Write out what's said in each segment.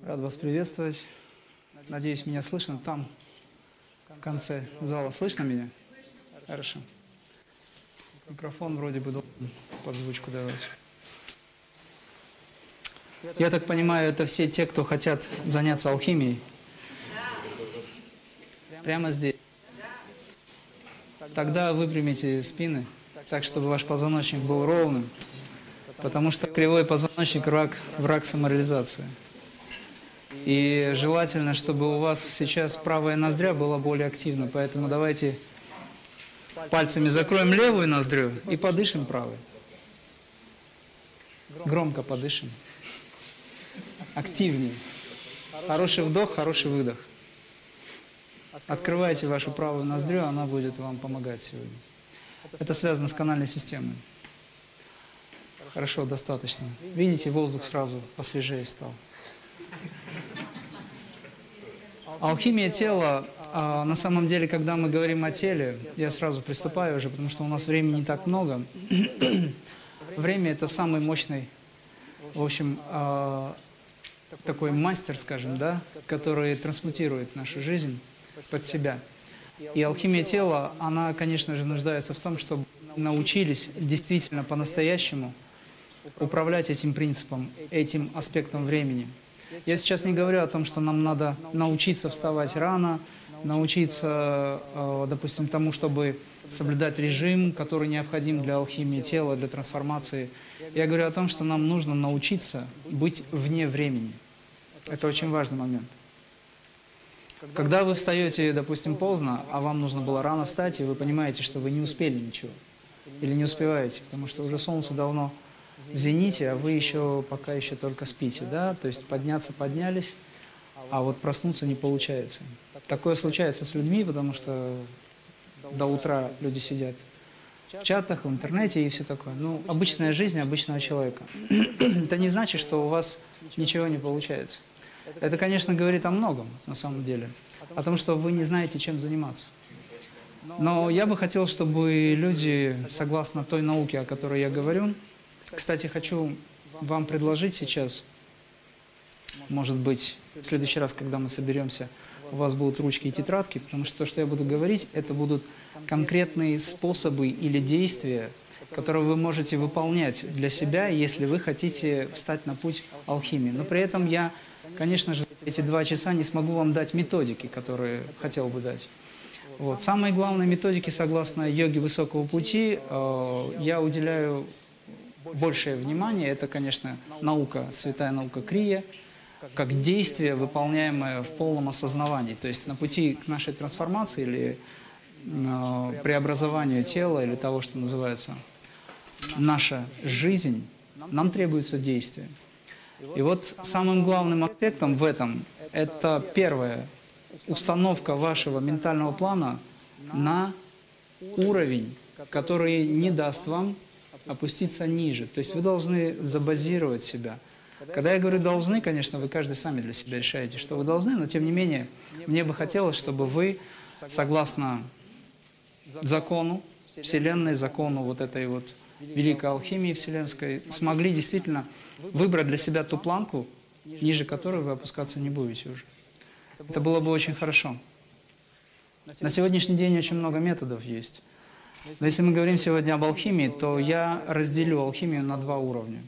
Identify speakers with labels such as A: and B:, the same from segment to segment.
A: Рад вас приветствовать. Надеюсь, меня слышно. Там, в конце зала, слышно меня? Хорошо. Микрофон вроде бы должен подзвучку давать. Я так понимаю, это все те, кто хотят заняться алхимией? Прямо здесь. Тогда выпрямите спины, так, чтобы ваш позвоночник был ровным, потому что кривой позвоночник – враг, враг самореализации. И желательно, чтобы у вас сейчас правая ноздря была более активна, поэтому давайте пальцами закроем левую ноздрю и подышим правой. Громко подышим. Активнее. Хороший вдох, хороший выдох. Открывайте вашу правую ноздрю, она будет вам помогать сегодня. Это связано с канальной системой. Хорошо, достаточно. Видите, воздух сразу посвежее стал. Алхимия тела, а, на самом деле, когда мы говорим о теле, я сразу приступаю уже, потому что у нас времени не так много. Время – это самый мощный, в общем, а, такой мастер, скажем, да, который трансмутирует нашу жизнь под себя. И алхимия тела, она, конечно же, нуждается в том, чтобы научились действительно по-настоящему управлять этим принципом, этим аспектом времени – я сейчас не говорю о том, что нам надо научиться вставать рано, научиться, э, допустим, тому, чтобы соблюдать режим, который необходим для алхимии тела, для трансформации. Я говорю о том, что нам нужно научиться быть вне времени. Это очень важный момент. Когда вы встаете, допустим, поздно, а вам нужно было рано встать, и вы понимаете, что вы не успели ничего, или не успеваете, потому что уже солнце давно в зените, а вы еще пока еще только спите, да, то есть подняться поднялись, а вот проснуться не получается. Такое случается с людьми, потому что до утра люди сидят в чатах, в интернете и все такое. Ну, обычная жизнь обычного человека. Это не значит, что у вас ничего не получается. Это, конечно, говорит о многом, на самом деле. О том, что вы не знаете, чем заниматься. Но я бы хотел, чтобы люди, согласно той науке, о которой я говорю, кстати, хочу вам предложить сейчас, может быть, в следующий раз, когда мы соберемся, у вас будут ручки и тетрадки, потому что то, что я буду говорить, это будут конкретные способы или действия, которые вы можете выполнять для себя, если вы хотите встать на путь алхимии. Но при этом я, конечно же, эти два часа не смогу вам дать методики, которые хотел бы дать. Вот. Самые главные методики, согласно йоге высокого пути, э, я уделяю большее внимание, это, конечно, наука, святая наука Крия, как действие, выполняемое в полном осознавании. То есть на пути к нашей трансформации или э, преобразованию тела или того, что называется наша жизнь, нам требуется действие. И вот самым главным аспектом в этом – это первое – установка вашего ментального плана на уровень, который не даст вам опуститься ниже. То есть вы должны забазировать себя. Когда я говорю «должны», конечно, вы каждый сами для себя решаете, что вы должны, но тем не менее, мне бы хотелось, чтобы вы, согласно закону Вселенной, закону вот этой вот великой алхимии вселенской, смогли действительно выбрать для себя ту планку, ниже которой вы опускаться не будете уже. Это было бы очень хорошо. На сегодняшний день очень много методов есть. Но если мы говорим сегодня об алхимии, то я разделю алхимию на два уровня.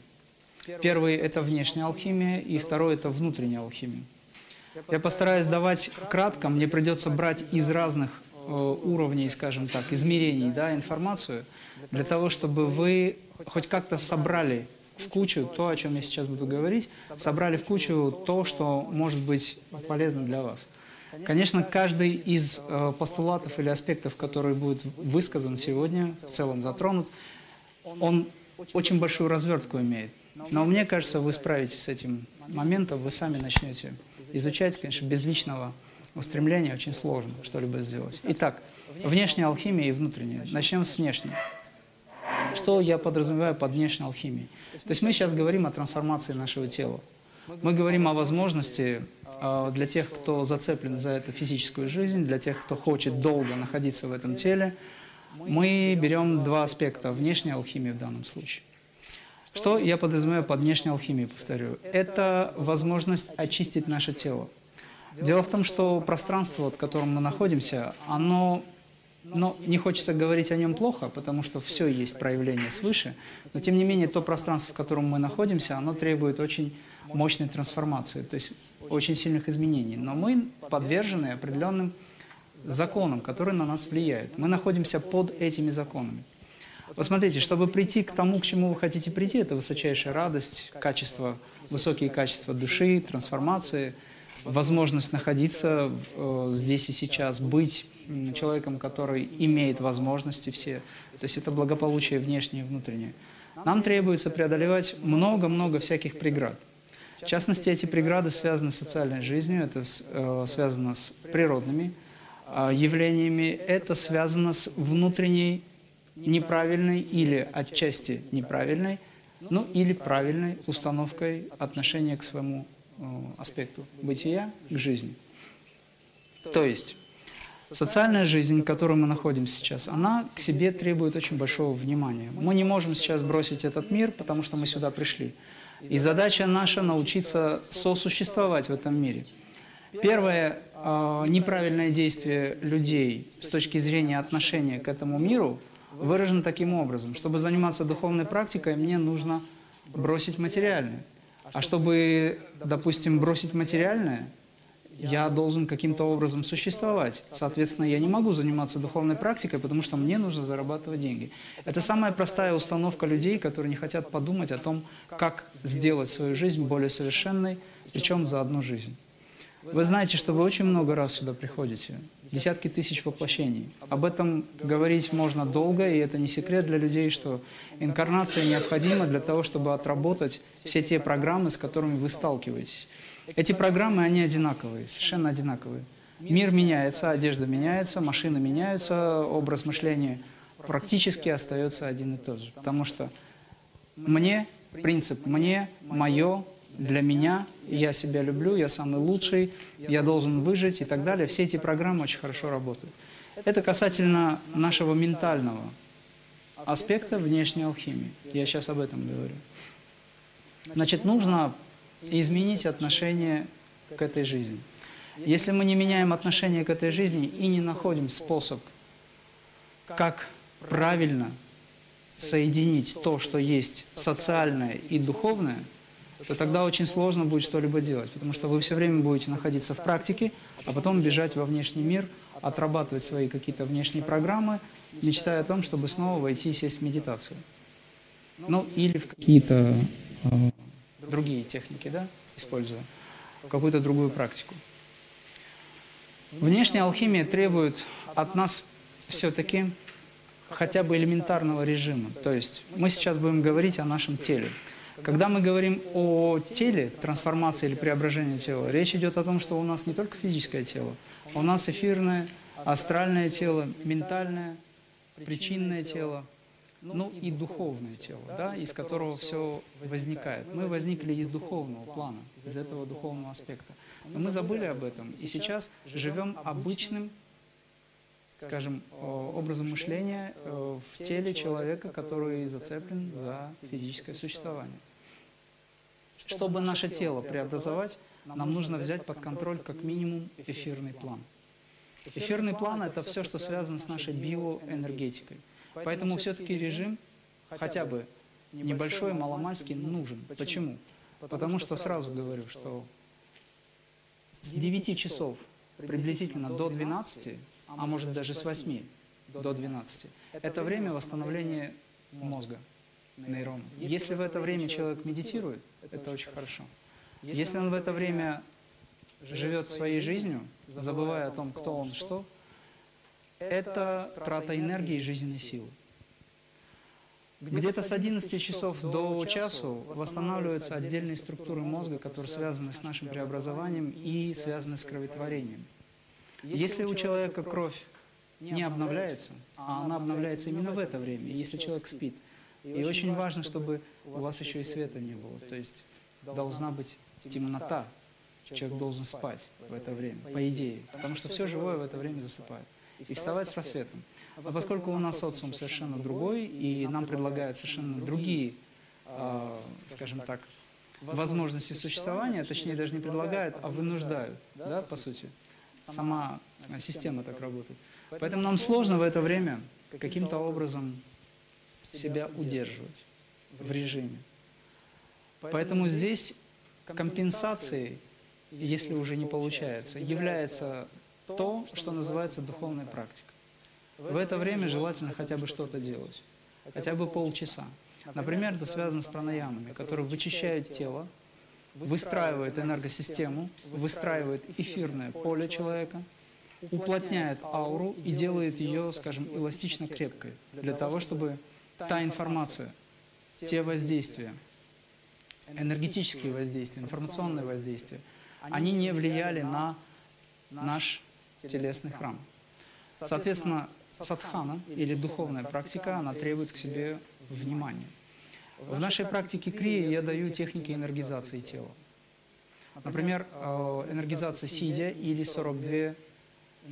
A: Первый – это внешняя алхимия, и второй – это внутренняя алхимия. Я постараюсь давать кратко, мне придется брать из разных э, уровней, скажем так, измерений да, информацию, для того, чтобы вы хоть как-то собрали в кучу то, о чем я сейчас буду говорить, собрали в кучу то, что может быть полезно для вас. Конечно, каждый из э, постулатов или аспектов, который будет высказан сегодня, в целом затронут, он очень большую развертку имеет. Но мне кажется, вы справитесь с этим моментом, вы сами начнете изучать, конечно, без личного устремления очень сложно что-либо сделать. Итак, внешняя алхимия и внутренняя. Начнем с внешней. Что я подразумеваю под внешней алхимией? То есть мы сейчас говорим о трансформации нашего тела. Мы говорим о возможности а, для тех, кто зацеплен за эту физическую жизнь, для тех, кто хочет долго находиться в этом теле. Мы берем два аспекта, внешняя алхимия в данном случае. Что я подразумеваю под внешней алхимией, повторю? Это возможность очистить наше тело. Дело в том, что пространство, в котором мы находимся, оно но не хочется говорить о нем плохо, потому что все есть проявление свыше. Но тем не менее, то пространство, в котором мы находимся, оно требует очень мощной трансформации, то есть очень сильных изменений. Но мы подвержены определенным законам, которые на нас влияют. Мы находимся под этими законами. Посмотрите, чтобы прийти к тому, к чему вы хотите прийти, это высочайшая радость, качество, высокие качества души, трансформации, возможность находиться э, здесь и сейчас, быть человеком, который имеет возможности все. То есть это благополучие внешнее и внутреннее. Нам требуется преодолевать много-много всяких преград. В частности, эти преграды связаны с социальной жизнью, это э, связано с природными э, явлениями, это связано с внутренней неправильной или отчасти неправильной, ну или правильной установкой отношения к своему э, аспекту бытия, к жизни. То есть социальная жизнь, в которой мы находимся сейчас, она к себе требует очень большого внимания. Мы не можем сейчас бросить этот мир, потому что мы сюда пришли. И задача наша научиться сосуществовать в этом мире. Первое э, неправильное действие людей с точки зрения отношения к этому миру – выражен таким образом. Чтобы заниматься духовной практикой, мне нужно бросить материальное. А чтобы, допустим, бросить материальное, я должен каким-то образом существовать. Соответственно, я не могу заниматься духовной практикой, потому что мне нужно зарабатывать деньги. Это самая простая установка людей, которые не хотят подумать о том, как сделать свою жизнь более совершенной, причем за одну жизнь. Вы знаете, что вы очень много раз сюда приходите, десятки тысяч воплощений. Об этом говорить можно долго, и это не секрет для людей, что инкарнация необходима для того, чтобы отработать все те программы, с которыми вы сталкиваетесь. Эти программы, они одинаковые, совершенно одинаковые. Мир меняется, одежда меняется, машины меняются, образ мышления практически остается один и тот же. Потому что мне, принцип «мне», «мое», для меня, я себя люблю, я самый лучший, я должен выжить и так далее. Все эти программы очень хорошо работают. Это касательно нашего ментального аспекта внешней алхимии. Я сейчас об этом говорю. Значит, нужно изменить отношение к этой жизни. Если мы не меняем отношение к этой жизни и не находим способ, как правильно соединить то, что есть социальное и духовное – то тогда очень сложно будет что-либо делать, потому что вы все время будете находиться в практике, а потом бежать во внешний мир, отрабатывать свои какие-то внешние программы, мечтая о том, чтобы снова войти и сесть в медитацию. Ну, или в какие-то э, другие техники, да, используя, какую-то другую практику. Внешняя алхимия требует от нас все-таки хотя бы элементарного режима. То есть мы сейчас будем говорить о нашем теле. Когда мы говорим о теле, трансформации или преображении тела, речь идет о том, что у нас не только физическое тело, у нас эфирное, астральное тело, ментальное, причинное тело, ну и духовное тело, да, из которого все возникает. Мы возникли из духовного плана, из этого духовного аспекта. Но мы забыли об этом и сейчас живем обычным, скажем, образом мышления э, в теле человека, который зацеплен за физическое существование. Чтобы наше тело преобразовать, нам нужно взять под контроль как минимум эфирный план. Эфирный план – это все, что связано с нашей биоэнергетикой. Поэтому все-таки режим, хотя бы небольшой, маломальский, нужен. Почему? Потому что сразу говорю, что с 9 часов приблизительно до 12, а может даже с 8 до 12, это время восстановления мозга нейрон. Если в это время человек медитирует, это очень хорошо. Если он в это время живет своей жизнью, забывая о том, кто он, что, это трата энергии и жизненной силы. Где-то с 11 часов до часу восстанавливаются отдельные структуры мозга, которые связаны с нашим преобразованием и связаны с кроветворением. Если у человека кровь не обновляется, а она обновляется именно в это время, если человек спит, и очень важно, чтобы у вас еще и света не было. То есть должна быть темнота. Человек должен спать в это время, по идее. Потому что все живое в это время засыпает. И вставать с рассветом. А поскольку у нас социум совершенно другой, и нам предлагают совершенно другие э, скажем так, возможности существования, точнее даже не предлагают, а вынуждают, да, по сути. Сама система так работает. Поэтому нам сложно в это время каким-то образом себя удерживать в режиме. Поэтому здесь компенсацией, если уже не получается, является то, что называется духовная практика. В это время желательно хотя бы что-то делать, хотя бы полчаса. Например, это связано с пранаямами, которые вычищают тело, выстраивают энергосистему, выстраивают эфирное поле человека, уплотняет ауру и делает ее, скажем, эластично крепкой, для того, чтобы та информация, те воздействия, энергетические воздействия, информационные воздействия, они не влияли на наш телесный храм. Соответственно, садхана или духовная практика, она требует к себе внимания. В нашей практике крии я даю техники энергизации тела. Например, э, энергизация сидя или 42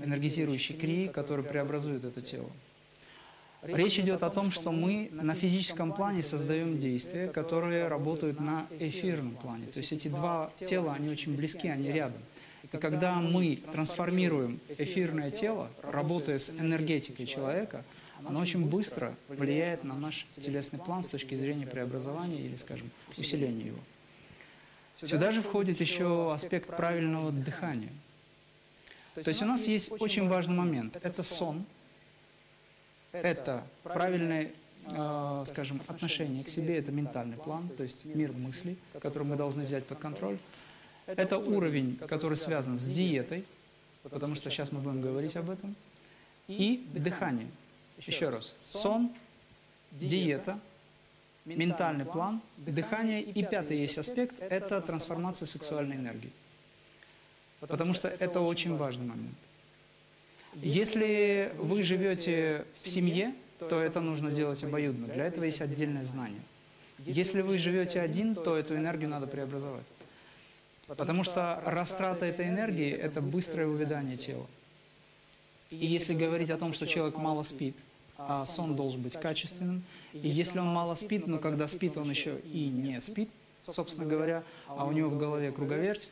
A: энергизирующие крии, которые преобразуют это тело. Речь идет о том, что мы на физическом плане создаем действия, которые работают на эфирном плане. То есть эти два тела, они очень близки, они рядом. И когда мы трансформируем эфирное тело, работая с энергетикой человека, оно очень быстро влияет на наш телесный план с точки зрения преобразования или, скажем, усиления его. Сюда же входит еще аспект правильного дыхания. То есть у нас есть очень важный момент. Это сон, это правильное, э, скажем, отношение к себе, это ментальный план, то есть мир мыслей, который мы должны взять под контроль. Это уровень, который связан с диетой, потому что сейчас мы будем говорить об этом, и дыхание. Еще раз, сон, диета, ментальный план, дыхание и пятый есть аспект – это трансформация сексуальной энергии. Потому что это очень важный момент. Если вы живете в семье, то это нужно делать обоюдно. Для этого есть отдельное знание. Если вы живете один, то эту энергию надо преобразовать. Потому что растрата этой энергии – это быстрое увядание тела. И если говорить о том, что человек мало спит, а сон должен быть качественным, и если он мало спит, но когда спит, он еще и не спит, собственно говоря, а у него в голове круговерть,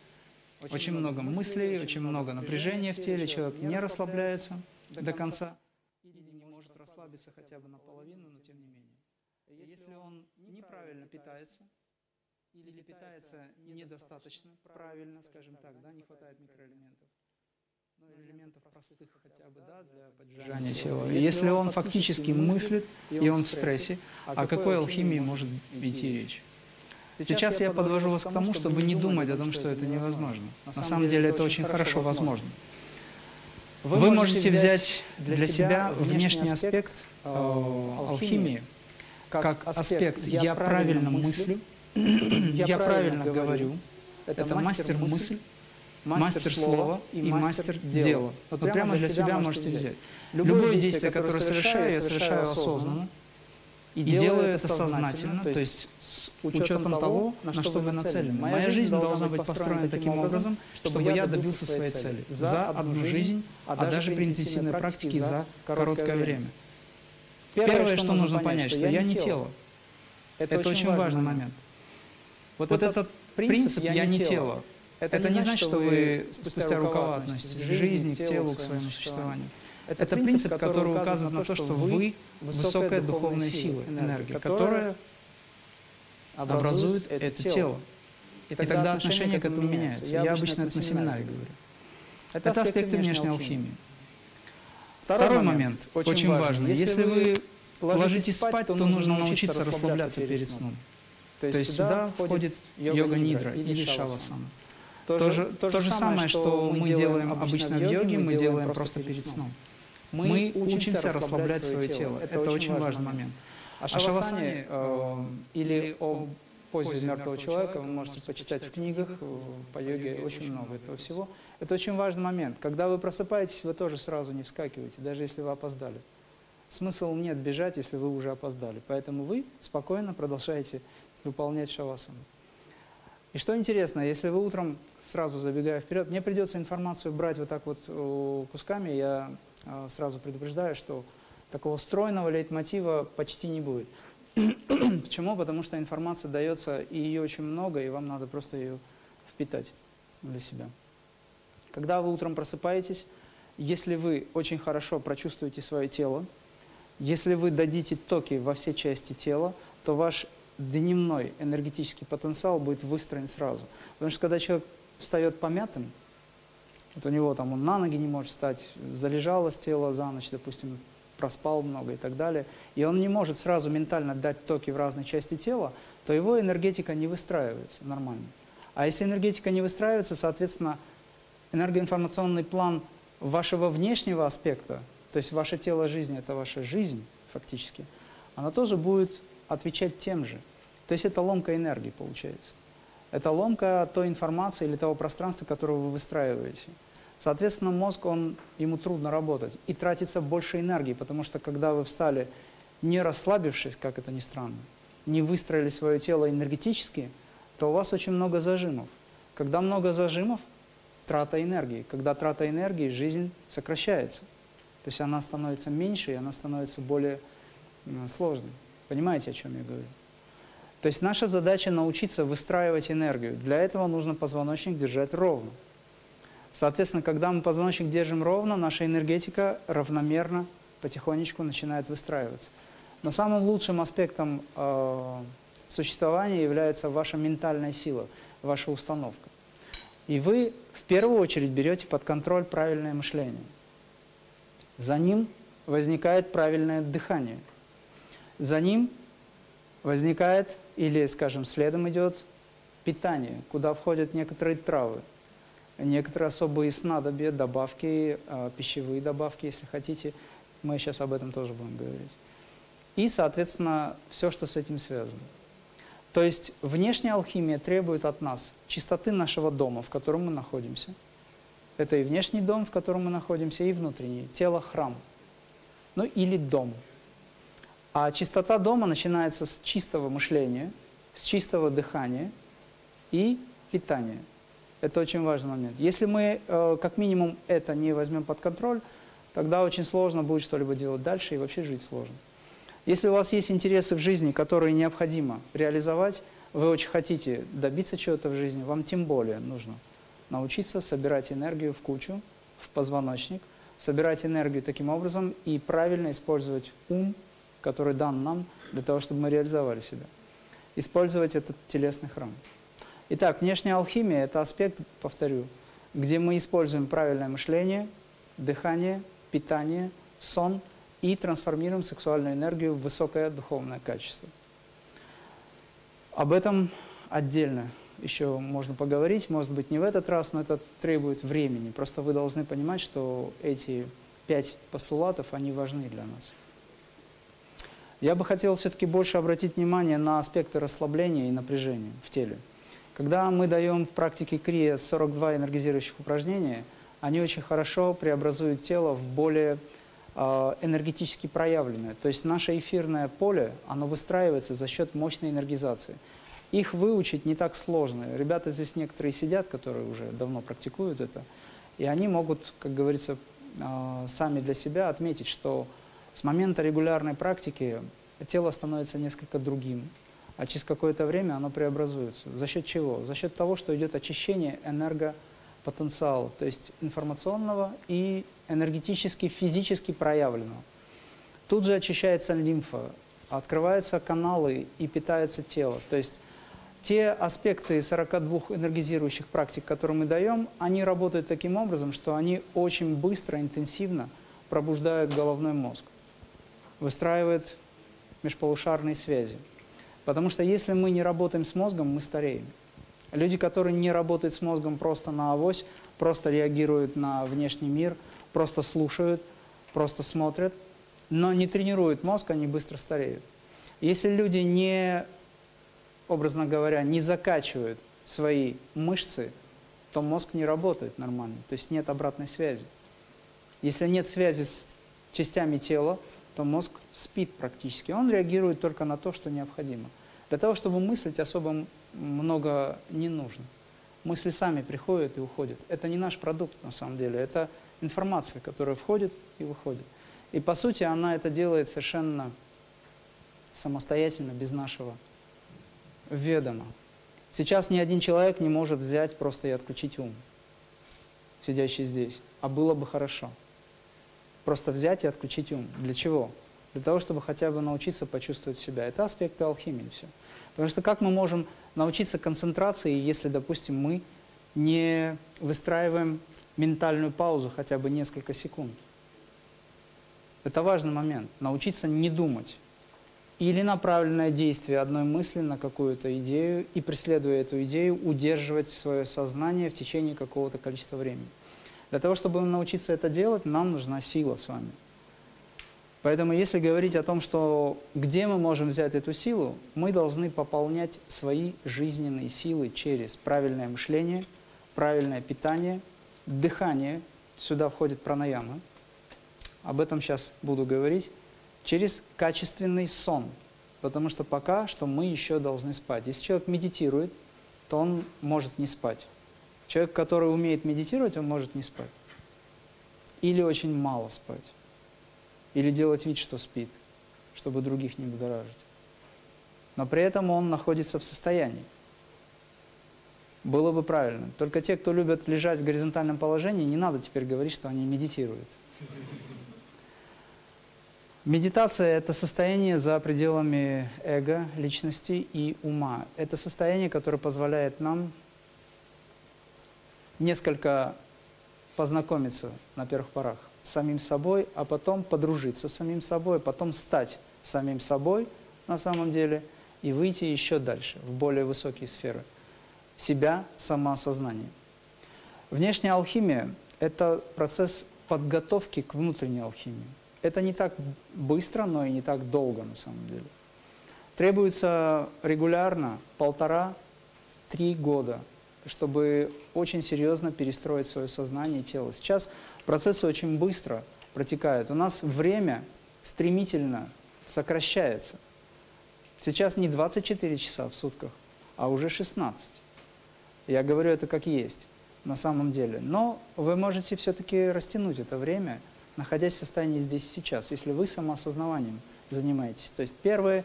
A: очень много мыслей, очень много напряжения в теле, человек не расслабляется до конца или не может расслабиться хотя бы наполовину, но тем не менее. Если он неправильно питается, или питается недостаточно правильно, скажем так, да, не хватает микроэлементов, ну, элементов простых хотя бы, да, для поддержания тела. Если он фактически мыслит, и он в стрессе, о какой алхимии может идти речь? Сейчас я подвожу вас к тому, чтобы не думать о том, что это невозможно. На самом деле это очень хорошо возможно. Вы можете взять для себя внешний аспект э, алхимии, как аспект «я правильно мыслю», «я правильно говорю», это мастер мысль, мастер слова и мастер дела. Вот прямо для себя можете взять. Любое действие, которое совершаю, я совершаю осознанно, и, и делаю это сознательно, то есть с учетом того, на что вы нацелены. Моя жизнь должна быть построена таким образом, чтобы я добился своей цели за одну жизнь, а, а даже при интенсивной практике за короткое время. Первое, что нужно понять, что я не тело. Это очень важный момент. Вот этот принцип «я не тело», это не значит, что вы спустя рукава относитесь к жизни, к телу, к своему существованию. Это, это принцип, который указывает на то, что вы высокая духовная сила, энергия, которая образует это тело. И тогда отношение к этому меняется. Я обычно это на семинаре говорю. Это аспекты внешней алхимии. Второй момент, очень важный. Если вы ложитесь спать, то нужно научиться расслабляться перед сном. То есть сюда входит йога-нидра или шавасана. То же, то же самое, что мы делаем обычно в йоге, мы делаем просто перед сном мы учимся расслаблять свое тело. Это очень важный момент. О шавасане э, или о позе мертвого человека вы можете почитать в книгах, э, по йоге очень много этого всего. Это очень важный момент. Когда вы просыпаетесь, вы тоже сразу не вскакиваете, даже если вы опоздали. Смысл нет бежать, если вы уже опоздали. Поэтому вы спокойно продолжаете выполнять шавасану. И что интересно, если вы утром, сразу забегая вперед, мне придется информацию брать вот так вот э, кусками, я э, сразу предупреждаю, что такого стройного лейтмотива почти не будет. Почему? Потому что информация дается, и ее очень много, и вам надо просто ее впитать для себя. Когда вы утром просыпаетесь, если вы очень хорошо прочувствуете свое тело, если вы дадите токи во все части тела, то ваш дневной энергетический потенциал будет выстроен сразу. Потому что когда человек встает помятым, вот у него там он на ноги не может встать, залежалось тело за ночь, допустим, проспал много и так далее, и он не может сразу ментально дать токи в разные части тела, то его энергетика не выстраивается нормально. А если энергетика не выстраивается, соответственно, энергоинформационный план вашего внешнего аспекта, то есть ваше тело жизни – это ваша жизнь фактически, она тоже будет отвечать тем же. То есть это ломка энергии получается. Это ломка той информации или того пространства, которое вы выстраиваете. Соответственно, мозг, он, ему трудно работать и тратится больше энергии, потому что когда вы встали, не расслабившись, как это ни странно, не выстроили свое тело энергетически, то у вас очень много зажимов. Когда много зажимов, трата энергии. Когда трата энергии, жизнь сокращается. То есть она становится меньше, и она становится более сложной. Понимаете, о чем я говорю? То есть наша задача научиться выстраивать энергию. Для этого нужно позвоночник держать ровно. Соответственно, когда мы позвоночник держим ровно, наша энергетика равномерно, потихонечку начинает выстраиваться. Но самым лучшим аспектом э, существования является ваша ментальная сила, ваша установка. И вы в первую очередь берете под контроль правильное мышление. За ним возникает правильное дыхание. За ним возникает, или, скажем, следом идет питание, куда входят некоторые травы некоторые особые снадобья, добавки, а, пищевые добавки, если хотите. Мы сейчас об этом тоже будем говорить. И, соответственно, все, что с этим связано. То есть внешняя алхимия требует от нас чистоты нашего дома, в котором мы находимся. Это и внешний дом, в котором мы находимся, и внутренний, тело – храм. Ну или дом. А чистота дома начинается с чистого мышления, с чистого дыхания и питания – это очень важный момент. Если мы э, как минимум это не возьмем под контроль, тогда очень сложно будет что-либо делать дальше и вообще жить сложно. Если у вас есть интересы в жизни, которые необходимо реализовать, вы очень хотите добиться чего-то в жизни, вам тем более нужно научиться собирать энергию в кучу, в позвоночник, собирать энергию таким образом и правильно использовать ум, который дан нам для того, чтобы мы реализовали себя. Использовать этот телесный храм. Итак, внешняя алхимия – это аспект, повторю, где мы используем правильное мышление, дыхание, питание, сон и трансформируем сексуальную энергию в высокое духовное качество. Об этом отдельно еще можно поговорить, может быть, не в этот раз, но это требует времени. Просто вы должны понимать, что эти пять постулатов, они важны для нас. Я бы хотел все-таки больше обратить внимание на аспекты расслабления и напряжения в теле. Когда мы даем в практике крия 42 энергизирующих упражнения, они очень хорошо преобразуют тело в более э, энергетически проявленное. То есть наше эфирное поле, оно выстраивается за счет мощной энергизации. Их выучить не так сложно. Ребята здесь некоторые сидят, которые уже давно практикуют это, и они могут, как говорится, э, сами для себя отметить, что с момента регулярной практики тело становится несколько другим, а через какое-то время оно преобразуется. За счет чего? За счет того, что идет очищение энергопотенциала, то есть информационного и энергетически, физически проявленного. Тут же очищается лимфа, открываются каналы и питается тело. То есть те аспекты 42 энергизирующих практик, которые мы даем, они работают таким образом, что они очень быстро, интенсивно пробуждают головной мозг, выстраивают межполушарные связи. Потому что если мы не работаем с мозгом, мы стареем. Люди, которые не работают с мозгом просто на авось, просто реагируют на внешний мир, просто слушают, просто смотрят, но не тренируют мозг, они быстро стареют. Если люди не, образно говоря, не закачивают свои мышцы, то мозг не работает нормально, то есть нет обратной связи. Если нет связи с частями тела, то мозг спит практически. Он реагирует только на то, что необходимо. Для того, чтобы мыслить, особо много не нужно. Мысли сами приходят и уходят. Это не наш продукт на самом деле, это информация, которая входит и выходит. И по сути она это делает совершенно самостоятельно, без нашего ведома. Сейчас ни один человек не может взять просто и отключить ум, сидящий здесь. А было бы хорошо. Просто взять и отключить ум. Для чего? Для того, чтобы хотя бы научиться почувствовать себя. Это аспекты алхимии все. Потому что как мы можем научиться концентрации, если, допустим, мы не выстраиваем ментальную паузу хотя бы несколько секунд? Это важный момент. Научиться не думать. Или направленное действие одной мысли на какую-то идею и, преследуя эту идею, удерживать свое сознание в течение какого-то количества времени. Для того, чтобы научиться это делать, нам нужна сила с вами. Поэтому если говорить о том, что где мы можем взять эту силу, мы должны пополнять свои жизненные силы через правильное мышление, правильное питание, дыхание, сюда входит пранаяма, об этом сейчас буду говорить, через качественный сон, потому что пока что мы еще должны спать. Если человек медитирует, то он может не спать. Человек, который умеет медитировать, он может не спать. Или очень мало спать. Или делать вид, что спит, чтобы других не будоражить. Но при этом он находится в состоянии. Было бы правильно. Только те, кто любят лежать в горизонтальном положении, не надо теперь говорить, что они медитируют. Медитация – это состояние за пределами эго, личности и ума. Это состояние, которое позволяет нам несколько познакомиться на первых порах с самим собой, а потом подружиться с самим собой, потом стать самим собой на самом деле и выйти еще дальше, в более высокие сферы себя, самоосознания. Внешняя алхимия – это процесс подготовки к внутренней алхимии. Это не так быстро, но и не так долго на самом деле. Требуется регулярно полтора-три года, чтобы очень серьезно перестроить свое сознание и тело. Сейчас процессы очень быстро протекают. У нас время стремительно сокращается. Сейчас не 24 часа в сутках, а уже 16. Я говорю это как есть на самом деле. Но вы можете все-таки растянуть это время – находясь в состоянии здесь сейчас, если вы самоосознаванием занимаетесь. То есть первый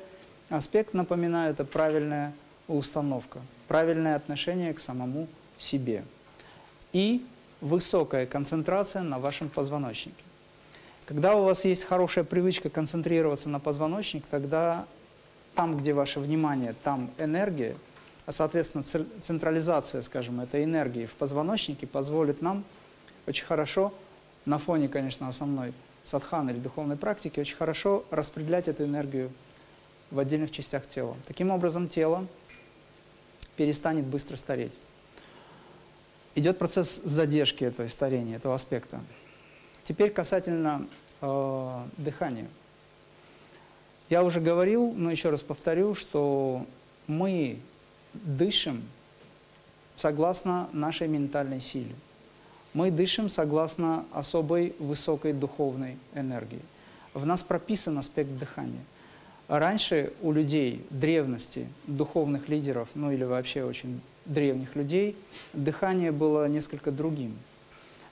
A: аспект, напоминаю, это правильная установка, правильное отношение к самому себе и высокая концентрация на вашем позвоночнике. Когда у вас есть хорошая привычка концентрироваться на позвоночник, тогда там, где ваше внимание, там энергия, а, соответственно, централизация, скажем, этой энергии в позвоночнике позволит нам очень хорошо на фоне, конечно, основной садханы или духовной практики, очень хорошо распределять эту энергию в отдельных частях тела. Таким образом, тело перестанет быстро стареть. Идет процесс задержки этого старения, этого аспекта. Теперь касательно э, дыхания. Я уже говорил, но еще раз повторю, что мы дышим согласно нашей ментальной силе мы дышим согласно особой высокой духовной энергии. В нас прописан аспект дыхания. Раньше у людей древности, духовных лидеров, ну или вообще очень древних людей, дыхание было несколько другим.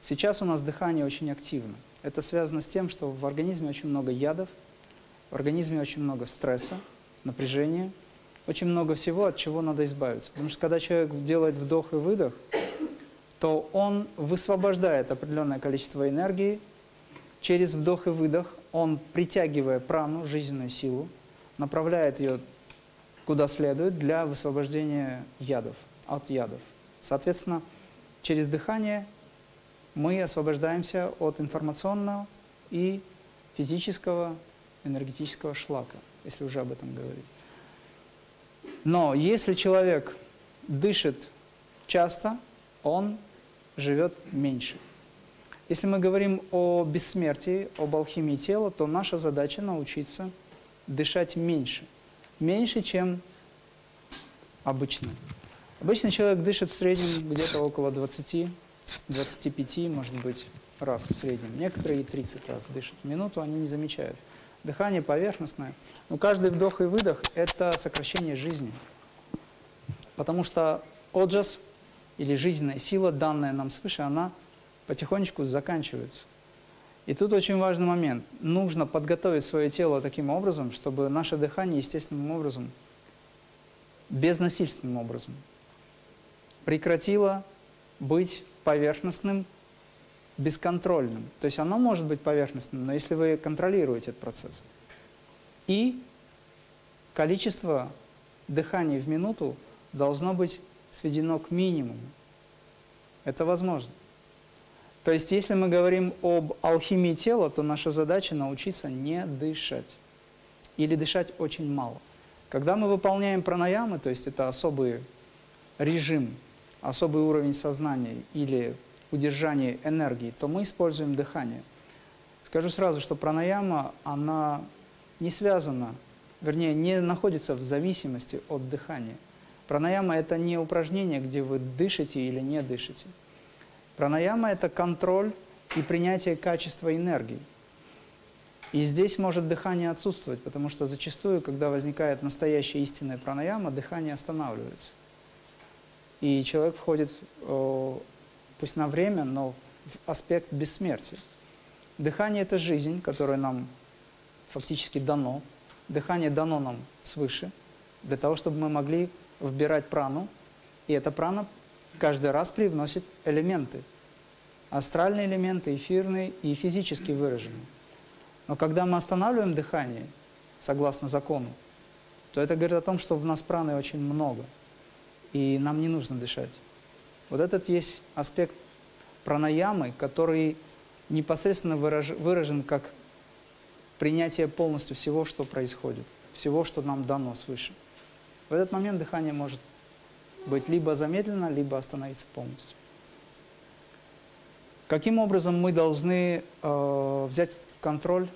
A: Сейчас у нас дыхание очень активно. Это связано с тем, что в организме очень много ядов, в организме очень много стресса, напряжения, очень много всего, от чего надо избавиться. Потому что когда человек делает вдох и выдох, то он высвобождает определенное количество энергии, через вдох и выдох он, притягивая прану, жизненную силу, направляет ее куда следует для высвобождения ядов, от ядов. Соответственно, через дыхание мы освобождаемся от информационного и физического энергетического шлака, если уже об этом говорить. Но если человек дышит часто, он живет меньше. Если мы говорим о бессмертии, об алхимии тела, то наша задача научиться дышать меньше. Меньше, чем обычно. Обычно человек дышит в среднем где-то около 20-25, может быть, раз в среднем. Некоторые и 30 раз дышат в минуту, они не замечают. Дыхание поверхностное. Но каждый вдох и выдох – это сокращение жизни. Потому что оджас или жизненная сила, данная нам свыше, она потихонечку заканчивается. И тут очень важный момент. Нужно подготовить свое тело таким образом, чтобы наше дыхание естественным образом, безнасильственным образом, прекратило быть поверхностным, бесконтрольным. То есть оно может быть поверхностным, но если вы контролируете этот процесс. И количество дыханий в минуту должно быть сведено к минимуму. Это возможно. То есть, если мы говорим об алхимии тела, то наша задача научиться не дышать. Или дышать очень мало. Когда мы выполняем пранаямы, то есть это особый режим, особый уровень сознания или удержание энергии, то мы используем дыхание. Скажу сразу, что пранаяма, она не связана, вернее, не находится в зависимости от дыхания. Пранаяма – это не упражнение, где вы дышите или не дышите. Пранаяма – это контроль и принятие качества энергии. И здесь может дыхание отсутствовать, потому что зачастую, когда возникает настоящая истинная пранаяма, дыхание останавливается. И человек входит, пусть на время, но в аспект бессмертия. Дыхание – это жизнь, которая нам фактически дано. Дыхание дано нам свыше, для того, чтобы мы могли вбирать прану, и эта прана каждый раз привносит элементы. Астральные элементы, эфирные и физически выраженные. Но когда мы останавливаем дыхание, согласно закону, то это говорит о том, что в нас праны очень много, и нам не нужно дышать. Вот этот есть аспект пранаямы, который непосредственно выражен как принятие полностью всего, что происходит, всего, что нам дано свыше. В этот момент дыхание может быть либо замедлено, либо остановиться полностью. Каким образом мы должны э, взять контроль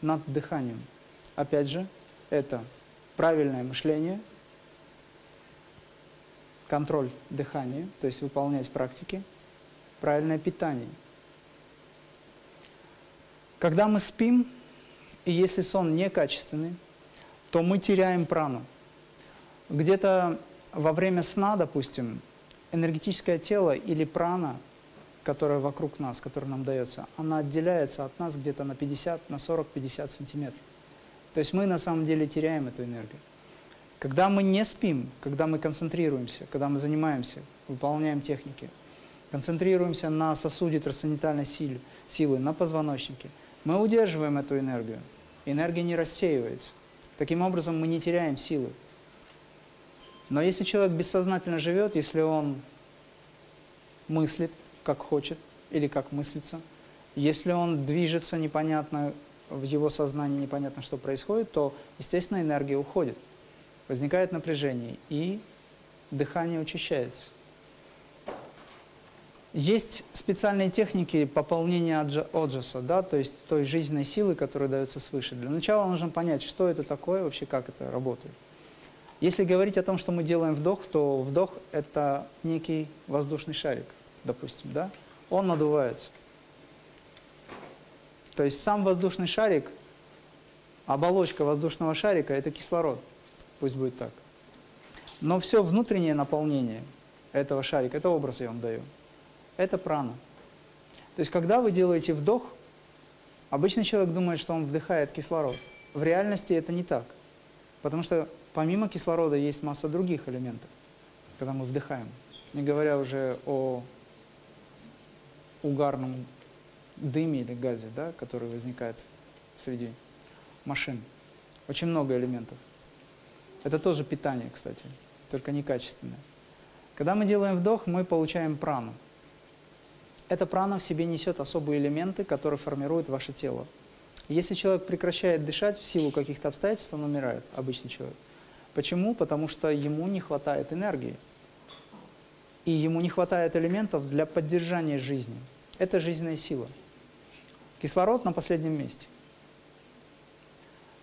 A: над дыханием? Опять же, это правильное мышление, контроль дыхания, то есть выполнять практики, правильное питание. Когда мы спим, и если сон некачественный, то мы теряем прану. Где-то во время сна, допустим, энергетическое тело или прана, которая вокруг нас, которая нам дается, она отделяется от нас где-то на 50, на 40-50 сантиметров. То есть мы на самом деле теряем эту энергию. Когда мы не спим, когда мы концентрируемся, когда мы занимаемся, выполняем техники, концентрируемся на сосуде трансцендентальной силы, силы, на позвоночнике, мы удерживаем эту энергию. Энергия не рассеивается. Таким образом, мы не теряем силы. Но если человек бессознательно живет, если он мыслит, как хочет, или как мыслится, если он движется непонятно, в его сознании непонятно, что происходит, то, естественно, энергия уходит. Возникает напряжение, и дыхание учащается. Есть специальные техники пополнения оджаса, да, то есть той жизненной силы, которая дается свыше. Для начала нужно понять, что это такое, вообще как это работает. Если говорить о том, что мы делаем вдох, то вдох – это некий воздушный шарик, допустим, да? Он надувается. То есть сам воздушный шарик, оболочка воздушного шарика – это кислород, пусть будет так. Но все внутреннее наполнение этого шарика, это образ я вам даю, это прана. То есть когда вы делаете вдох, обычный человек думает, что он вдыхает кислород. В реальности это не так. Потому что помимо кислорода есть масса других элементов, когда мы вдыхаем. Не говоря уже о угарном дыме или газе, да, который возникает среди машин. Очень много элементов. Это тоже питание, кстати, только некачественное. Когда мы делаем вдох, мы получаем прану. Эта прана в себе несет особые элементы, которые формируют ваше тело. Если человек прекращает дышать в силу каких-то обстоятельств, он умирает, обычный человек. Почему? Потому что ему не хватает энергии. И ему не хватает элементов для поддержания жизни. Это жизненная сила. Кислород на последнем месте.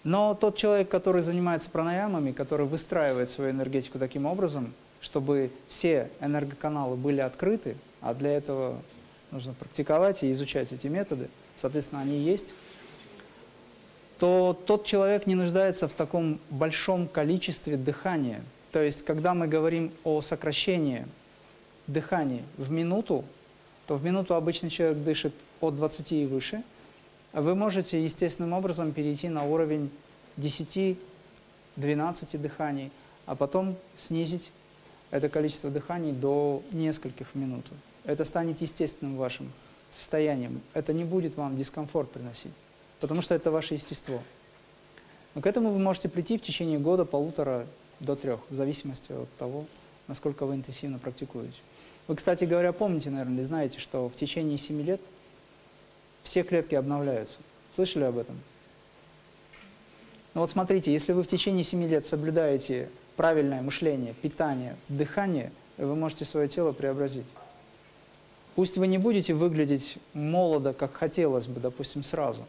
A: Но тот человек, который занимается пранаямами, который выстраивает свою энергетику таким образом, чтобы все энергоканалы были открыты, а для этого нужно практиковать и изучать эти методы, соответственно, они есть, то тот человек не нуждается в таком большом количестве дыхания. То есть, когда мы говорим о сокращении дыхания в минуту, то в минуту обычный человек дышит от 20 и выше, вы можете естественным образом перейти на уровень 10-12 дыханий, а потом снизить это количество дыханий до нескольких минут. Это станет естественным вашим состоянием. Это не будет вам дискомфорт приносить, потому что это ваше естество. Но к этому вы можете прийти в течение года, полутора до трех, в зависимости от того, насколько вы интенсивно практикуете. Вы, кстати говоря, помните, наверное, или знаете, что в течение 7 лет все клетки обновляются. Слышали об этом? Ну вот смотрите, если вы в течение 7 лет соблюдаете правильное мышление, питание, дыхание, вы можете свое тело преобразить. Пусть вы не будете выглядеть молодо, как хотелось бы, допустим, сразу.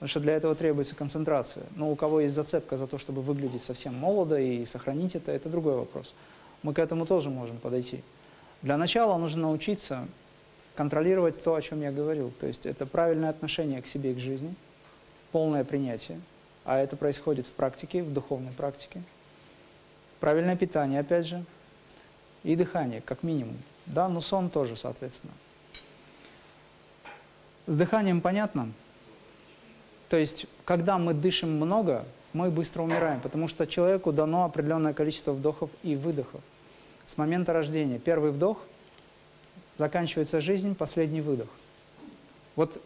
A: Потому что для этого требуется концентрация. Но у кого есть зацепка за то, чтобы выглядеть совсем молодо и сохранить это, это другой вопрос. Мы к этому тоже можем подойти. Для начала нужно научиться контролировать то, о чем я говорил. То есть это правильное отношение к себе и к жизни, полное принятие, а это происходит в практике, в духовной практике. Правильное питание, опять же, и дыхание, как минимум. Да, но сон тоже, соответственно. С дыханием понятно? То есть, когда мы дышим много, мы быстро умираем, потому что человеку дано определенное количество вдохов и выдохов с момента рождения. Первый вдох, заканчивается жизнь, последний выдох. Вот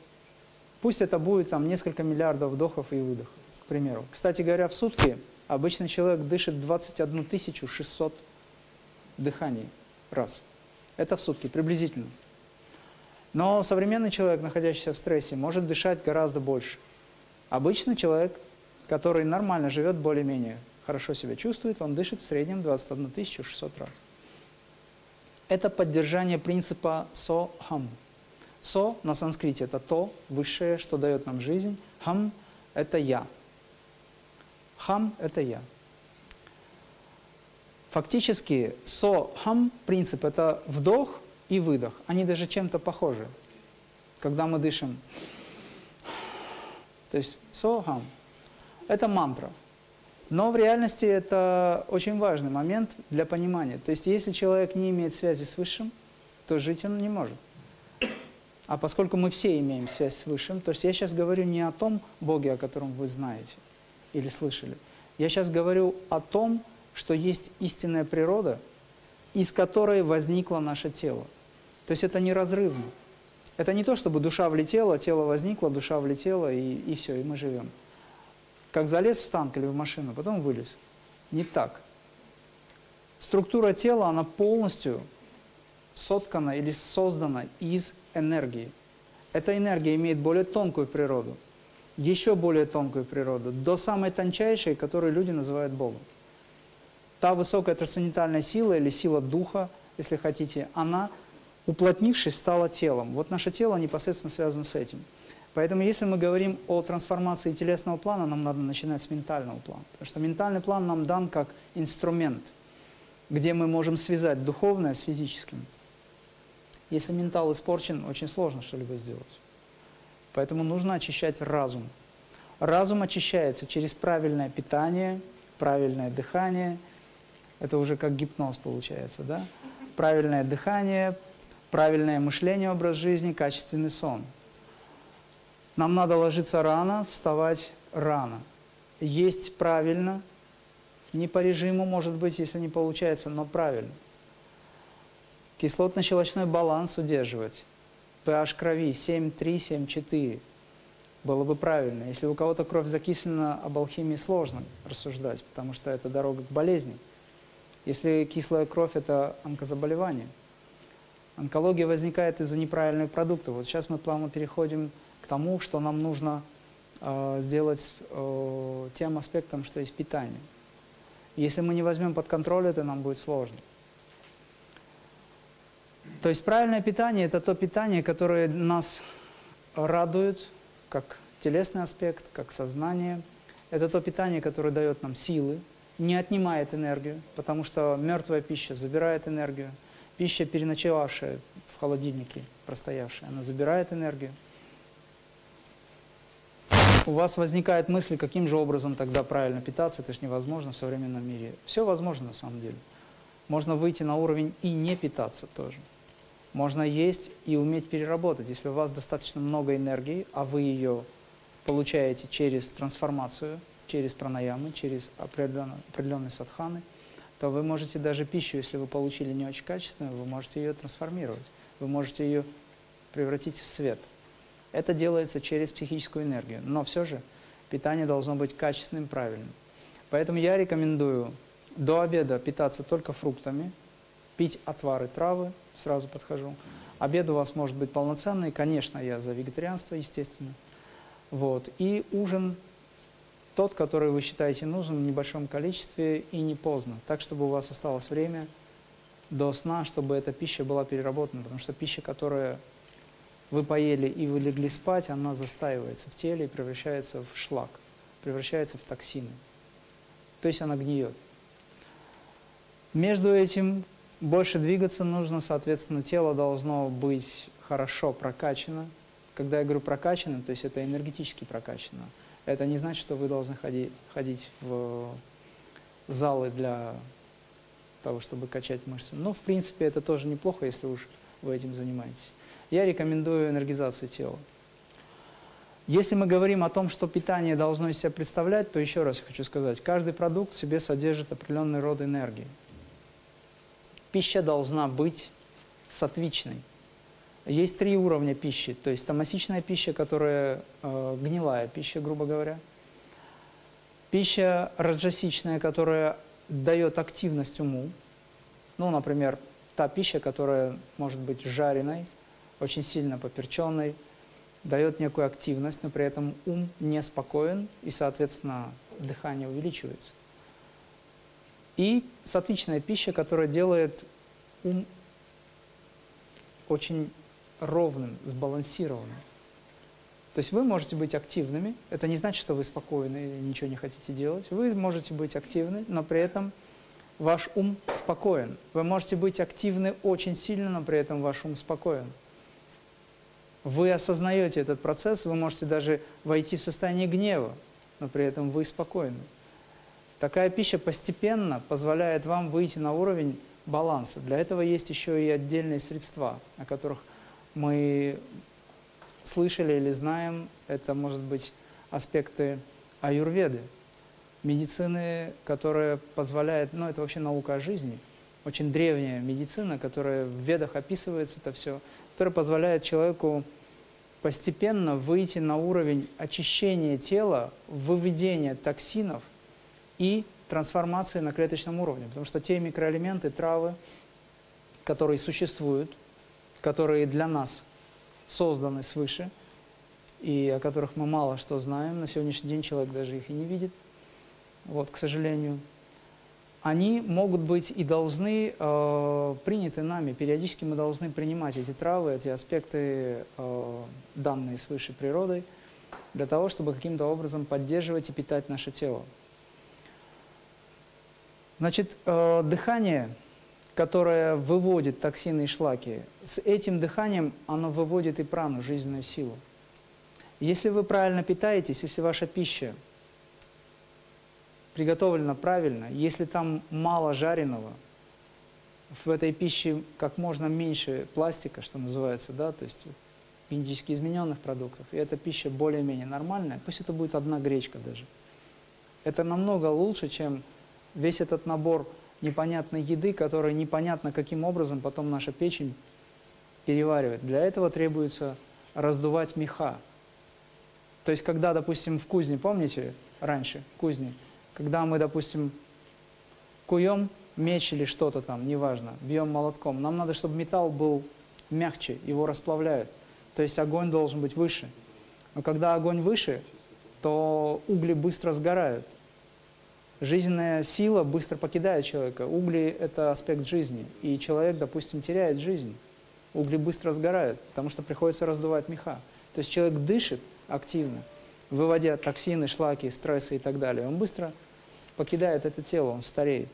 A: пусть это будет там несколько миллиардов вдохов и выдохов, к примеру. Кстати говоря, в сутки обычный человек дышит 21 600 дыханий раз. Это в сутки, приблизительно. Но современный человек, находящийся в стрессе, может дышать гораздо больше. Обычный человек, который нормально живет, более-менее хорошо себя чувствует, он дышит в среднем 21 600 раз это поддержание принципа со-хам. Со на санскрите – это то высшее, что дает нам жизнь. Хам – это я. Хам – это я. Фактически со-хам принцип – это вдох и выдох. Они даже чем-то похожи. Когда мы дышим, то есть со-хам – это мантра – но в реальности это очень важный момент для понимания. То есть если человек не имеет связи с Высшим, то жить он не может. А поскольку мы все имеем связь с Высшим, то есть я сейчас говорю не о том Боге, о котором вы знаете или слышали. Я сейчас говорю о том, что есть истинная природа, из которой возникло наше тело. То есть это неразрывно. Это не то, чтобы душа влетела, тело возникло, душа влетела, и, и все, и мы живем как залез в танк или в машину, потом вылез. Не так. Структура тела, она полностью соткана или создана из энергии. Эта энергия имеет более тонкую природу, еще более тонкую природу, до самой тончайшей, которую люди называют Богом. Та высокая трансцендентальная сила или сила духа, если хотите, она, уплотнившись, стала телом. Вот наше тело непосредственно связано с этим – Поэтому если мы говорим о трансформации телесного плана, нам надо начинать с ментального плана. Потому что ментальный план нам дан как инструмент, где мы можем связать духовное с физическим. Если ментал испорчен, очень сложно что-либо сделать. Поэтому нужно очищать разум. Разум очищается через правильное питание, правильное дыхание. Это уже как гипноз получается, да? Правильное дыхание, правильное мышление, образ жизни, качественный сон – нам надо ложиться рано, вставать рано. Есть правильно, не по режиму, может быть, если не получается, но правильно. Кислотно-щелочной баланс удерживать. pH крови 7,3, 7,4 было бы правильно. Если у кого-то кровь закислена, об алхимии сложно рассуждать, потому что это дорога к болезни. Если кислая кровь – это онкозаболевание. Онкология возникает из-за неправильных продуктов. Вот сейчас мы плавно переходим к тому, что нам нужно э, сделать э, тем аспектом, что есть питание. Если мы не возьмем под контроль это, нам будет сложно. То есть правильное питание – это то питание, которое нас радует, как телесный аспект, как сознание. Это то питание, которое дает нам силы, не отнимает энергию, потому что мертвая пища забирает энергию. Пища, переночевавшая в холодильнике, простоявшая, она забирает энергию у вас возникает мысль, каким же образом тогда правильно питаться, это же невозможно в современном мире. Все возможно на самом деле. Можно выйти на уровень и не питаться тоже. Можно есть и уметь переработать. Если у вас достаточно много энергии, а вы ее получаете через трансформацию, через пранаямы, через определенные, определенные садханы, то вы можете даже пищу, если вы получили не очень качественную, вы можете ее трансформировать. Вы можете ее превратить в свет. Это делается через психическую энергию. Но все же питание должно быть качественным, правильным. Поэтому я рекомендую до обеда питаться только фруктами, пить отвары травы, сразу подхожу. Обед у вас может быть полноценный, конечно, я за вегетарианство, естественно. Вот. И ужин тот, который вы считаете нужным в небольшом количестве и не поздно, так, чтобы у вас осталось время до сна, чтобы эта пища была переработана, потому что пища, которая вы поели и вы легли спать, она застаивается в теле и превращается в шлак, превращается в токсины. То есть она гниет. Между этим больше двигаться нужно, соответственно, тело должно быть хорошо прокачано. Когда я говорю прокачано, то есть это энергетически прокачано. Это не значит, что вы должны ходить, ходить в залы для того, чтобы качать мышцы. Но, в принципе, это тоже неплохо, если уж вы этим занимаетесь. Я рекомендую энергизацию тела. Если мы говорим о том, что питание должно из себя представлять, то еще раз хочу сказать, каждый продукт в себе содержит определенный род энергии. Пища должна быть сатвичной. Есть три уровня пищи, то есть тамасичная пища, которая э, гнилая пища, грубо говоря. Пища раджасичная, которая дает активность уму. Ну, например, та пища, которая может быть жареной, очень сильно поперченной, дает некую активность, но при этом ум неспокоен, и, соответственно, дыхание увеличивается. И сатвичная пища, которая делает ум очень ровным, сбалансированным. То есть вы можете быть активными, это не значит, что вы спокойны и ничего не хотите делать. Вы можете быть активны, но при этом ваш ум спокоен. Вы можете быть активны очень сильно, но при этом ваш ум спокоен. Вы осознаете этот процесс, вы можете даже войти в состояние гнева, но при этом вы спокойны. Такая пища постепенно позволяет вам выйти на уровень баланса. Для этого есть еще и отдельные средства, о которых мы слышали или знаем, это может быть аспекты аюрведы, медицины, которая позволяет, ну это вообще наука о жизни, очень древняя медицина, которая в ведах описывается это все, которая позволяет человеку постепенно выйти на уровень очищения тела, выведения токсинов и трансформации на клеточном уровне. Потому что те микроэлементы, травы, которые существуют, которые для нас созданы свыше, и о которых мы мало что знаем. На сегодняшний день человек даже их и не видит, вот, к сожалению. Они могут быть и должны э, приняты нами. Периодически мы должны принимать эти травы, эти аспекты, э, данные свыше природой, для того, чтобы каким-то образом поддерживать и питать наше тело. Значит, э, дыхание которое выводит токсины и шлаки, с этим дыханием оно выводит и прану, жизненную силу. Если вы правильно питаетесь, если ваша пища приготовлена правильно, если там мало жареного, в этой пище как можно меньше пластика, что называется, да, то есть генетически измененных продуктов, и эта пища более-менее нормальная, пусть это будет одна гречка даже. Это намного лучше, чем весь этот набор непонятной еды, которая непонятно каким образом потом наша печень переваривает. Для этого требуется раздувать меха. То есть, когда, допустим, в кузне, помните, раньше, кузни, когда мы, допустим, куем меч или что-то там, неважно, бьем молотком, нам надо, чтобы металл был мягче, его расплавляют. То есть огонь должен быть выше. Но когда огонь выше, то угли быстро сгорают жизненная сила быстро покидает человека. Угли – это аспект жизни, и человек, допустим, теряет жизнь. Угли быстро сгорают, потому что приходится раздувать меха. То есть человек дышит активно, выводя токсины, шлаки, стрессы и так далее. Он быстро покидает это тело, он стареет.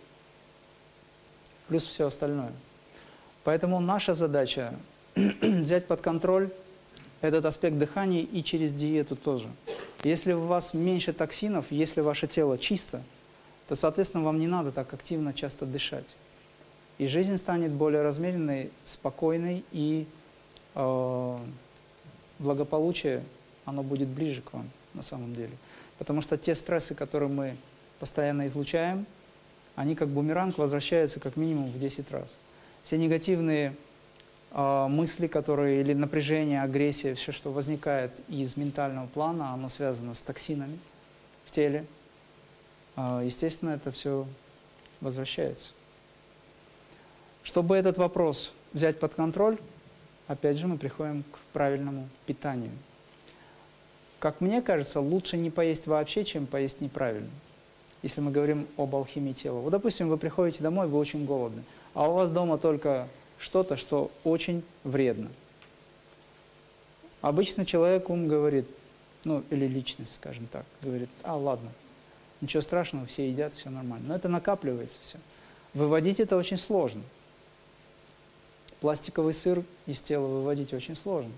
A: Плюс все остальное. Поэтому наша задача взять под контроль этот аспект дыхания и через диету тоже. Если у вас меньше токсинов, если ваше тело чисто – то, соответственно, вам не надо так активно часто дышать. И жизнь станет более размеренной, спокойной, и э, благополучие, оно будет ближе к вам на самом деле. Потому что те стрессы, которые мы постоянно излучаем, они как бумеранг возвращаются как минимум в 10 раз. Все негативные э, мысли, которые или напряжение, агрессия, все, что возникает из ментального плана, оно связано с токсинами в теле. Э, естественно, это все возвращается. Чтобы этот вопрос взять под контроль, опять же мы приходим к правильному питанию. Как мне кажется, лучше не поесть вообще, чем поесть неправильно. Если мы говорим об алхимии тела. Вот, допустим, вы приходите домой, вы очень голодны, а у вас дома только что-то, что очень вредно. Обычно человек ум говорит, ну или личность, скажем так, говорит, а ладно, ничего страшного, все едят, все нормально. Но это накапливается все. Выводить это очень сложно. Пластиковый сыр из тела выводить очень сложно.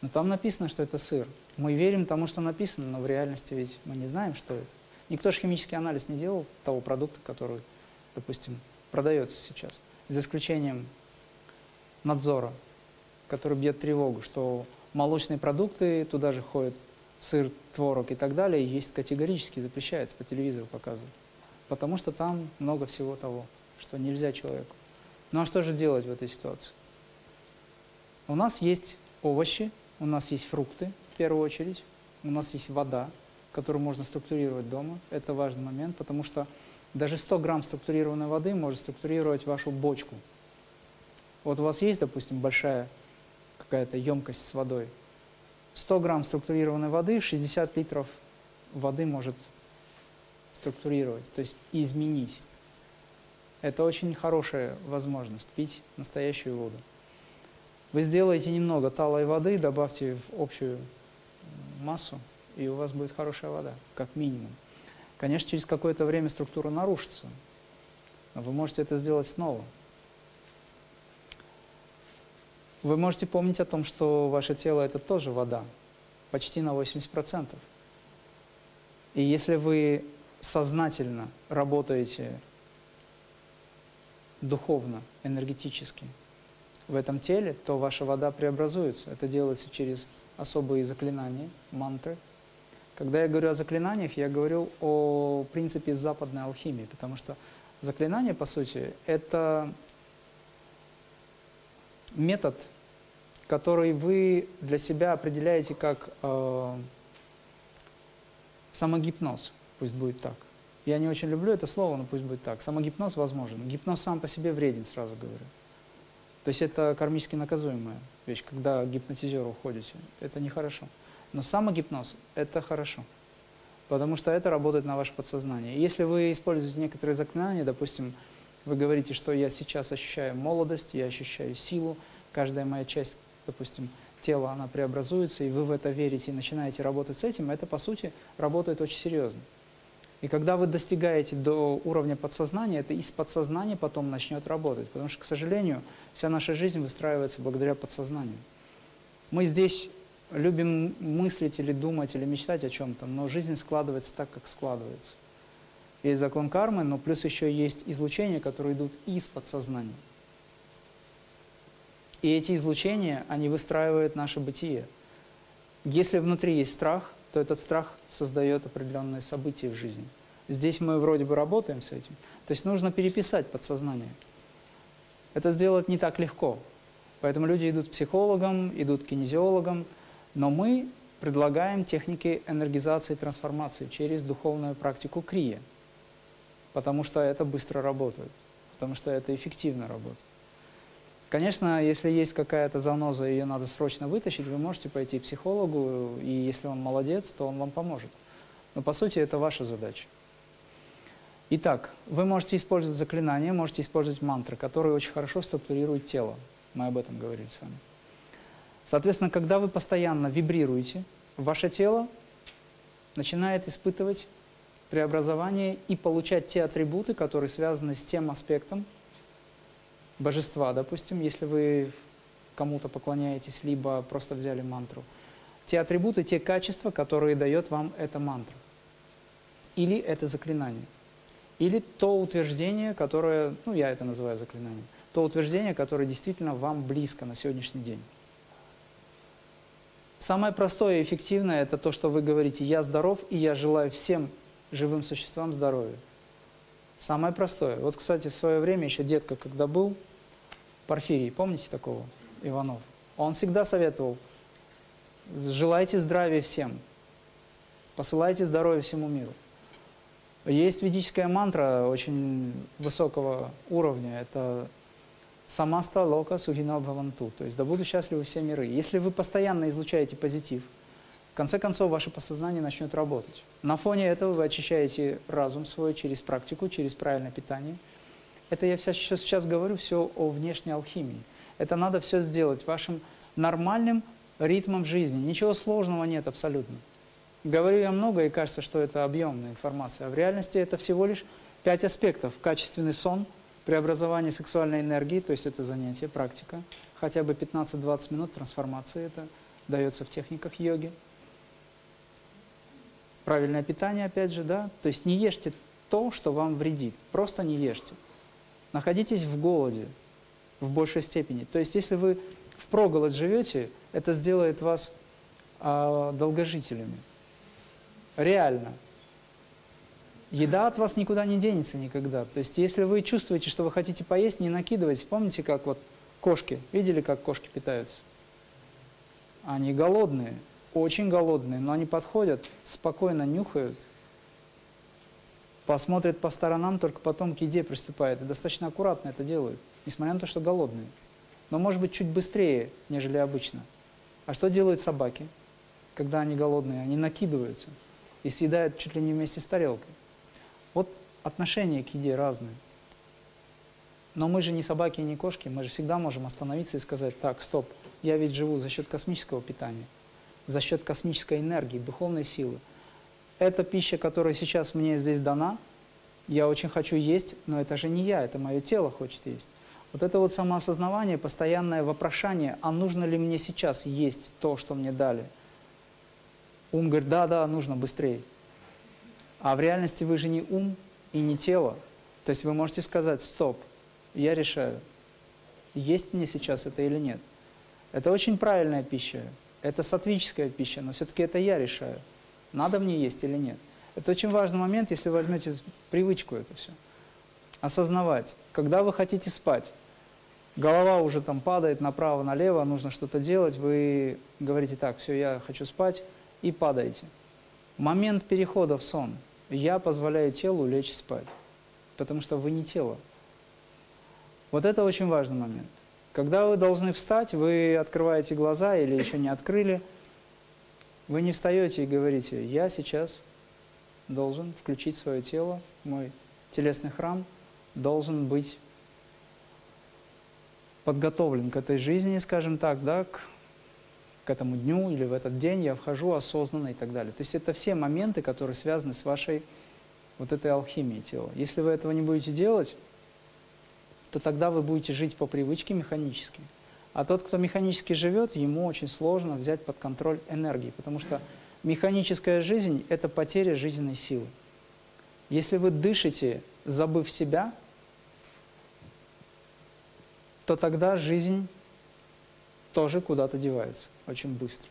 A: Но там написано, что это сыр. Мы верим тому, что написано, но в реальности ведь мы не знаем, что это. Никто же химический анализ не делал того продукта, который, допустим, продается сейчас. За исключением надзора, который бьет тревогу, что молочные продукты, туда же ходят сыр, творог и так далее, есть категорически запрещается, по телевизору показывают. Потому что там много всего того, что нельзя человеку. Ну а что же делать в этой ситуации? У нас есть овощи, у нас есть фрукты, в первую очередь, у нас есть вода, которую можно структурировать дома. Это важный момент, потому что даже 100 грамм структурированной воды может структурировать вашу бочку. Вот у вас есть, допустим, большая какая-то емкость с водой. 100 грамм структурированной воды, 60 литров воды может структурировать, то есть изменить. Это очень хорошая возможность пить настоящую воду. Вы сделаете немного талой воды, добавьте в общую массу, и у вас будет хорошая вода, как минимум. Конечно, через какое-то время структура нарушится, но вы можете это сделать снова. Вы можете помнить о том, что ваше тело – это тоже вода, почти на 80%. И если вы сознательно работаете духовно, энергетически в этом теле, то ваша вода преобразуется. Это делается через особые заклинания, мантры. Когда я говорю о заклинаниях, я говорю о принципе западной алхимии, потому что заклинание, по сути, это метод, который вы для себя определяете как э, самогипноз, пусть будет так. Я не очень люблю это слово, но пусть будет так. Самогипноз возможен. Гипноз сам по себе вреден, сразу говорю. То есть это кармически наказуемая вещь, когда гипнотизеру уходите. Это нехорошо. Но самогипноз – это хорошо, потому что это работает на ваше подсознание. если вы используете некоторые заклинания, допустим, вы говорите, что я сейчас ощущаю молодость, я ощущаю силу, каждая моя часть, допустим, тела, она преобразуется, и вы в это верите и начинаете работать с этим, это, по сути, работает очень серьезно. И когда вы достигаете до уровня подсознания, это из подсознания потом начнет работать. Потому что, к сожалению, вся наша жизнь выстраивается благодаря подсознанию. Мы здесь любим мыслить или думать, или мечтать о чем-то, но жизнь складывается так, как складывается. Есть закон кармы, но плюс еще есть излучения, которые идут из подсознания. И эти излучения, они выстраивают наше бытие. Если внутри есть страх, то этот страх создает определенные события в жизни. Здесь мы вроде бы работаем с этим. То есть нужно переписать подсознание. Это сделать не так легко. Поэтому люди идут к психологам, идут к кинезиологам, но мы предлагаем техники энергизации и трансформации через духовную практику крия, потому что это быстро работает, потому что это эффективно работает. Конечно, если есть какая-то заноза, ее надо срочно вытащить, вы можете пойти к психологу, и если он молодец, то он вам поможет. Но по сути это ваша задача. Итак, вы можете использовать заклинания, можете использовать мантры, которые очень хорошо структурируют тело. Мы об этом говорили с вами. Соответственно, когда вы постоянно вибрируете, ваше тело начинает испытывать преобразование и получать те атрибуты, которые связаны с тем аспектом, божества, допустим, если вы кому-то поклоняетесь, либо просто взяли мантру, те атрибуты, те качества, которые дает вам эта мантра или это заклинание. или то утверждение, которое, ну я это называю заклинанием, то утверждение, которое действительно вам близко на сегодняшний день. Самое простое и эффективное – это то, что вы говорите «я здоров, и я желаю всем живым существам здоровья». Самое простое. Вот, кстати, в свое время еще детка, когда был, Порфирий, помните такого, Иванов? Он всегда советовал «желайте здравия всем, посылайте здоровья всему миру». Есть ведическая мантра очень высокого уровня, это «самаста лока сухина бхаванту», то есть «да будут счастливы все миры». Если вы постоянно излучаете позитив, в конце концов ваше подсознание начнет работать. На фоне этого вы очищаете разум свой через практику, через правильное питание. Это я сейчас, сейчас говорю все о внешней алхимии. Это надо все сделать вашим нормальным ритмом жизни. Ничего сложного нет абсолютно. Говорю я много, и кажется, что это объемная информация. А в реальности это всего лишь пять аспектов. Качественный сон, преобразование сексуальной энергии, то есть это занятие, практика. Хотя бы 15-20 минут трансформации, это дается в техниках йоги. Правильное питание, опять же, да. То есть не ешьте то, что вам вредит. Просто не ешьте. Находитесь в голоде в большей степени. То есть если вы в проголод живете, это сделает вас э, долгожителями. Реально. Еда от вас никуда не денется никогда. То есть, если вы чувствуете, что вы хотите поесть, не накидывайтесь. Помните, как вот кошки, видели, как кошки питаются? Они голодные, очень голодные, но они подходят, спокойно нюхают, посмотрят по сторонам, только потом к еде приступают. И достаточно аккуратно это делают, несмотря на то, что голодные. Но, может быть, чуть быстрее, нежели обычно. А что делают собаки, когда они голодные? Они накидываются и съедают чуть ли не вместе с тарелкой. Вот отношения к еде разные. Но мы же не собаки и не кошки, мы же всегда можем остановиться и сказать, так, стоп, я ведь живу за счет космического питания, за счет космической энергии, духовной силы. Эта пища, которая сейчас мне здесь дана, я очень хочу есть, но это же не я, это мое тело хочет есть. Вот это вот самоосознавание, постоянное вопрошание, а нужно ли мне сейчас есть то, что мне дали – Ум говорит, да, да, нужно быстрее. А в реальности вы же не ум и не тело. То есть вы можете сказать, стоп, я решаю, есть мне сейчас это или нет. Это очень правильная пища, это сатвическая пища, но все-таки это я решаю, надо мне есть или нет. Это очень важный момент, если вы возьмете привычку это все. Осознавать, когда вы хотите спать, голова уже там падает направо-налево, нужно что-то делать, вы говорите так, все, я хочу спать, и падаете. Момент перехода в сон. Я позволяю телу лечь спать, потому что вы не тело. Вот это очень важный момент. Когда вы должны встать, вы открываете глаза или еще не открыли, вы не встаете и говорите, я сейчас должен включить свое тело, мой телесный храм должен быть подготовлен к этой жизни, скажем так, да, к к этому дню или в этот день я вхожу осознанно и так далее. То есть это все моменты, которые связаны с вашей вот этой алхимией тела. Если вы этого не будете делать, то тогда вы будете жить по привычке механически. А тот, кто механически живет, ему очень сложно взять под контроль энергии, потому что механическая жизнь – это потеря жизненной силы. Если вы дышите, забыв себя, то тогда жизнь тоже куда-то девается очень быстро.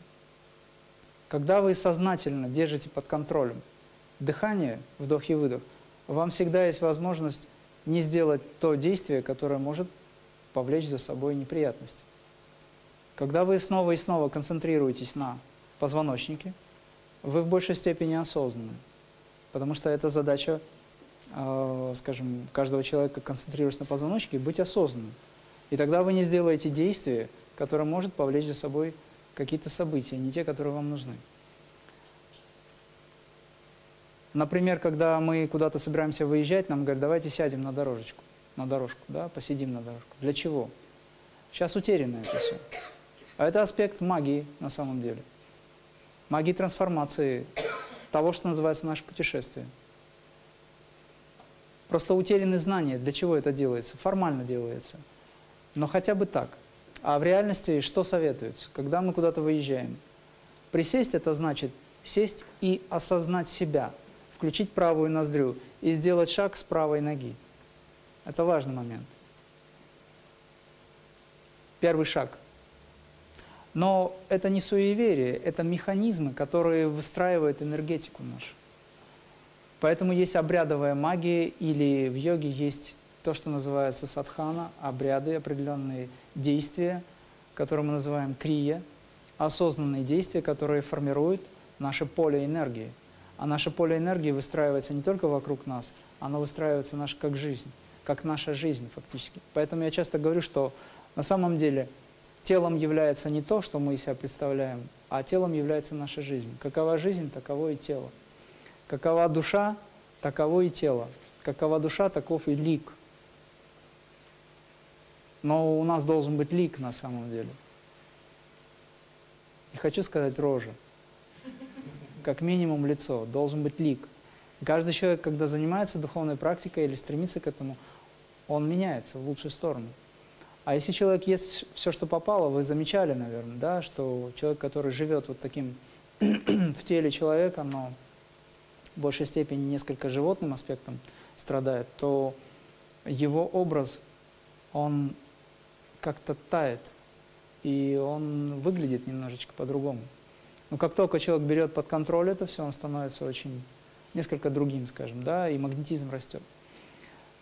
A: Когда вы сознательно держите под контролем дыхание, вдох и выдох, вам всегда есть возможность не сделать то действие, которое может повлечь за собой неприятности. Когда вы снова и снова концентрируетесь на позвоночнике, вы в большей степени осознанны, потому что это задача, э, скажем, каждого человека концентрироваться на позвоночнике, быть осознанным. И тогда вы не сделаете действие, которое может повлечь за собой какие-то события, не те, которые вам нужны. Например, когда мы куда-то собираемся выезжать, нам говорят, давайте сядем на дорожечку, на дорожку, да, посидим на дорожку. Для чего? Сейчас утеряно это все. А это аспект магии на самом деле. Магии трансформации того, что называется наше путешествие. Просто утеряны знания, для чего это делается, формально делается. Но хотя бы так – а в реальности что советуется? Когда мы куда-то выезжаем? Присесть – это значит сесть и осознать себя, включить правую ноздрю и сделать шаг с правой ноги. Это важный момент. Первый шаг. Но это не суеверие, это механизмы, которые выстраивают энергетику нашу. Поэтому есть обрядовая магия, или в йоге есть то, что называется садхана, обряды, определенные действия, которые мы называем крия, осознанные действия, которые формируют наше поле энергии. А наше поле энергии выстраивается не только вокруг нас, оно выстраивается наш как жизнь, как наша жизнь фактически. Поэтому я часто говорю, что на самом деле телом является не то, что мы из себя представляем, а телом является наша жизнь. Какова жизнь, таково и тело. Какова душа, таково и тело. Какова душа, таков и лик. Но у нас должен быть лик на самом деле. Не хочу сказать рожа как минимум лицо, должен быть лик. каждый человек, когда занимается духовной практикой или стремится к этому, он меняется в лучшую сторону. А если человек ест все, что попало, вы замечали, наверное, да, что человек, который живет вот таким в теле человека, но в большей степени несколько животным аспектом страдает, то его образ, он как-то тает, и он выглядит немножечко по-другому. Но как только человек берет под контроль это все, он становится очень несколько другим, скажем, да, и магнетизм растет.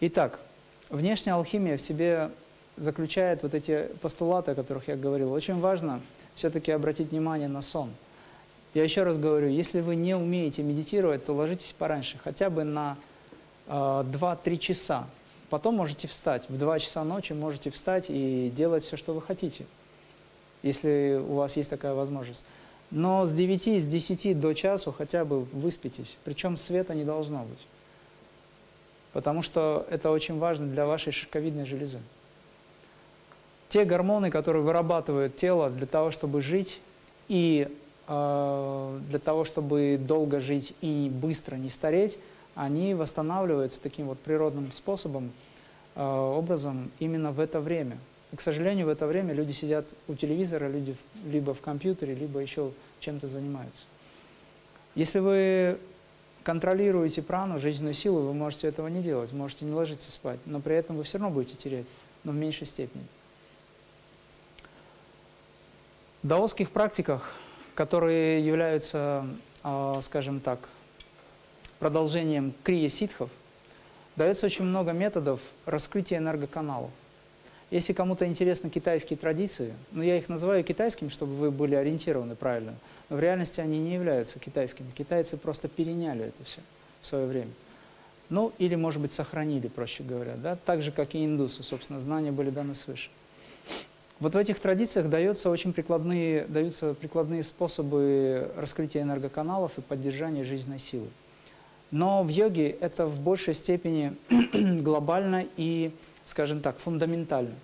A: Итак, внешняя алхимия в себе заключает вот эти постулаты, о которых я говорил. Очень важно все-таки обратить внимание на сон. Я еще раз говорю, если вы не умеете медитировать, то ложитесь пораньше, хотя бы на э, 2-3 часа. Потом можете встать. В 2 часа ночи можете встать и делать все, что вы хотите, если у вас есть такая возможность. Но с 9, с 10 до часу хотя бы выспитесь. Причем света не должно быть. Потому что это очень важно для вашей шишковидной железы. Те гормоны, которые вырабатывает тело для того, чтобы жить и э, для того, чтобы долго жить и быстро не стареть, они восстанавливаются таким вот природным способом, э, образом именно в это время – и, к сожалению, в это время люди сидят у телевизора, люди либо в компьютере, либо еще чем-то занимаются. Если вы контролируете прану, жизненную силу, вы можете этого не делать, можете не ложиться спать, но при этом вы все равно будете терять, но в меньшей степени. В даосских практиках, которые являются, а, скажем так, продолжением крия ситхов, дается очень много методов раскрытия энергоканалов. Если кому-то интересны китайские традиции, ну я их называю китайскими, чтобы вы были ориентированы правильно, но в реальности они не являются китайскими. Китайцы просто переняли это все в свое время. Ну, или, может быть, сохранили, проще говоря, да? так же, как и индусы, собственно, знания были даны свыше. Вот в этих традициях даются очень прикладные, даются прикладные способы раскрытия энергоканалов и поддержания жизненной силы. Но в йоге это в большей степени глобально и скажем так, фундаментально.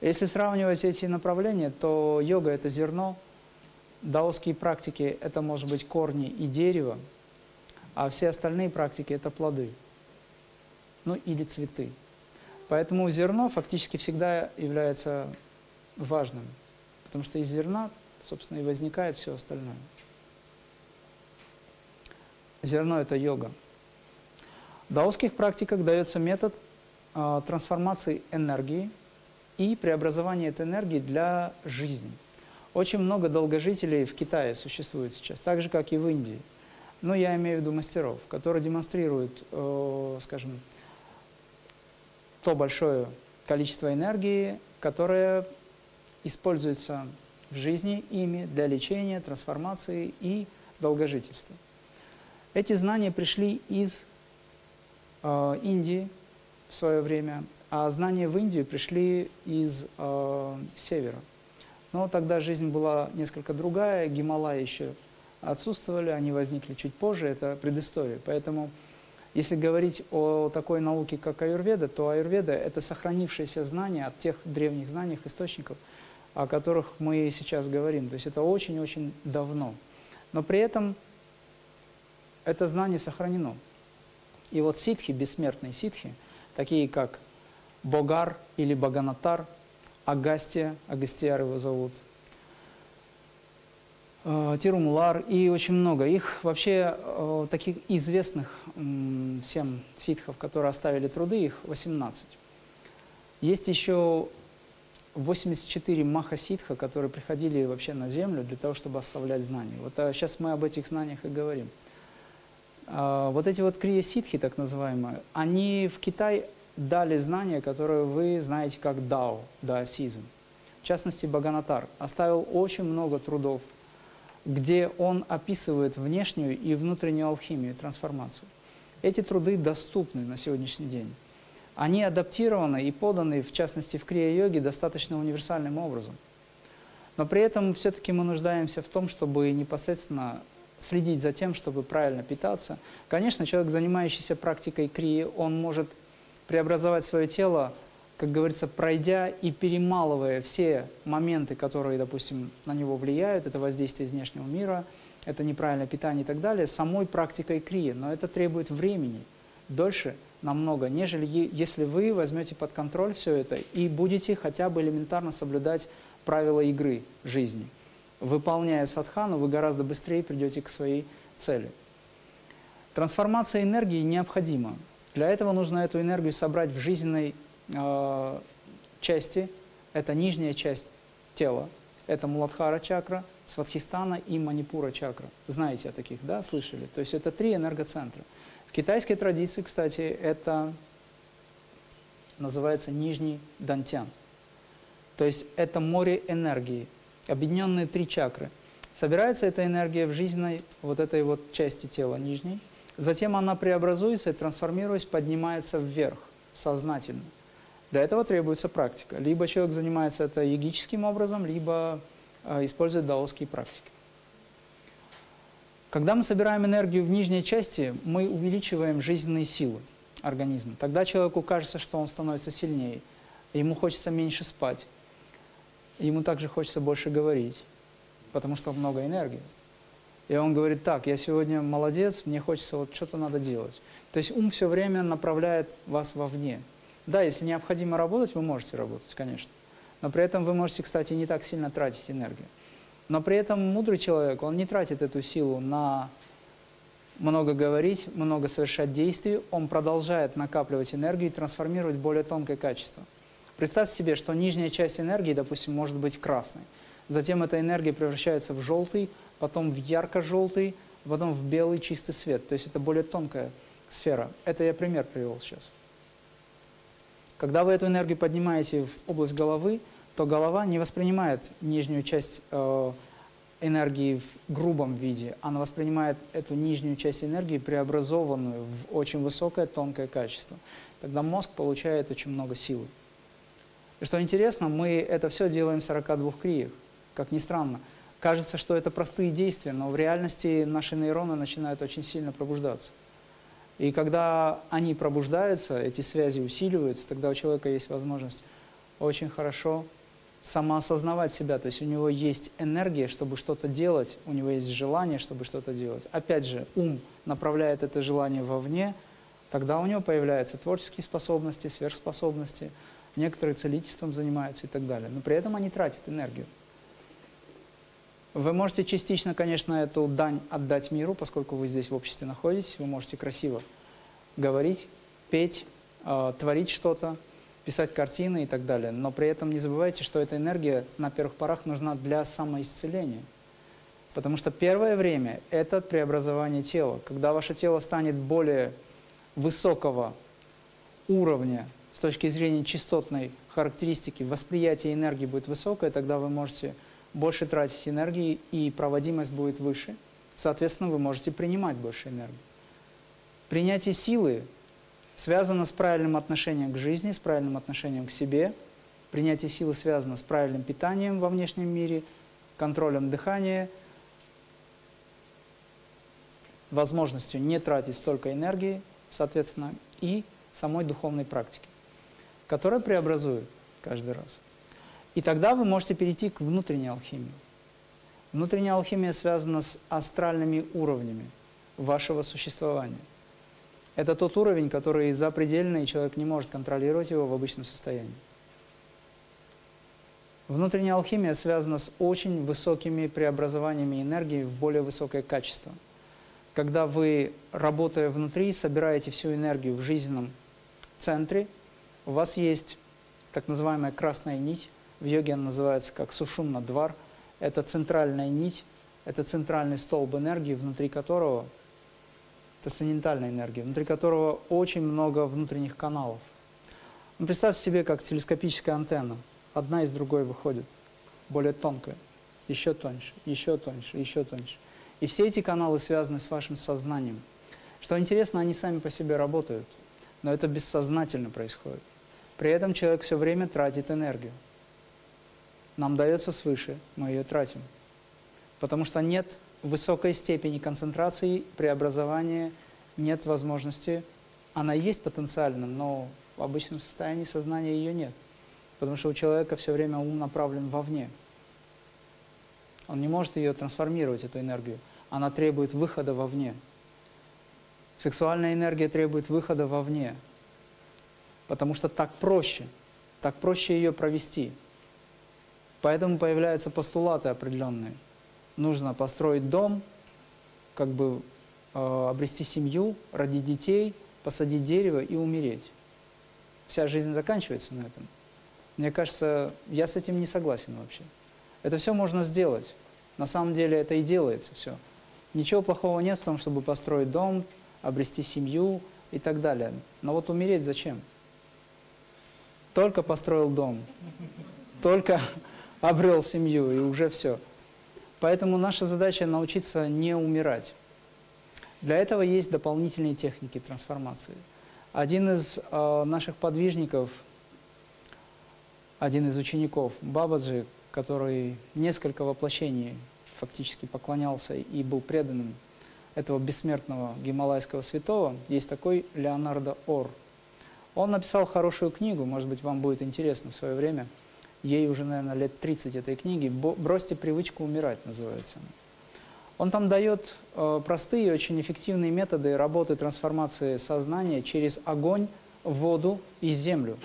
A: Если сравнивать эти направления, то йога – это зерно, даосские практики – это, может быть, корни и дерево, а все остальные практики – это плоды, ну или цветы. Поэтому зерно фактически всегда является важным, потому что из зерна, собственно, и возникает все остальное. Зерно – это йога. В даосских практиках дается метод – а, трансформации энергии и преобразования этой энергии для жизни. Очень много долгожителей в Китае существует сейчас, так же, как и в Индии. Но я имею в виду мастеров, которые демонстрируют, э, скажем, то большое количество энергии, которое используется в жизни ими для лечения, трансформации и долгожительства. Эти знания пришли из э, Индии, в свое время, а знания в Индию пришли из э, севера. Но тогда жизнь была несколько другая, Гималаи еще отсутствовали, они возникли чуть позже, это предыстория. Поэтому, если говорить о такой науке, как аюрведа, то аюрведа – это сохранившееся знание от тех древних знаний, источников, о которых мы сейчас говорим. То есть это очень-очень давно. Но при этом это знание сохранено. И вот ситхи, бессмертные ситхи – такие как Богар или Баганатар, Агастия, Агастияр его зовут, э, Тирумулар и очень много. Их вообще э, таких известных всем ситхов, которые оставили труды, их 18. Есть еще 84 маха-ситха, которые приходили вообще на землю для того, чтобы оставлять знания. Вот сейчас мы об этих знаниях и говорим. А, вот эти вот крия-ситхи, так называемые, они в Китай дали знания, которые вы знаете как дао, даосизм. В частности, Баганатар оставил очень много трудов, где он описывает внешнюю и внутреннюю алхимию, трансформацию. Эти труды доступны на сегодняшний день. Они адаптированы и поданы, в частности, в крия-йоге достаточно универсальным образом. Но при этом все-таки мы нуждаемся в том, чтобы непосредственно следить за тем, чтобы правильно питаться. Конечно, человек, занимающийся практикой крии, он может преобразовать свое тело, как говорится, пройдя и перемалывая все моменты, которые, допустим, на него влияют, это воздействие из внешнего мира, это неправильное питание и так далее, самой практикой крии. Но это требует времени, дольше намного, нежели если вы возьмете под контроль все это и будете хотя бы элементарно соблюдать правила игры жизни. Выполняя садхану, вы гораздо быстрее придете к своей цели. Трансформация энергии необходима. Для этого нужно эту энергию собрать в жизненной э, части. Это нижняя часть тела. Это Муладхара чакра, Сватхистана и Манипура чакра. Знаете о таких, да, слышали? То есть это три энергоцентра. В китайской традиции, кстати, это называется нижний дантян. То есть это море энергии, объединенные три чакры. Собирается эта энергия в жизненной вот этой вот части тела нижней, Затем она преобразуется и, трансформируясь, поднимается вверх, сознательно. Для этого требуется практика. Либо человек занимается это йогическим образом, либо э, использует даосские практики. Когда мы собираем энергию в нижней части, мы увеличиваем жизненные силы организма. Тогда человеку кажется, что он становится сильнее, ему хочется меньше спать, ему также хочется больше говорить, потому что много энергии. И он говорит, так, я сегодня молодец, мне хочется, вот что-то надо делать. То есть ум все время направляет вас вовне. Да, если необходимо работать, вы можете работать, конечно. Но при этом вы можете, кстати, не так сильно тратить энергию. Но при этом мудрый человек, он не тратит эту силу на много говорить, много совершать действий, он продолжает накапливать энергию и трансформировать более тонкое качество. Представьте себе, что нижняя часть энергии, допустим, может быть красной. Затем эта энергия превращается в желтый, потом в ярко-желтый, потом в белый чистый свет. То есть это более тонкая сфера. Это я пример привел сейчас. Когда вы эту энергию поднимаете в область головы, то голова не воспринимает нижнюю часть э, энергии в грубом виде, она воспринимает эту нижнюю часть энергии, преобразованную в очень высокое тонкое качество. Тогда мозг получает очень много силы. И что интересно, мы это все делаем в 42 криях, как ни странно. Кажется, что это простые действия, но в реальности наши нейроны начинают очень сильно пробуждаться. И когда они пробуждаются, эти связи усиливаются, тогда у человека есть возможность очень хорошо самоосознавать себя. То есть у него есть энергия, чтобы что-то делать, у него есть желание, чтобы что-то делать. Опять же, ум направляет это желание вовне, тогда у него появляются творческие способности, сверхспособности, некоторые целительством занимаются и так далее. Но при этом они тратят энергию. Вы можете частично, конечно, эту дань отдать миру, поскольку вы здесь в обществе находитесь. Вы можете красиво говорить, петь, э, творить что-то, писать картины и так далее. Но при этом не забывайте, что эта энергия на первых порах нужна для самоисцеления. Потому что первое время – это преобразование тела. Когда ваше тело станет более высокого уровня с точки зрения частотной характеристики, восприятие энергии будет высокое, тогда вы можете больше тратить энергии и проводимость будет выше. Соответственно, вы можете принимать больше энергии. Принятие силы связано с правильным отношением к жизни, с правильным отношением к себе. Принятие силы связано с правильным питанием во внешнем мире, контролем дыхания, возможностью не тратить столько энергии, соответственно, и самой духовной практики, которая преобразует каждый раз. И тогда вы можете перейти к внутренней алхимии. Внутренняя алхимия связана с астральными уровнями вашего существования. Это тот уровень, который запредельный, и человек не может контролировать его в обычном состоянии. Внутренняя алхимия связана с очень высокими преобразованиями энергии в более высокое качество. Когда вы, работая внутри, собираете всю энергию в жизненном центре, у вас есть так называемая красная нить, в йоге она называется как сушумна двар, это центральная нить, это центральный столб энергии, внутри которого, это санитальная энергия, внутри которого очень много внутренних каналов. Ну, представьте себе, как телескопическая антенна – одна из другой выходит, более тонкая, еще тоньше, еще тоньше, еще тоньше. И все эти каналы связаны с вашим сознанием. Что интересно, они сами по себе работают, но это бессознательно происходит. При этом человек все время тратит энергию. Нам дается свыше, мы ее тратим. Потому что нет высокой степени концентрации, преобразования, нет возможности. Она есть потенциально, но в обычном состоянии сознания ее нет. Потому что у человека все время ум направлен вовне. Он не может ее трансформировать, эту энергию. Она требует выхода вовне. Сексуальная энергия требует выхода вовне. Потому что так проще. Так проще ее провести. Поэтому появляются постулаты определенные. Нужно построить дом, как бы э, обрести семью, родить детей, посадить дерево и умереть. Вся жизнь заканчивается на этом. Мне кажется, я с этим не согласен вообще. Это все можно сделать. На самом деле это и делается все. Ничего плохого нет в том, чтобы построить дом, обрести семью и так далее. Но вот умереть зачем? Только построил дом, только обрел семью и уже все. Поэтому наша задача научиться не умирать. Для этого есть дополнительные техники трансформации. Один из э, наших подвижников – один из учеников Бабаджи, который несколько воплощений фактически поклонялся и был преданным этого бессмертного гималайского святого, есть такой Леонардо Ор. Он написал хорошую книгу, может быть, вам будет интересно в свое время. Ей уже, наверное, лет 30 этой книги. «Бросьте привычку умирать» называется. Он там дает э, простые, очень эффективные методы работы трансформации сознания через огонь, воду и землю.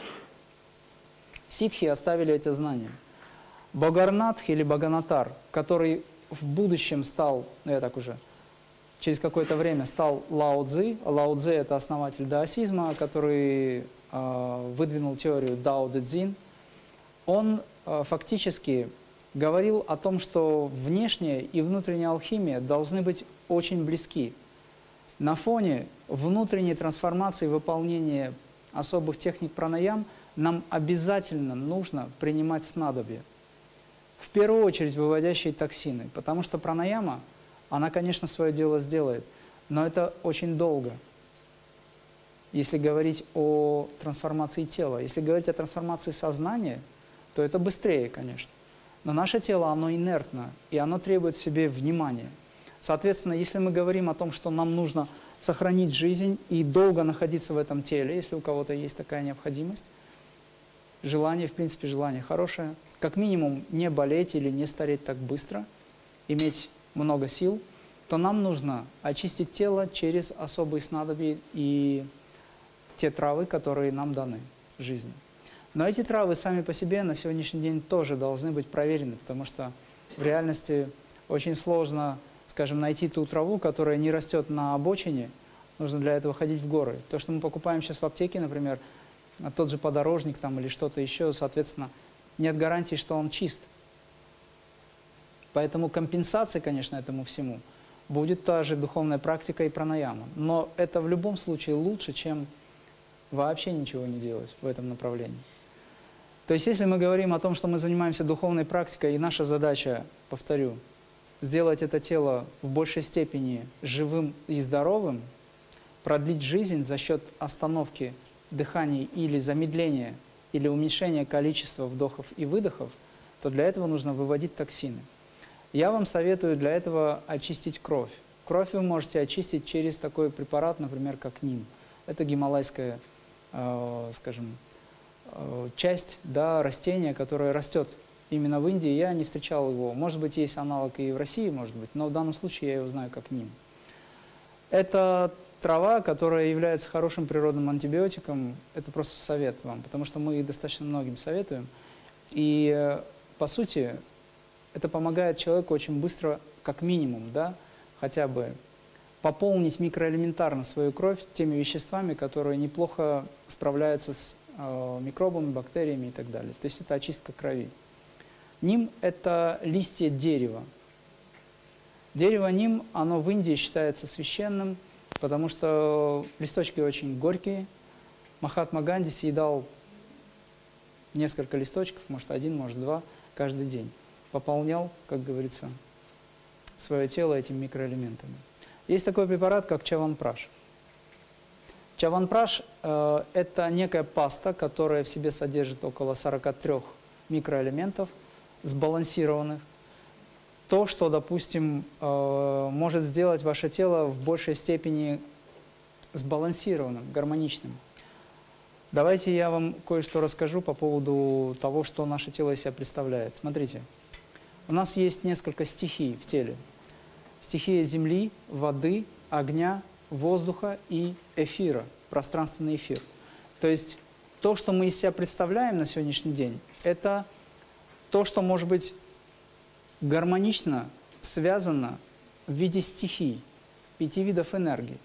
A: Ситхи оставили эти знания. Богарнатх или Баганатар, который в будущем стал, ну я так уже, через какое-то время стал Лао Цзи. Лао Цзи – это основатель даосизма, который э, выдвинул теорию Дао Дэ Цзин. Он э, фактически говорил о том, что внешняя и внутренняя алхимия должны быть очень близки. На фоне внутренней трансформации выполнения особых техник пранаям – нам обязательно нужно принимать снадобья. В первую очередь выводящие токсины, потому что пранаяма, она, конечно, свое дело сделает, но это очень долго. Если говорить о трансформации тела, если говорить о трансформации сознания, то это быстрее, конечно. Но наше тело, оно инертно, и оно требует себе внимания. Соответственно, если мы говорим о том, что нам нужно сохранить жизнь и долго находиться в этом теле, если у кого-то есть такая необходимость, желание, в принципе, желание хорошее. Как минимум не болеть или не стареть так быстро, иметь много сил, то нам нужно очистить тело через особые снадобья и те травы, которые нам даны в жизни. Но эти травы сами по себе на сегодняшний день тоже должны быть проверены, потому что в реальности очень сложно, скажем, найти ту траву, которая не растет на обочине, нужно для этого ходить в горы. То, что мы покупаем сейчас в аптеке, например, тот же подорожник там или что-то еще, соответственно, нет гарантии, что он чист. Поэтому компенсация, конечно, этому всему будет та же духовная практика и пранаяма. Но это в любом случае лучше, чем вообще ничего не делать в этом направлении. То есть, если мы говорим о том, что мы занимаемся духовной практикой, и наша задача, повторю, сделать это тело в большей степени живым и здоровым, продлить жизнь за счет остановки дыхания или замедления или уменьшения количества вдохов и выдохов, то для этого нужно выводить токсины. Я вам советую для этого очистить кровь. Кровь вы можете очистить через такой препарат, например, как НИМ. Это гималайская, э, скажем, э, часть да, растения, которое растет именно в Индии. Я не встречал его. Может быть, есть аналог и в России, может быть, но в данном случае я его знаю как НИМ. Это трава, которая является хорошим природным антибиотиком, это просто совет вам, потому что мы достаточно многим советуем. И э, по сути, это помогает человеку очень быстро, как минимум, да, хотя бы пополнить микроэлементарно свою кровь теми веществами, которые неплохо справляются с э, микробами, бактериями и так далее. То есть это очистка крови. Ним – это листья дерева. Дерево ним, оно в Индии считается священным, потому что листочки очень горькие. Махатма Ганди съедал несколько листочков, может один, может два, каждый день. Пополнял, как говорится, свое тело этими микроэлементами. Есть такой препарат, как чаванпраш. Чаванпраш э, – это некая паста, которая в себе содержит около 43 микроэлементов, сбалансированных. То, что, допустим, э, может сделать ваше тело в большей степени сбалансированным, гармоничным. Давайте я вам кое-что расскажу по поводу того, что наше тело из себя представляет. Смотрите, у нас есть несколько стихий в теле. Стихия земли, воды, огня, воздуха и эфира, пространственный эфир. То есть то, что мы из себя представляем на сегодняшний день, это то, что может быть гармонично связано в виде стихий, пяти видов энергии.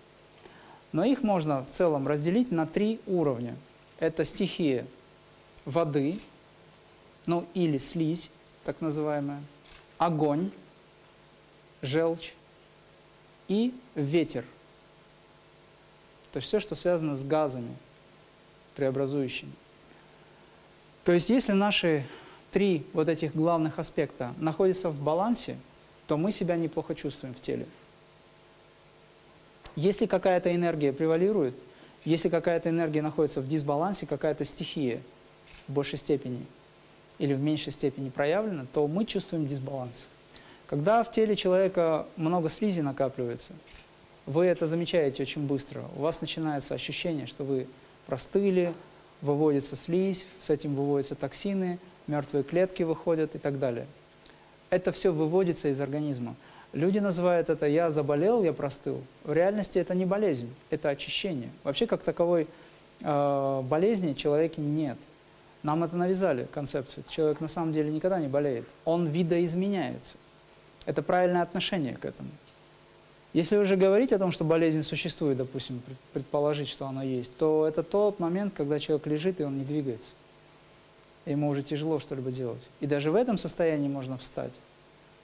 A: Но их можно в целом разделить на три уровня. Это стихия воды, ну или слизь, так называемая, огонь, желчь и ветер. То есть все, что связано с газами преобразующими. То есть если наши три вот этих главных аспекта находятся в балансе, то мы себя неплохо чувствуем в теле. Если какая-то энергия превалирует, если какая-то энергия находится в дисбалансе, какая-то стихия в большей степени или в меньшей степени проявлена, то мы чувствуем дисбаланс. Когда в теле человека много слизи накапливается, вы это замечаете очень быстро. У вас начинается ощущение, что вы простыли, выводится слизь, с этим выводятся токсины – мертвые клетки выходят и так далее. Это все выводится из организма. Люди называют это «я заболел, я простыл». В реальности это не болезнь, это очищение. Вообще как таковой э, болезни человеке нет. Нам это навязали, концепцию. Человек на самом деле никогда не болеет. Он видоизменяется. Это правильное отношение к этому. Если уже говорить о том, что болезнь существует, допустим, предположить, что она есть, то это тот момент, когда человек лежит и он не двигается ему уже тяжело что-либо делать. И даже в этом состоянии можно встать.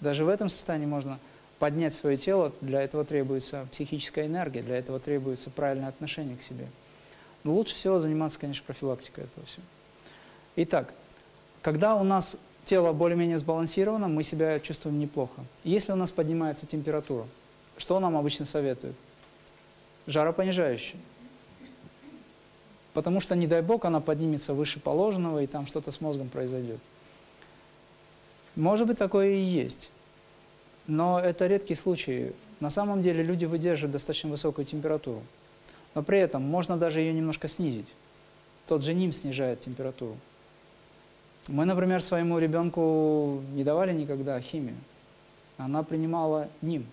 A: Даже в этом состоянии можно поднять свое тело, для этого требуется психическая энергия, для этого требуется правильное отношение к себе. Но лучше всего заниматься, конечно, профилактикой этого всего. Итак, когда у нас тело более-менее сбалансировано, мы себя чувствуем неплохо. Если у нас поднимается температура, что нам обычно советуют? Жаропонижающее. Потому что, не дай бог, она поднимется выше положенного, и там что-то с мозгом произойдет. Может быть, такое и есть. Но это редкий случай. На самом деле люди выдерживают достаточно высокую температуру. Но при этом можно даже ее немножко снизить. Тот же НИМ снижает температуру. Мы, например, своему ребенку не давали никогда химию. Она принимала НИМ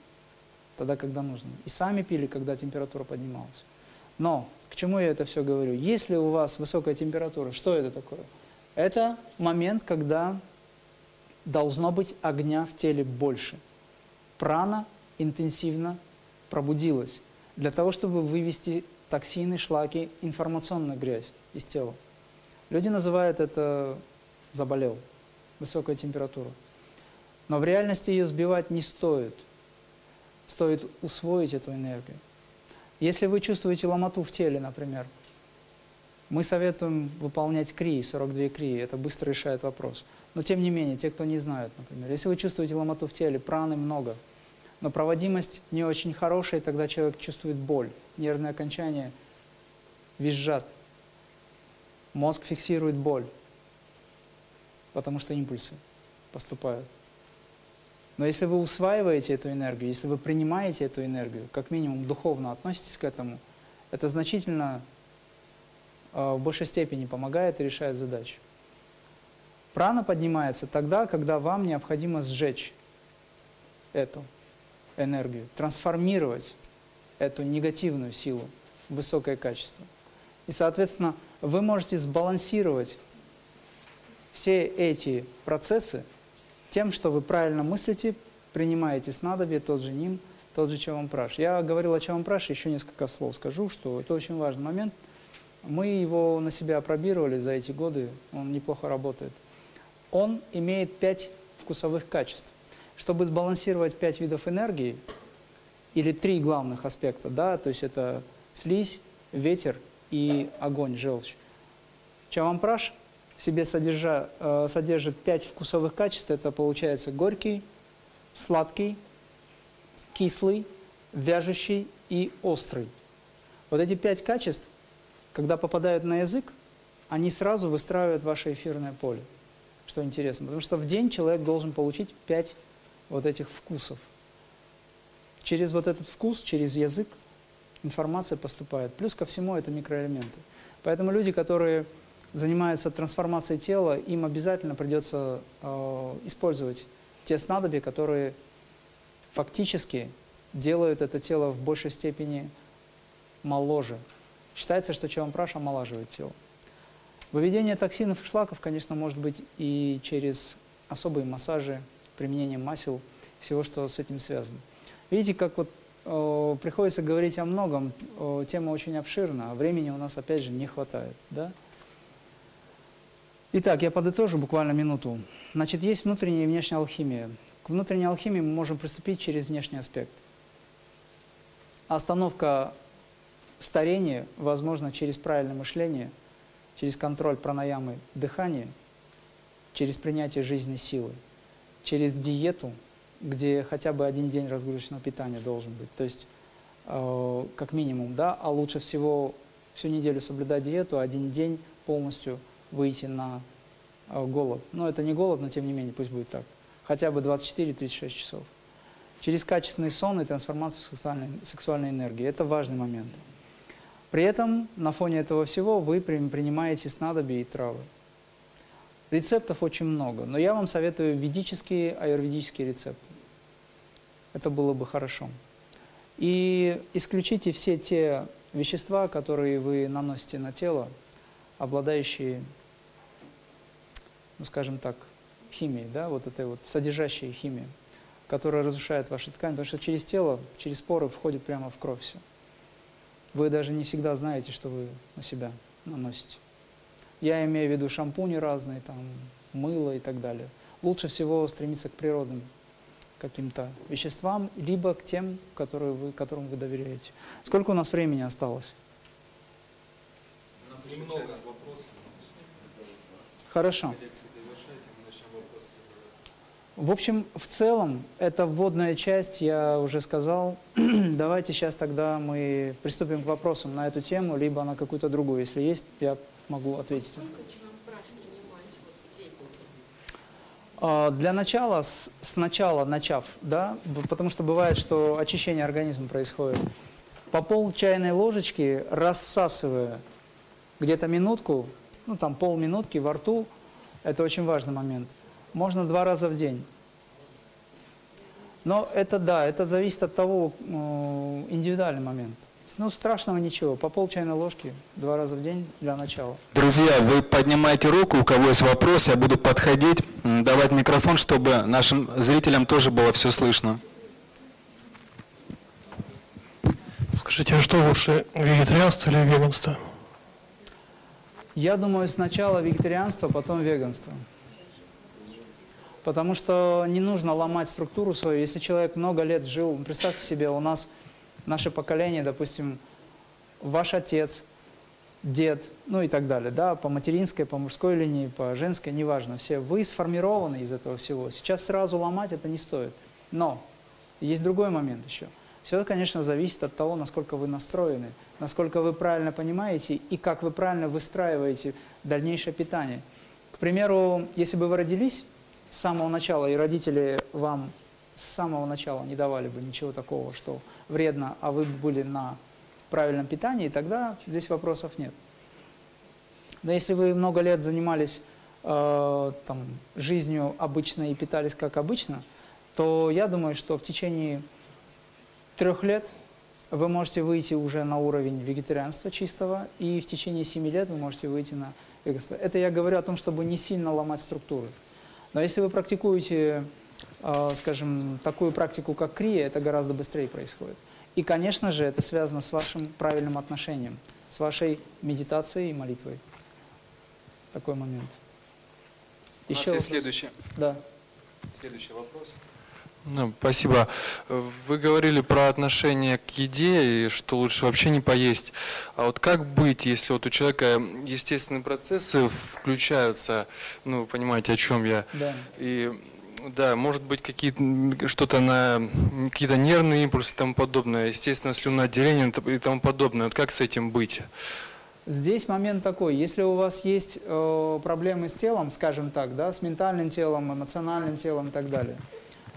A: тогда, когда нужно. И сами пили, когда температура поднималась. Но к чему я это все говорю? Если у вас высокая температура, что это такое? Это момент, когда должно быть огня в теле больше. Прана интенсивно пробудилась для того, чтобы вывести токсины, шлаки, информационную грязь из тела. Люди называют это «заболел», высокая температура. Но в реальности ее сбивать не стоит. Стоит усвоить эту энергию. Если вы чувствуете ломоту в теле, например, мы советуем выполнять крии, 42 крии, это быстро решает вопрос. Но тем не менее, те, кто не знают, например, если вы чувствуете ломоту в теле, праны много, но проводимость не очень хорошая, тогда человек чувствует боль, нервные окончания визжат, мозг фиксирует боль, потому что импульсы поступают. Но если вы усваиваете эту энергию, если вы принимаете эту энергию, как минимум духовно относитесь к этому, это значительно э, в большей степени помогает и решает задачу. Прана поднимается тогда, когда вам необходимо сжечь эту энергию, трансформировать эту негативную силу в высокое качество. И, соответственно, вы можете сбалансировать все эти процессы тем, что вы правильно мыслите, принимаете снадобье, тот же ним, тот же чавампраш. Я говорил о чавампраше, еще несколько слов скажу, что это очень важный момент. Мы его на себя опробировали за эти годы, он неплохо работает. Он имеет пять вкусовых качеств. Чтобы сбалансировать пять видов энергии, или три главных аспекта, да, то есть это слизь, ветер и огонь, желчь. Чавампраш себе содержа, э, содержит пять вкусовых качеств. Это получается горький, сладкий, кислый, вяжущий и острый. Вот эти пять качеств, когда попадают на язык, они сразу выстраивают ваше эфирное поле. Что интересно, потому что в день человек должен получить пять вот этих вкусов. Через вот этот вкус, через язык информация поступает. Плюс ко всему это микроэлементы. Поэтому люди, которые занимаются трансформацией тела, им обязательно придется э, использовать те снадобья, которые фактически делают это тело в большей степени моложе. Считается, что чавампраш омолаживает тело. Выведение токсинов и шлаков, конечно, может быть и через особые массажи, применение масел, всего, что с этим связано. Видите, как вот э, приходится говорить о многом, э, тема очень обширна, а времени у нас, опять же, не хватает. Да? Итак, я подытожу буквально минуту. Значит, есть внутренняя и внешняя алхимия. К внутренней алхимии мы можем приступить через внешний аспект. Остановка старения возможно через правильное мышление, через контроль пранаямы дыхания, через принятие жизненной силы, через диету – где хотя бы один день разгрузочного питания должен быть. То есть, э, как минимум, да, а лучше всего всю неделю соблюдать диету, один день полностью выйти на э, голод. Но это не голод, но тем не менее, пусть будет так. Хотя бы 24-36 часов. Через качественный сон и трансформацию сексуальной, сексуальной энергии. Это важный момент. При этом на фоне этого всего вы принимаете снадобья и травы. Рецептов очень много, но я вам советую ведические, аюрведические рецепты. Это было бы хорошо. И исключите все те вещества, которые вы наносите на тело, обладающие, ну скажем так, химией, да, вот этой вот содержащей химией, которая разрушает ваши ткани, потому что через тело, через поры входит прямо в кровь все. Вы даже не всегда знаете, что вы на себя наносите. Я имею в виду шампуни разные, там, мыло и так далее. Лучше всего стремиться к природным каким-то веществам, либо к тем, которые вы, которым вы доверяете. Сколько у нас времени осталось?
B: У нас немного вопросов.
A: Хорошо. В общем, в целом, это вводная часть, я уже сказал. Давайте сейчас тогда мы приступим к вопросам на эту тему, либо на какую-то другую. Если есть, я могу ответить. А, для начала, сначала начав, да, потому что бывает, что очищение организма происходит, по пол чайной ложечки, рассасывая где-то минутку, ну там полминутки во рту, это очень важный момент, можно два раза в день. Но это да, это зависит от того, э, индивидуальный момент. Ну, страшного ничего. По пол чайной ложки два раза в день для начала.
C: Друзья, вы поднимаете руку, у кого есть вопрос, я буду подходить, давать микрофон, чтобы нашим зрителям тоже было все слышно.
D: Скажите, а что лучше, вегетарианство или веганство?
A: Я думаю, сначала вегетарианство, потом веганство. Потому что не нужно ломать структуру свою. Если человек много лет жил, представьте себе, у нас наше поколение, допустим, ваш отец, дед, ну и так далее, да, по материнской, по мужской линии, по женской, неважно, все, вы сформированы из этого всего. Сейчас сразу ломать это не стоит. Но есть другой момент еще. Все, конечно, зависит от того, насколько вы настроены, насколько вы правильно понимаете и как вы правильно выстраиваете дальнейшее питание. К примеру, если бы вы родились с самого начала, и родители вам с самого начала не давали бы ничего такого, что вредно, а вы были на правильном питании, тогда здесь вопросов нет. Но если вы много лет занимались э, там, жизнью обычно и питались как обычно, то я думаю, что в течение трех лет вы можете выйти уже на уровень вегетарианства чистого, и в течение семи лет вы можете выйти на Это я говорю о том, чтобы не сильно ломать структуры. Но если вы практикуете, э, скажем, такую практику, как крия, это гораздо быстрее происходит. И, конечно же, это связано с вашим правильным отношением, с вашей медитацией и молитвой. Такой момент.
C: У нас
A: Еще
C: есть следующий,
A: Да.
C: следующий вопрос.
D: Ну, спасибо. Э, Вы говорили про отношение к еде и что лучше вообще не поесть. А вот как быть, если вот у человека естественные процессы включаются, ну, вы понимаете, о чем я,
A: Да.
D: и да, может быть какие-то что-то на какие-то нервные импульсы и тому подобное, естественно, слюноотделение и тому подобное. Вот как с этим быть?
A: Здесь момент такой, если у вас есть э, проблемы с телом, скажем так, да, с ментальным телом, эмоциональным телом и так далее,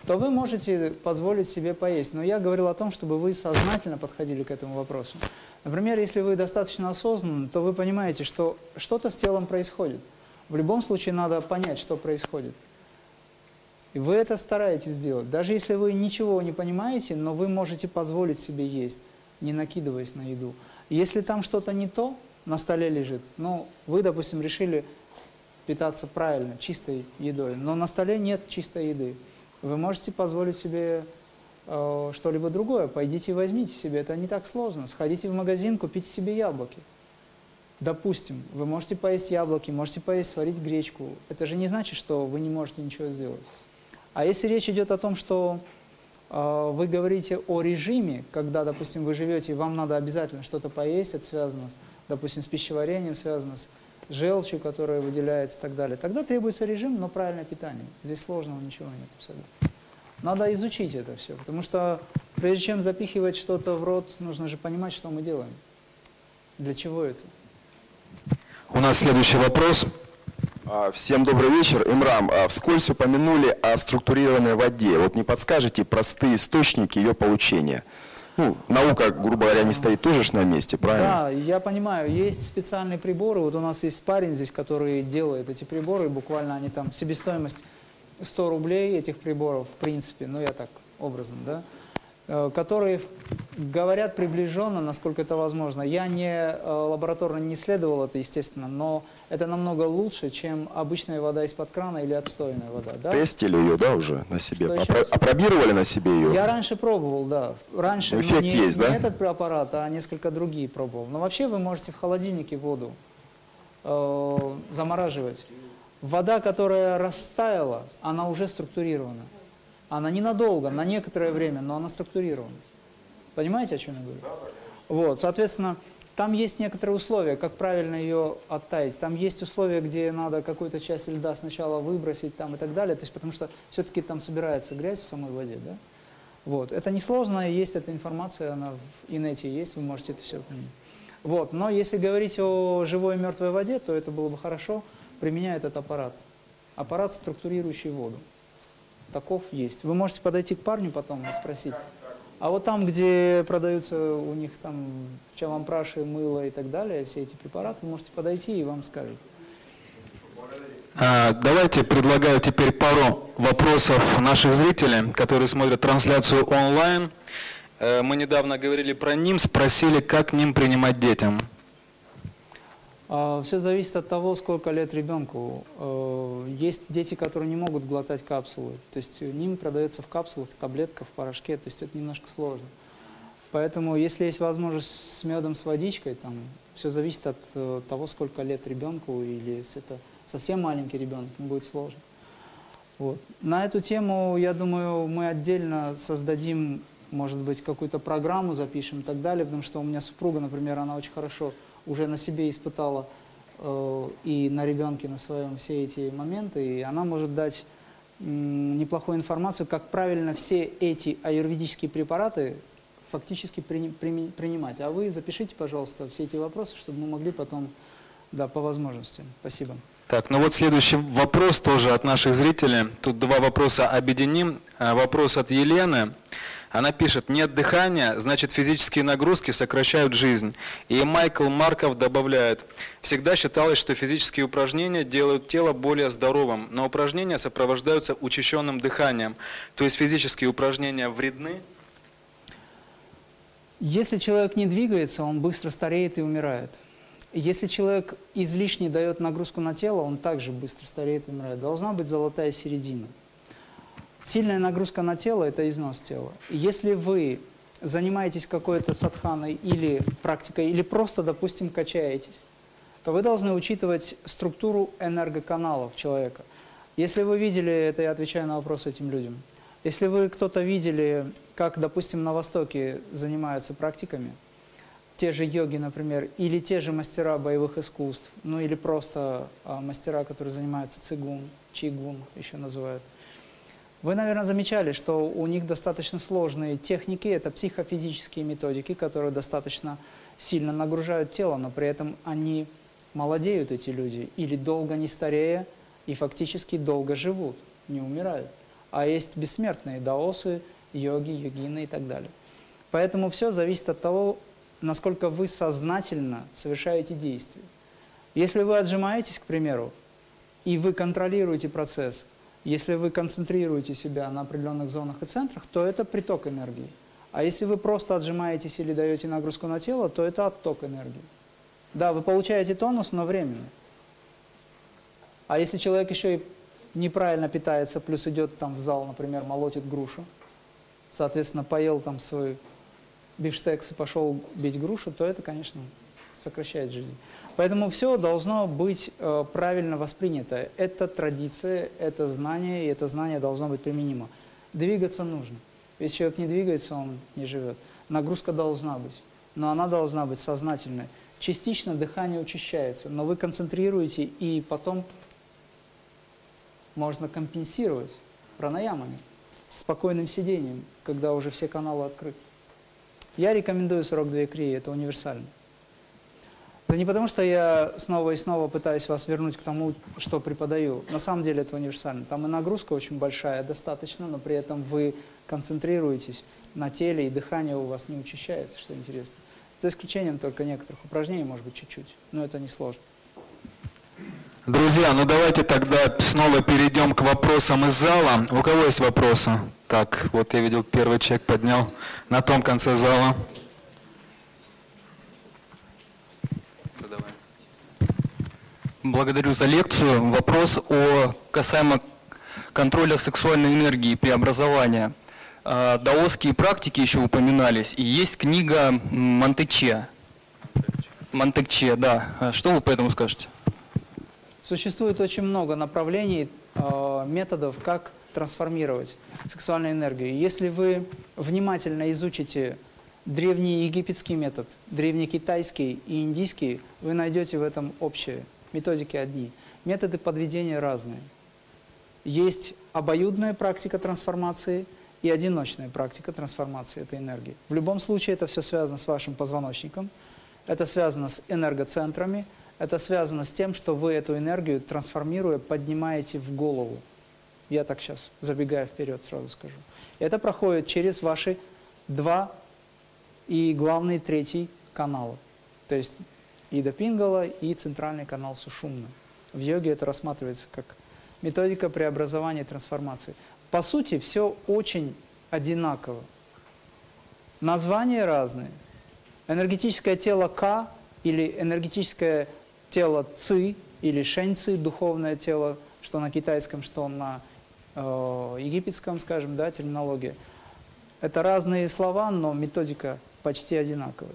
A: то вы можете позволить себе поесть. Но я говорил о том, чтобы вы сознательно подходили к этому вопросу. Например, если вы достаточно осознанны, то вы понимаете, что что-то с телом происходит. В любом случае надо понять, что происходит. И вы это стараетесь сделать. Даже если вы ничего не понимаете, но вы можете позволить себе есть, не накидываясь на еду. Если там что-то не то, на столе лежит, ну, вы, допустим, решили питаться правильно, чистой едой, но на столе нет чистой еды. Вы можете позволить себе э, что-либо другое. Пойдите и возьмите себе. Это не так сложно. Сходите в магазин, купите себе яблоки. Допустим, вы можете поесть яблоки, можете поесть, сварить гречку. Это же не значит, что вы не можете ничего сделать. А если речь идет о том, что э, вы говорите о режиме, когда, допустим, вы живете, и вам надо обязательно что-то поесть, это связано, с, допустим, с пищеварением, связано с желчью, которая выделяется и так далее, тогда требуется режим, но правильное питание. Здесь сложного ничего нет абсолютно. Надо изучить это все, потому что прежде чем запихивать что-то в рот, нужно же понимать, что мы делаем. Для чего это?
C: У нас следующий вопрос.
E: А, Всем добрый вечер. Имрам, а, вскользь упомянули о структурированной воде. Вот не подскажете простые источники ее получения? Ну, наука, грубо говоря, не стоит тоже ж на месте, правильно?
A: Да, я понимаю, есть специальные приборы. Вот у нас есть парень здесь, который делает эти приборы. Буквально они там, себестоимость 100 рублей этих приборов, в принципе, ну я так образно, да, э, которые говорят приближенно, насколько это возможно. Я не э, лабораторно не исследовал это, естественно, но это намного лучше, чем обычная вода из-под крана или отстойная вода. Да?
E: Тестили ее, да, уже на себе? Опро-? Опробировали на себе ее?
A: Я раньше пробовал, да. Раньше
E: Ну, эффект
A: не,
E: есть,
A: не
E: да?
A: этот препарат, а несколько другие пробовал. Но вообще вы можете в холодильнике воду э, замораживать. Вода, которая растаяла, она уже структурирована. Она ненадолго, на некоторое время, но она структурирована. Понимаете, о чем я говорю? Вот, соответственно, там есть некоторые условия, как правильно ее оттаять. Там есть условия, где надо какую-то часть льда сначала выбросить там, и так далее. То есть, потому что все-таки там собирается грязь в самой воде. Да? Вот. Это несложно, есть эта информация, она в инете есть, вы можете это все. Вот. Но если говорить о живой и мертвой воде, то это было бы хорошо, применяя этот аппарат. Аппарат, структурирующий воду. Таков есть. Вы можете подойти к парню потом и спросить. А вот там, где продаются у них там чавампраши, мыло и так далее, все эти препараты, вы можете подойти и вам скажут.
C: А, Давайте предлагаю теперь пару вопросов наших зрителей, которые смотрят трансляцию онлайн. Э, Мы недавно говорили про НИМ, спросили, как НИМ принимать детям.
A: Все зависит от того, сколько лет ребенку. Э, Есть дети, которые не могут глотать капсулы. То есть ним продается в капсулах, в таблетках, в порошке. То есть это немножко сложно. Поэтому, если есть возможность с медом, с водичкой, там все зависит от э, того, сколько лет ребенку, или если это совсем маленький ребенок, будет сложно. Вот. На эту тему, я думаю, мы отдельно создадим, может быть, какую-то программу запишем и так далее, потому что у меня супруга, например, она очень хорошо уже на себе испытала э, и на ребенке на своем все эти моменты, и она может дать м, неплохую информацию, как правильно все эти аюрведические препараты фактически прини- прими- принимать. А вы запишите, пожалуйста, все эти вопросы, чтобы мы могли потом, да, по возможности. Спасибо.
C: Так, ну вот следующий вопрос тоже от наших зрителей. Тут два вопроса объединим. А, Вопрос от Елены. Она пишет, нет дыхания, значит физические нагрузки сокращают жизнь. И Майкл Марков добавляет, всегда считалось, что физические упражнения делают тело более здоровым, но упражнения сопровождаются учащенным дыханием. То есть физические упражнения вредны?
A: Если человек не двигается, он быстро стареет и умирает. Если человек излишне дает нагрузку на тело, он также быстро стареет и умирает. Должна быть золотая середина. Сильная нагрузка на тело – это износ тела. Если вы занимаетесь какой-то садханой или практикой, или просто, допустим, качаетесь, то вы должны учитывать структуру энергоканалов человека. Если вы видели, это я отвечаю на вопрос этим людям, если вы кто-то видели, как, допустим, на Востоке занимаются практиками, те же йоги, например, или те же мастера боевых искусств, ну или просто а, мастера, которые занимаются цигун, чигун еще называют, вы, наверное, замечали, что у них достаточно сложные техники, это психофизические методики, которые достаточно сильно нагружают тело, но при этом они молодеют, эти люди, или долго не старея, и фактически долго живут, не умирают. А есть бессмертные даосы, йоги, йогины и так далее. Поэтому все зависит от того, насколько вы сознательно совершаете действия. Если вы отжимаетесь, к примеру, и вы контролируете процесс, если вы концентрируете себя на определенных зонах и центрах, то это приток энергии. А если вы просто отжимаетесь или даете нагрузку на тело, то это отток энергии. Да, вы получаете тонус, но временно. А если человек еще и неправильно питается, плюс идет там в зал, например, молотит грушу, соответственно, поел там свой бифштекс и пошел бить грушу, то это, конечно, сокращает жизнь. Поэтому все должно быть э, правильно воспринято. Это традиция, это знание, и это знание должно быть применимо. Двигаться нужно. Если человек не двигается, он не живет. Нагрузка должна быть, но она должна быть сознательной. Частично дыхание учащается, но вы концентрируете, и потом можно компенсировать пранаямами, спокойным сидением, когда уже все каналы открыты. Я рекомендую 42 крии, это универсально. Это не потому, что я снова и снова пытаюсь вас вернуть к тому, что преподаю. На самом деле это универсально. Там и нагрузка очень большая, достаточно, но при этом вы концентрируетесь на теле, и дыхание у вас не учащается, что интересно. За исключением только некоторых упражнений, может быть, чуть-чуть, но это не сложно.
C: Друзья, ну давайте тогда снова перейдем к вопросам из зала. У кого есть вопросы? Так, вот я видел, первый человек поднял на том конце зала.
F: Благодарю за лекцию. Вопрос о касаемо контроля сексуальной энергии преобразования. А, даосские практики еще упоминались, и есть книга Монтече. Монтекче, да. А что вы по этому скажете?
A: Существует очень много направлений, а, методов, как трансформировать сексуальную энергию. Если вы внимательно изучите древний египетский метод, древний китайский и индийский, вы найдете в этом общее методики одни. Методы подведения разные. Есть обоюдная практика трансформации и одиночная практика трансформации этой энергии. В любом случае это все связано с вашим позвоночником, это связано с энергоцентрами, это связано с тем, что вы эту энергию, трансформируя, поднимаете в голову. Я так сейчас, забегая вперед, сразу скажу. Это проходит через ваши два и главный третий каналы. То есть Ида Пингала и центральный канал Сушумна. В йоге это рассматривается как методика преобразования и трансформации. По сути, все очень одинаково. Названия разные. Энергетическое тело К или энергетическое тело Ци или Шэньци, духовное тело, что на китайском, что на э, египетском, скажем, да, терминология. Это разные слова, но методика почти одинаковая.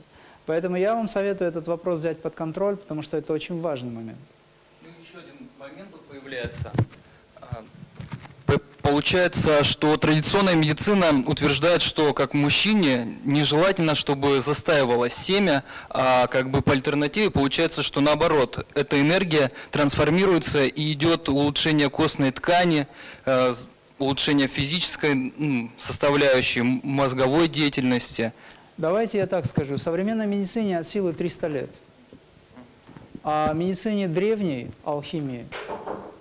A: Поэтому я вам советую этот вопрос взять под контроль, потому что это очень важный момент.
F: Ну, еще один момент появляется. А, получается, что традиционная медицина утверждает, что как мужчине нежелательно, чтобы застаивалось семя, а как бы по альтернативе получается, что наоборот, эта энергия трансформируется и идет улучшение костной ткани, э, улучшение физической составляющей, мозговой деятельности –
A: Давайте я так скажу. Современной медицине от силы 300 лет. А медицине древней, алхимии,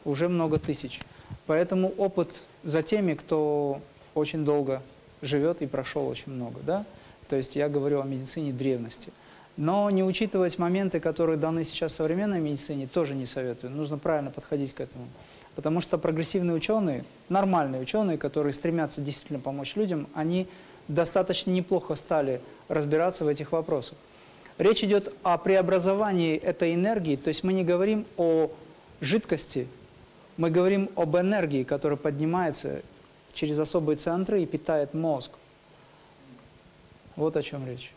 A: уже много тысяч. Поэтому опыт за теми, кто очень долго живет и прошел очень много. Да? То есть я говорю о медицине древности. Но не учитывать моменты, которые даны сейчас современной медицине, тоже не советую. Нужно правильно подходить к этому. Потому что прогрессивные ученые, нормальные ученые, которые стремятся действительно помочь людям, они достаточно неплохо стали разбираться в этих вопросах. Речь идет о преобразовании этой энергии, то есть мы не говорим о жидкости, мы говорим об энергии, которая поднимается через особые центры и питает мозг. Вот о чем речь.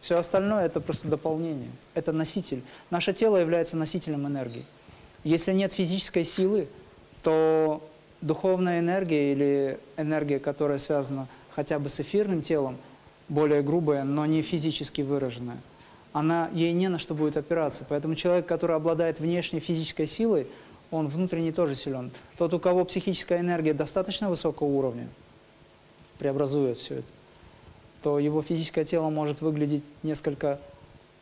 A: Все остальное это просто дополнение, это носитель. Наше тело является носителем энергии. Если нет физической силы, то духовная энергия или энергия, которая связана хотя бы с эфирным телом, более грубая, но не физически выраженная, она, ей не на что будет опираться. Поэтому человек, который обладает внешней физической силой, он внутренне тоже силен. Тот, у кого психическая энергия достаточно высокого уровня, преобразует все это, то его физическое тело может выглядеть несколько,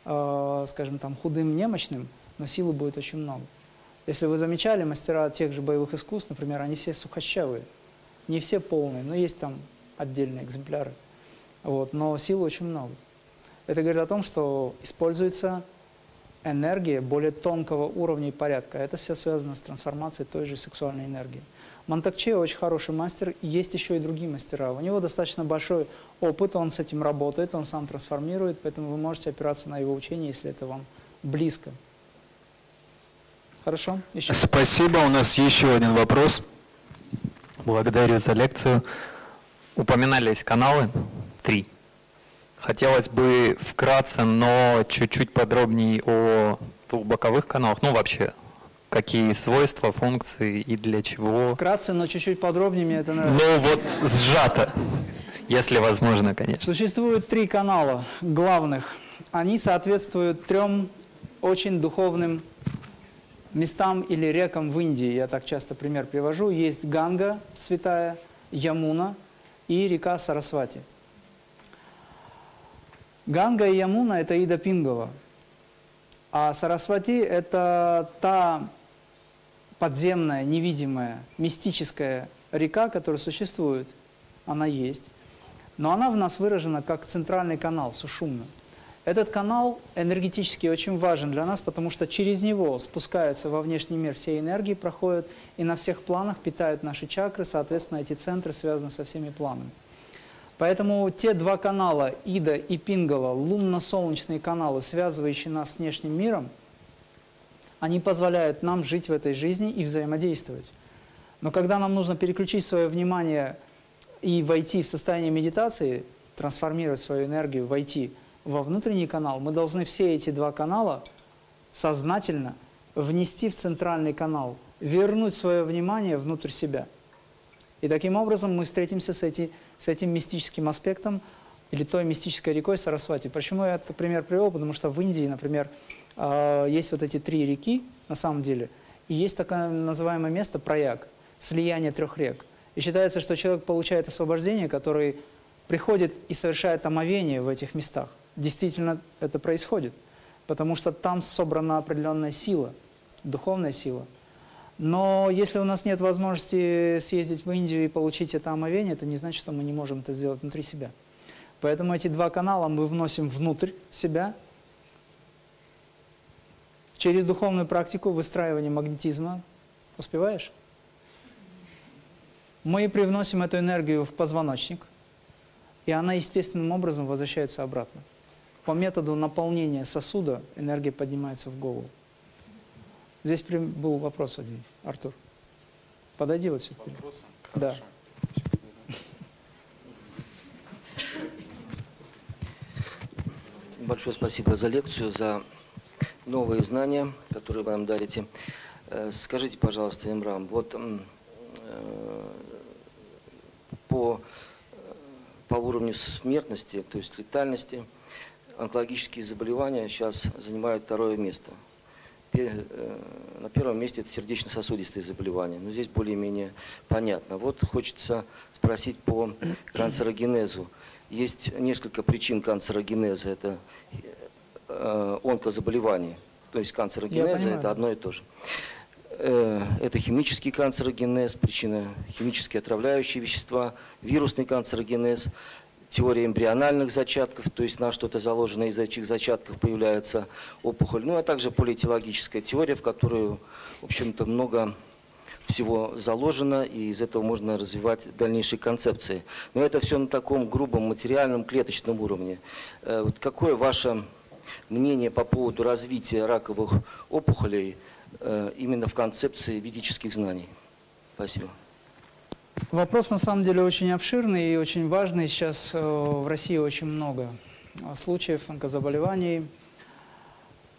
A: э, скажем там, худым, немощным, но силы будет очень много. Если вы замечали, мастера тех же боевых искусств, например, они все сухощавые. Не все полные, но есть там отдельные экземпляры. Вот, но силы очень много. Это говорит о том, что используется энергия более тонкого уровня и порядка. Это все связано с трансформацией той же сексуальной энергии. Монтакче очень хороший мастер, есть еще и другие мастера. У него достаточно большой опыт, он с этим работает, он сам трансформирует, поэтому вы можете опираться на его учение, если это вам близко. Хорошо?
C: Еще. Спасибо. У нас еще один вопрос.
G: Благодарю за лекцию. Упоминались каналы, три. Хотелось бы вкратце, но чуть-чуть подробнее о двух боковых каналах, ну вообще, какие свойства, функции и для чего.
A: Вкратце, но чуть-чуть подробнее мне это
G: нравится. Ну вот сжато, если возможно, конечно.
A: Существует три канала главных. Они соответствуют трем очень духовным местам или рекам в Индии. Я так часто пример привожу. Есть Ганга святая, Ямуна и река Сарасвати. Ганга и Ямуна – это Ида Пингова, а Сарасвати – это та подземная, невидимая, мистическая река, которая существует. Она есть. Но она в нас выражена как центральный канал, сушумно. Этот канал энергетически очень важен для нас, потому что через него спускаются во внешний мир все энергии, проходят и на всех планах питают наши чакры, соответственно, эти центры связаны со всеми планами. Поэтому те два канала, Ида и Пингала, лунно-солнечные каналы, связывающие нас с внешним миром, они позволяют нам жить в этой жизни и взаимодействовать. Но когда нам нужно переключить свое внимание и войти в состояние медитации, трансформировать свою энергию, войти во внутренний канал, мы должны все эти два канала сознательно внести в центральный канал, вернуть свое внимание внутрь себя. И таким образом мы встретимся с, эти, с этим мистическим аспектом или той мистической рекой Сарасвати. Почему я этот пример привел? Потому что в Индии, например, а, есть вот эти три реки, на самом деле, и есть такое называемое место Прояг, слияние трех рек. И считается, что человек получает освобождение, который приходит и совершает омовение в этих местах действительно это происходит, потому что там собрана определенная сила, духовная сила. Но если у нас нет возможности съездить в Индию и получить это омовение, это не значит, что мы не можем это сделать внутри себя. Поэтому эти два канала мы вносим внутрь себя через духовную практику выстраивания магнетизма. Успеваешь? Мы привносим эту энергию в позвоночник, и она естественным образом возвращается обратно по методу наполнения сосуда энергия поднимается в голову. Здесь был вопрос один, Артур. Подойди вот сюда. Вопрос? Да.
H: Большое спасибо за лекцию, за новые знания, которые вы нам дарите. Э, скажите, пожалуйста, Имрам, вот э, по, э, по уровню смертности, то есть летальности, онкологические заболевания сейчас занимают второе место. Э, на первом месте это сердечно-сосудистые заболевания, но здесь более-менее понятно. Вот хочется спросить по канцерогенезу. Есть несколько причин канцерогенеза. Это э, онкозаболевания, то есть канцерогенеза это одно и то же. Э, это химический канцерогенез, причина химические отравляющие вещества, вирусный канцерогенез, теория эмбриональных зачатков, то есть на что-то заложено из этих зачатков появляется опухоль, ну а также политологическая теория, в которую, в общем-то, много всего заложено, и из этого можно развивать дальнейшие концепции. Но это все на таком грубом материальном клеточном уровне. Э, вот какое ваше мнение по поводу развития раковых опухолей э, именно в концепции ведических знаний? Спасибо.
A: Вопрос на самом деле очень обширный и очень важный. Сейчас э, в России очень много э, случаев онкозаболеваний.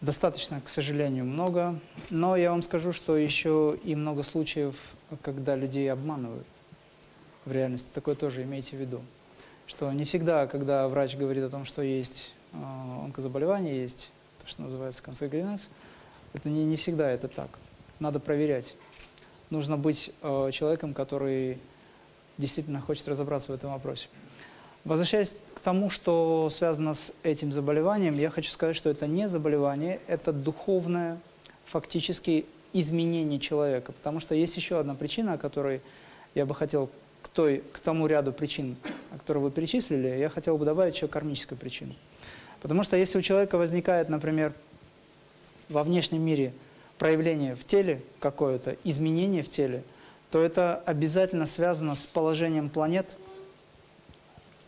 A: Достаточно, к сожалению, много. Но я вам скажу, что еще и много случаев, когда людей обманывают в реальности. Такое тоже имейте в виду. Что не всегда, когда врач говорит о том, что есть э, онкозаболевание, есть то, что называется канцерогенез, это не, не всегда это так. Надо проверять. Нужно быть э, человеком, который действительно хочет разобраться в этом вопросе. Возвращаясь к тому, что связано с этим заболеванием, я хочу сказать, что это не заболевание, это духовное фактически изменение человека. Потому что есть еще одна причина, о которой я бы хотел к, той, к тому ряду причин, которые вы перечислили, я хотел бы добавить еще кармическую причину. Потому что если у человека возникает, например, во внешнем мире проявление в теле какое-то, изменение в теле, то это обязательно связано с положением планет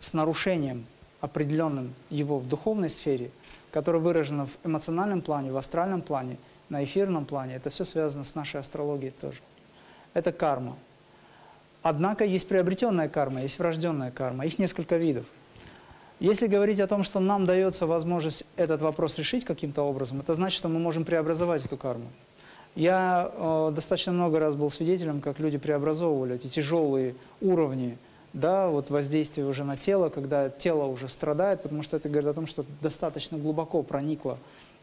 A: с нарушением определенным его в духовной сфере, которое выражено в эмоциональном плане, в астральном плане, на эфирном плане. Это все связано с нашей астрологией тоже. Это карма. Однако есть приобретенная карма, есть врожденная карма. Их несколько видов. Если говорить о том, что нам дается возможность этот вопрос решить каким-то образом, это значит, что мы можем преобразовать эту карму. Я э, достаточно много раз был свидетелем, как люди преобразовывали эти тяжелые уровни да, вот воздействие уже на тело, когда тело уже страдает, потому что это говорит о том, что достаточно глубоко проникла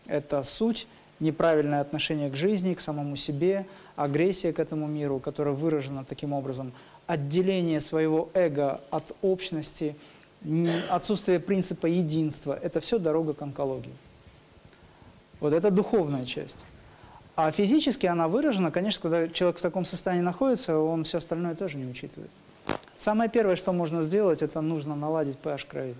A: эта суть, неправильное отношение к жизни, к самому себе, агрессия к этому миру, которая выражена таким образом, отделение своего эго от общности, отсутствие принципа единства – это все дорога к онкологии. Вот это духовная часть. А физически она выражена, конечно, когда человек в таком состоянии находится, он все остальное тоже не учитывает. Самое первое, что можно сделать, это нужно наладить pH крови.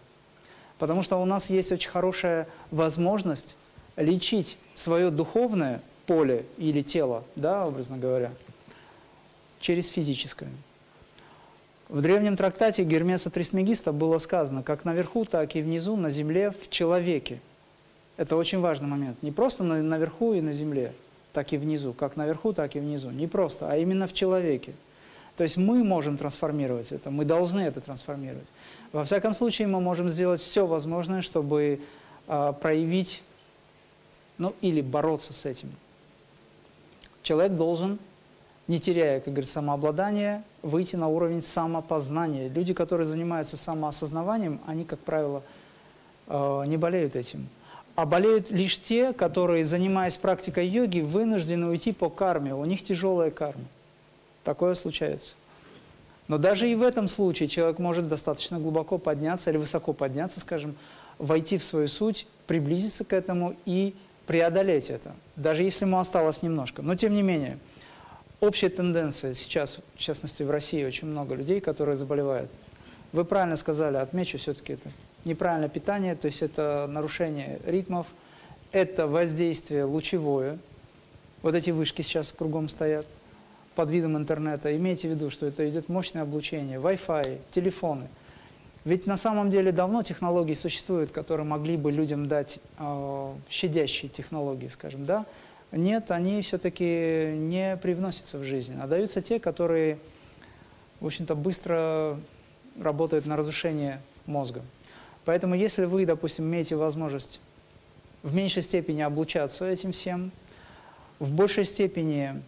A: Потому что у нас есть очень хорошая возможность лечить свое духовное поле или тело, да, образно говоря, через физическое. В древнем трактате Гермеса Трисмегиста было сказано, как наверху, так и внизу, на земле, в человеке. Это очень важный момент. Не просто на, наверху и на земле, так и внизу. Как наверху, так и внизу. Не просто, а именно в человеке. То есть мы можем трансформировать это, мы должны это трансформировать. Во всяком случае, мы можем сделать все возможное, чтобы э, проявить, ну или бороться с этим. Человек должен, не теряя, как говорится, самообладание, выйти на уровень самопознания. Люди, которые занимаются самоосознаванием, они, как правило, э, не болеют этим. А болеют лишь те, которые, занимаясь практикой йоги, вынуждены уйти по карме. У них тяжелая карма. Такое случается. Но даже и в этом случае человек может достаточно глубоко подняться или высоко подняться, скажем, войти в свою суть, приблизиться к этому и преодолеть это, даже если ему осталось немножко. Но тем не менее, общая тенденция сейчас, в частности в России, очень много людей, которые заболевают. Вы правильно сказали, отмечу все-таки это неправильное питание, то есть это нарушение ритмов, это воздействие лучевое. Вот эти вышки сейчас кругом стоят – под видом интернета, имейте в виду, что это идет мощное облучение, Wi-Fi, телефоны. Ведь на самом деле давно технологии существуют, которые могли бы людям дать э, щадящие технологии, скажем, да? Нет, они все-таки не привносятся в жизнь, а даются те, которые, в общем-то, быстро работают на разрушение мозга. Поэтому если вы, допустим, имеете возможность в меньшей степени облучаться этим всем, в большей степени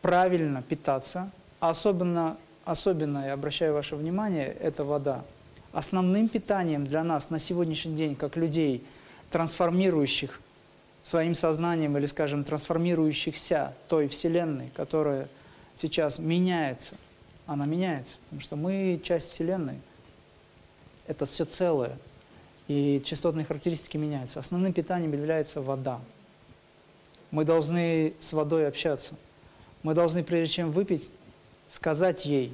A: правильно питаться, а особенно, особенно, я обращаю ваше внимание, это вода. Основным питанием для нас на сегодняшний день, как людей, трансформирующих своим сознанием или, скажем, трансформирующихся той Вселенной, которая сейчас меняется, она меняется, потому что мы часть Вселенной, это все целое, и частотные характеристики меняются. Основным питанием является вода. Мы должны с водой общаться. Мы должны, прежде чем выпить, сказать ей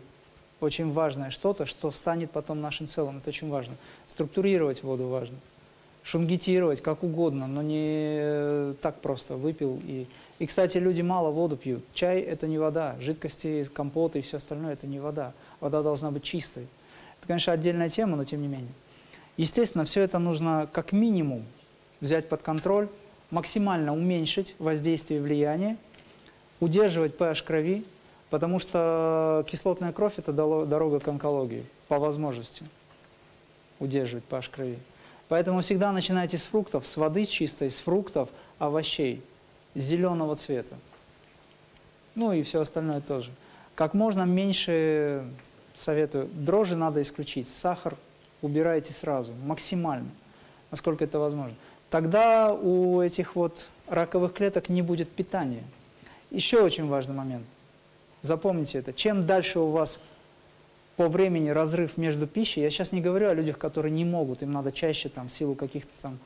A: очень важное что-то, что станет потом нашим целым. Это очень важно. Структурировать воду важно. Шунгитировать как угодно, но не так просто выпил. И, и, кстати, люди мало воду пьют. Чай – это не вода. Жидкости, компоты и все остальное – это не вода. Вода должна быть чистой. Это, конечно, отдельная тема, но тем не менее. Естественно, все это нужно как минимум взять под контроль, максимально уменьшить воздействие и влияние, удерживать pH крови, потому что кислотная кровь – это дорога к онкологии, по возможности удерживать pH крови. Поэтому всегда начинайте с фруктов, с воды чистой, с фруктов, овощей, зеленого цвета. Ну и все остальное тоже. Как можно меньше советую. Дрожжи надо исключить, сахар убирайте сразу, максимально, насколько это возможно. Тогда у этих вот раковых клеток не будет питания. Еще очень важный момент. Запомните это. Чем дальше у вас по времени разрыв между пищей, я сейчас не говорю о людях, которые не могут, им надо чаще там в силу каких-то там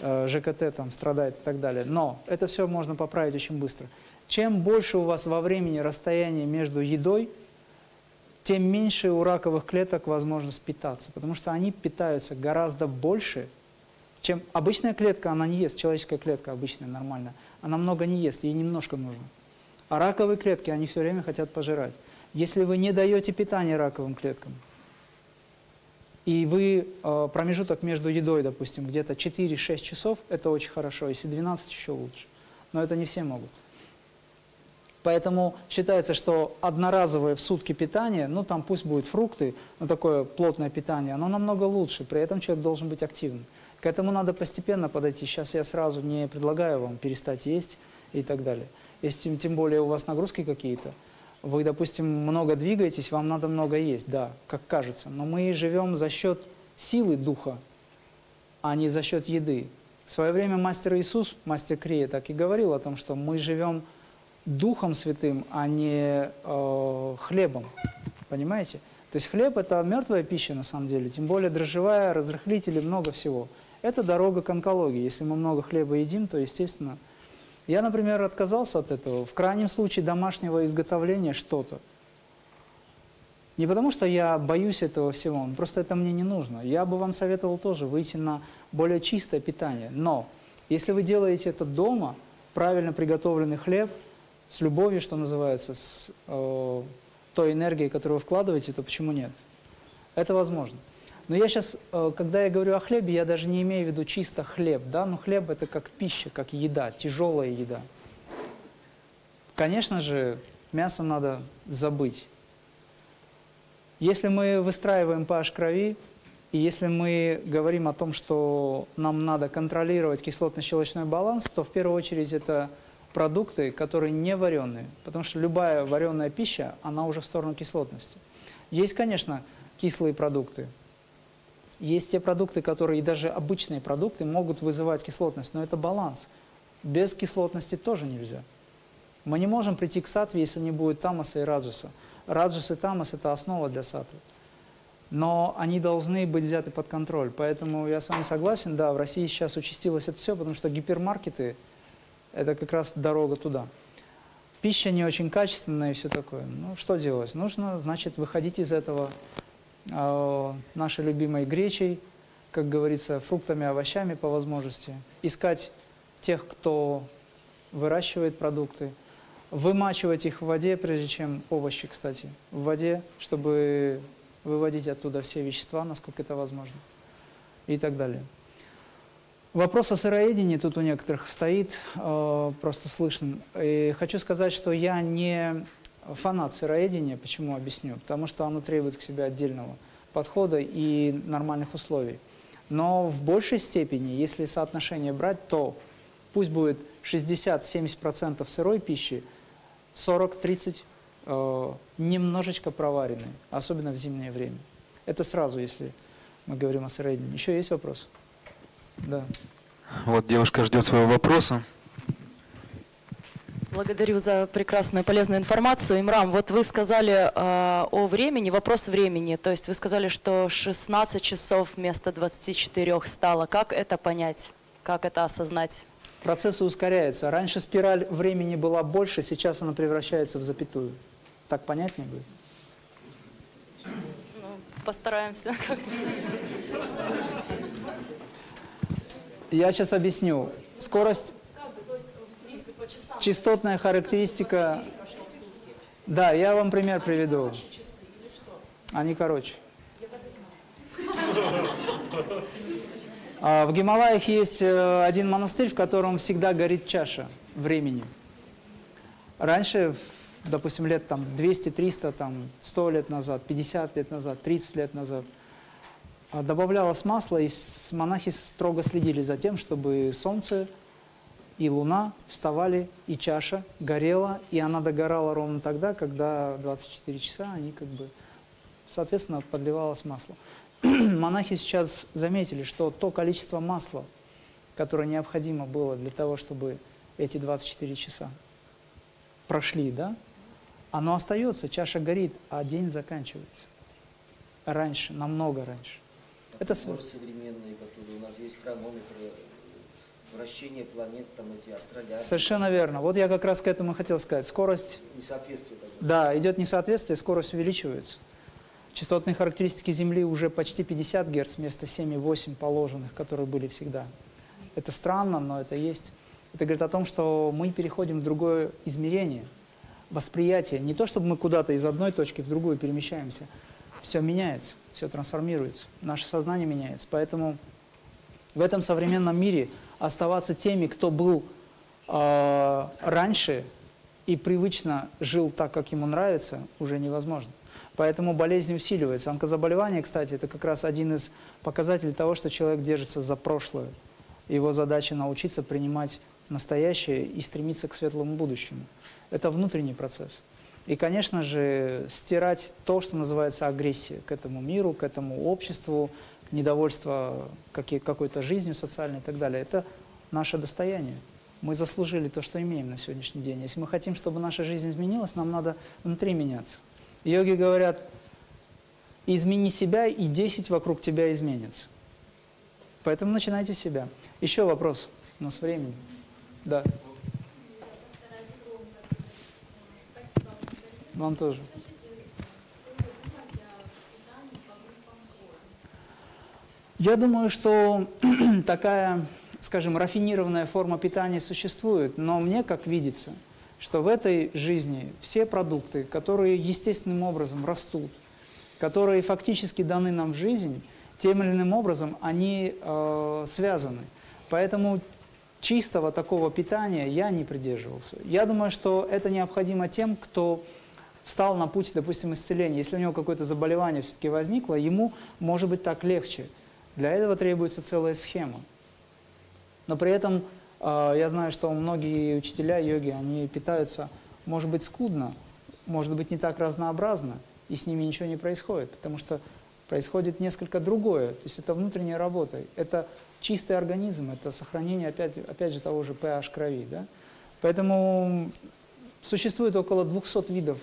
A: э, ЖКТ там страдает и так далее. Но это все можно поправить очень быстро. Чем больше у вас во времени расстояние между едой, тем меньше у раковых клеток возможность питаться, потому что они питаются гораздо больше, чем обычная клетка, она не ест, человеческая клетка обычная, нормальная, она много не ест, ей немножко нужно. А раковые клетки, они все время хотят пожирать. Если вы не даете питания раковым клеткам, и вы э, промежуток между едой, допустим, где-то 4-6 часов, это очень хорошо, если 12 еще лучше. Но это не все могут. Поэтому считается, что одноразовое в сутки питание, ну там пусть будут фрукты, но такое плотное питание, оно намного лучше, при этом человек должен быть активным. К этому надо постепенно подойти. Сейчас я сразу не предлагаю вам перестать есть и так далее. Если тем более у вас нагрузки какие-то, вы, допустим, много двигаетесь, вам надо много есть, да, как кажется. Но мы живем за счет силы духа, а не за счет еды. В свое время мастер Иисус, мастер Крия, так и говорил о том, что мы живем Духом Святым, а не э, хлебом. Понимаете? То есть хлеб – это мертвая пища на самом деле, тем более дрожжевая, разрыхлители, много всего. Это дорога к онкологии. Если мы много хлеба едим, то, естественно, я, например, отказался от этого. В крайнем случае домашнего изготовления что-то. Не потому, что я боюсь этого всего, просто это мне не нужно. Я бы вам советовал тоже выйти на более чистое питание. Но если вы делаете это дома, правильно приготовленный хлеб, с любовью, что называется, с э, той энергией, которую вы вкладываете, то почему нет? Это возможно. Но я сейчас, э, когда я говорю о хлебе, я даже не имею в виду чисто хлеб, да, но хлеб это как пища, как еда, тяжелая еда. Конечно же, мясо надо забыть. Если мы выстраиваем pH крови, и если мы говорим о том, что нам надо контролировать кислотно-щелочной баланс, то в первую очередь это продукты, которые не вареные, потому что любая вареная пища, она уже в сторону кислотности. Есть, конечно, кислые продукты, есть те продукты, которые, и даже обычные продукты, могут вызывать кислотность, но это баланс. Без кислотности тоже нельзя. Мы не можем прийти к сатве, если не будет тамаса и раджаса. Раджас и тамас – это основа для сатвы. Но они должны быть взяты под контроль. Поэтому я с вами согласен, да, в России сейчас участилось это все, потому что гипермаркеты – это как раз дорога туда. Пища не очень качественная и все такое. Ну, что делать? Нужно, значит, выходить из этого нашей любимой гречей, как говорится, фруктами, овощами по возможности. Искать тех, кто выращивает продукты, вымачивать их в воде, прежде чем овощи, кстати, в воде, чтобы выводить оттуда все вещества, насколько это возможно, и так далее. Вопрос о сыроедении тут у некоторых стоит, э, просто слышно. И хочу сказать, что я не фанат сыроедения, почему объясню, потому что оно требует к себе отдельного подхода и нормальных условий. Но в большей степени, если соотношение брать, то пусть будет 60-70% сырой пищи, 40-30 э, немножечко проваренной, особенно в зимнее время. Это сразу, если мы говорим о сыроедении. Еще есть вопрос? Да.
C: Вот девушка ждет своего вопроса.
I: Благодарю за прекрасную полезную информацию. Имрам, вот вы сказали э, о времени, вопрос времени. То есть вы сказали, что 16 часов вместо 24 стало. Как это понять? Как это осознать?
A: Процессы ускоряются. Раньше спираль времени была больше, сейчас она превращается в запятую. Так понятнее будет?
I: Ну, постараемся.
A: Я сейчас объясню. Скорость, частотная характеристика... Да, я вам пример приведу. Они короче. А в Гималаях есть э, один монастырь, в котором всегда горит чаша времени. Раньше, допустим, лет там 200, 300, там 100 лет назад, 50 лет назад, 30 лет назад, а, добавлялось масло, и монахи строго следили за тем, чтобы солнце и луна вставали, и чаша горела, и она догорала ровно тогда, когда 24 часа они как бы, соответственно, подливалось масло. Монахи сейчас заметили, что то количество масла, которое необходимо было для того, чтобы эти 24 часа прошли, да, оно остается, чаша горит, а день заканчивается. Раньше, намного раньше. Это связано.
H: современные, которые у нас есть хронометры, вращение планет, там эти астролябы.
A: Совершенно верно. Вот я как раз к этому хотел сказать. Скорость
H: Несоответствие такое.
A: Да, идет несоответствие, скорость увеличивается. Частотные характеристики Земли уже почти 50 Гц вместо 7,8 положенных, которые были всегда. Это странно, но это есть. Это говорит о том, что мы переходим в другое измерение, восприятие. Не то, чтобы мы куда-то из одной точки в другую перемещаемся. Все меняется, все трансформируется, наше сознание меняется. Поэтому в этом современном мире оставаться теми, кто был э, раньше и привычно жил так, как ему нравится, уже невозможно. Поэтому болезнь усиливается. Онкозаболевание, кстати, это как раз один из показателей того, что человек держится за прошлое. Его задача научиться принимать настоящее и стремиться к светлому будущему. Это внутренний процесс. И, конечно же, стирать то, что называется агрессия к этому миру, к этому обществу, недовольство какой-то жизнью социальной и так далее, это наше достояние. Мы заслужили то, что имеем на сегодняшний день. Если мы хотим, чтобы наша жизнь изменилась, нам надо внутри меняться. Йоги говорят, измени себя, и 10 вокруг тебя изменится. Поэтому начинайте с себя. Еще вопрос. У нас времени. Да. Вам тоже. Я думаю, что такая, скажем, рафинированная форма питания существует, но мне как видится, что в этой жизни все продукты, которые естественным образом растут, которые фактически даны нам в жизнь, тем или иным образом они э, связаны. Поэтому чистого такого питания я не придерживался. Я думаю, что это необходимо тем, кто встал на путь, допустим, исцеления. Если у него какое-то заболевание все-таки возникло, ему может быть так легче. Для этого требуется целая схема. Но при этом э, я знаю, что многие учителя йоги, они питаются, может быть, скудно, может быть, не так разнообразно, и с ними ничего не происходит, потому что происходит несколько другое. То есть это внутренняя работа, это чистый организм, это сохранение, опять, опять же, того же pH крови. Да? Поэтому существует около 200 видов.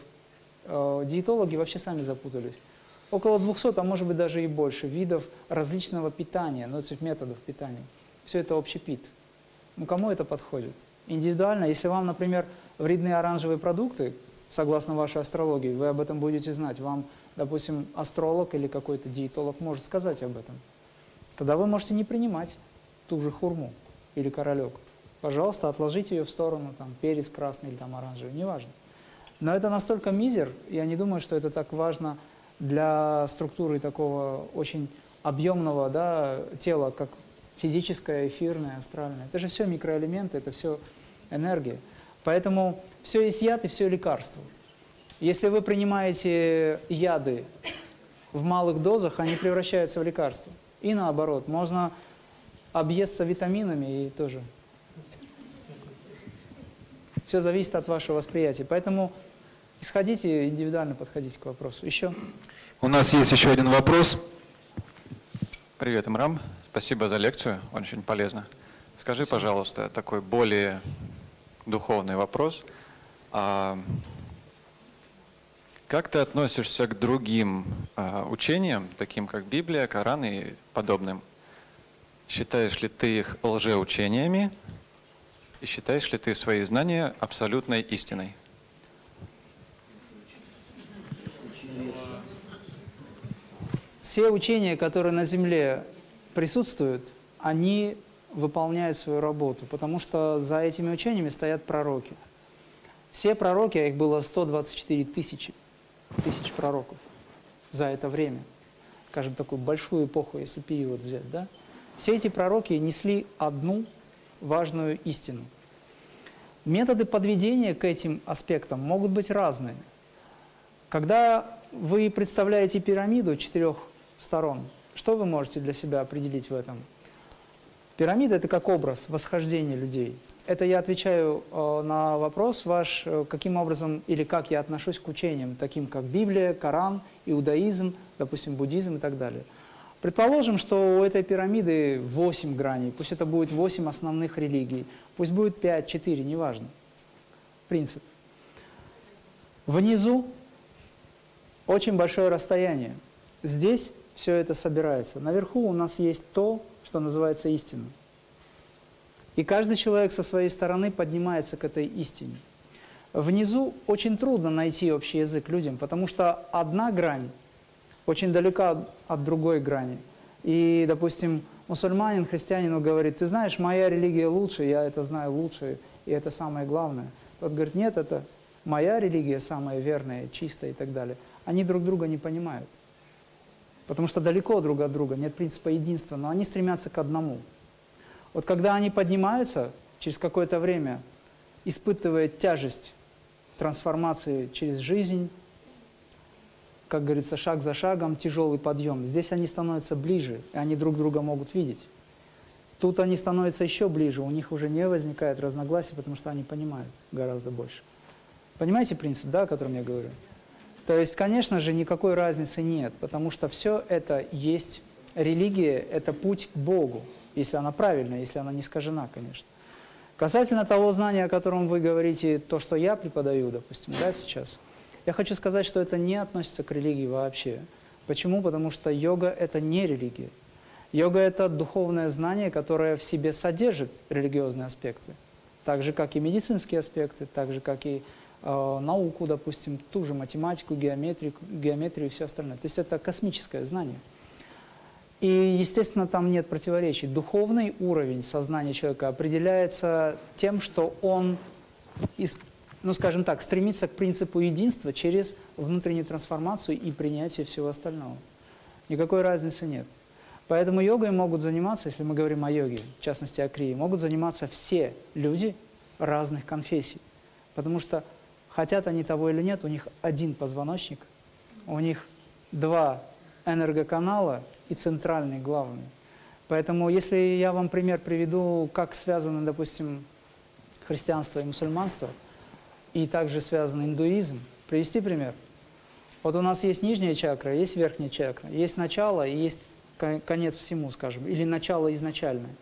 A: Э, диетологи вообще сами запутались. Около 200, а может быть даже и больше, видов различного питания, ну, этих методов питания. Все это общепит. Ну, кому это подходит? Индивидуально, если вам, например, вредны оранжевые продукты, согласно вашей астрологии, вы об этом будете знать. Вам, допустим, астролог или какой-то диетолог может сказать об этом. Тогда вы можете не принимать ту же хурму или королек. Пожалуйста, отложите ее в сторону, там, перец красный или там оранжевый, неважно. Но это настолько мизер, я не думаю, что это так важно для структуры такого очень объемного да, тела, как физическое, эфирное, астральное. Это же все микроэлементы, это все энергия. Поэтому все есть яд и все лекарство. Если вы принимаете яды в малых дозах, они превращаются в лекарства. И наоборот, можно объесться витаминами и тоже. Все зависит от вашего восприятия. Поэтому исходите индивидуально подходите к вопросу. Еще?
C: У нас есть еще один вопрос.
J: Привет, Имрам. Спасибо за лекцию, очень полезно. Скажи, пожалуйста, такой более духовный вопрос. А как ты относишься к другим а, учениям, таким как Библия, Коран и подобным? Считаешь ли ты их лжеучениями? И считаешь ли ты свои знания абсолютной истиной?
A: Все учения, которые на Земле присутствуют, они выполняют свою работу, потому что за этими учениями стоят пророки. Все пророки, а их было 124 тысячи, тысяч пророков за это время, скажем, такую большую эпоху, если период взять, да? Все эти пророки несли одну важную истину. Методы подведения к этим аспектам могут быть разные. Когда вы представляете пирамиду четырех сторон, что вы можете для себя определить в этом? Пирамида – это как образ восхождения людей. Это я отвечаю э, на вопрос ваш, э, каким образом или как я отношусь к учениям, таким как Библия, Коран, иудаизм, допустим, буддизм и так далее. Предположим, что у этой пирамиды 8 граней, пусть это будет 8 основных религий, пусть будет 5, 4, неважно. Принцип. Внизу очень большое расстояние. Здесь все это собирается. Наверху у нас есть то, что называется истина. И каждый человек со своей стороны поднимается к этой истине. Внизу очень трудно найти общий язык людям, потому что одна грань очень далека от другой грани. И, допустим, мусульманин христианину говорит, ты знаешь, моя религия лучше, я это знаю лучше, и это самое главное. Тот говорит, нет, это моя религия самая верная, чистая и так далее. Они друг друга не понимают. Потому что далеко друг от друга, нет принципа единства, но они стремятся к одному. Вот когда они поднимаются, через какое-то время, испытывая тяжесть трансформации через жизнь, как говорится, шаг за шагом, тяжелый подъем. Здесь они становятся ближе, и они друг друга могут видеть. Тут они становятся еще ближе, у них уже не возникает разногласий, потому что они понимают гораздо больше. Понимаете принцип, да, о котором я говорю? То есть, конечно же, никакой разницы нет, потому что все это есть религия, это путь к Богу, если она правильная, если она не искажена, конечно. Касательно того знания, о котором вы говорите, то, что я преподаю, допустим, да, сейчас – я хочу сказать, что это не относится к религии вообще. Почему? Потому что йога – это не религия. Йога – это духовное знание, которое в себе содержит религиозные аспекты. Так же, как и медицинские аспекты, так же, как и науку, допустим, ту же математику, геометрию, геометрию и все остальное. То есть это космическое знание. И, естественно, там нет противоречий. Духовный уровень сознания человека определяется тем, что он ну, скажем так, стремиться к принципу единства через внутреннюю трансформацию и принятие всего остального. Никакой разницы нет. Поэтому йогой могут заниматься, если мы говорим о йоге, в частности о крии, могут заниматься все люди разных конфессий. Потому что хотят они того или нет, у них один позвоночник, у них два энергоканала и центральный, главный. Поэтому если я вам пример приведу, как связаны, допустим, христианство и мусульманство – и также связан индуизм. Привести пример. Вот у нас есть нижняя чакра, есть верхняя чакра, есть начало и есть конец всему, скажем, или начало изначальное.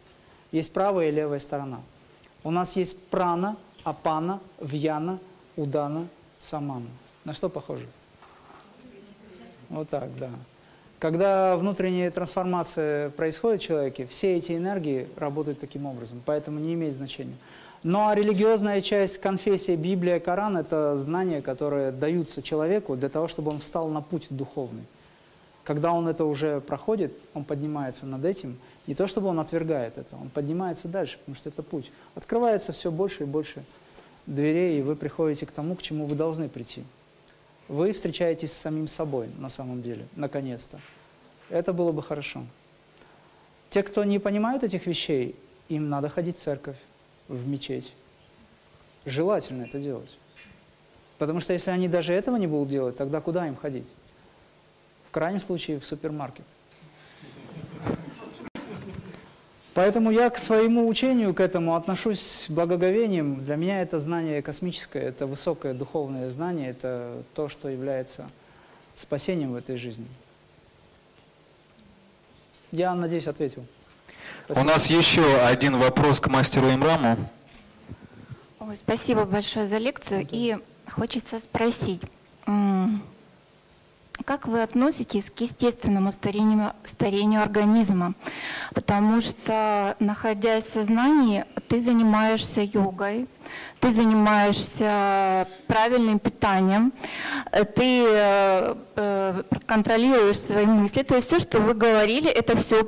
A: Есть правая и левая сторона. У нас есть прана, апана, вьяна, удана, самана. На что похоже? Вот так, да. Когда внутренняя трансформация происходит в человеке, все эти энергии работают таким образом, поэтому не имеет значения. Ну а религиозная часть конфессии, Библия, Коран – это знания, которые даются человеку для того, чтобы он встал на путь духовный. Когда он это уже проходит, он поднимается над этим, не то чтобы он отвергает это, он поднимается дальше, потому что это путь. Открывается все больше и больше дверей, и вы приходите к тому, к чему вы должны прийти. Вы встречаетесь с самим собой на самом деле, наконец-то. Это было бы хорошо. Те, кто не понимают этих вещей, им надо ходить в церковь в мечеть. Желательно это делать. Потому что если они даже этого не будут делать, тогда куда им ходить? В крайнем случае в супермаркет. Поэтому я к своему учению, к этому отношусь с благоговением. Для меня это знание космическое, это высокое духовное знание, это то, что является спасением в этой жизни. Я, надеюсь, ответил.
C: Спасибо. У нас еще один вопрос к мастеру Имраму.
K: Ой, спасибо большое за лекцию. И хочется спросить, как вы относитесь к естественному старению, старению организма? Потому что, находясь в сознании, ты занимаешься йогой, ты занимаешься правильным питанием, ты э, э, контролируешь свои мысли. То есть все, что вы говорили, это все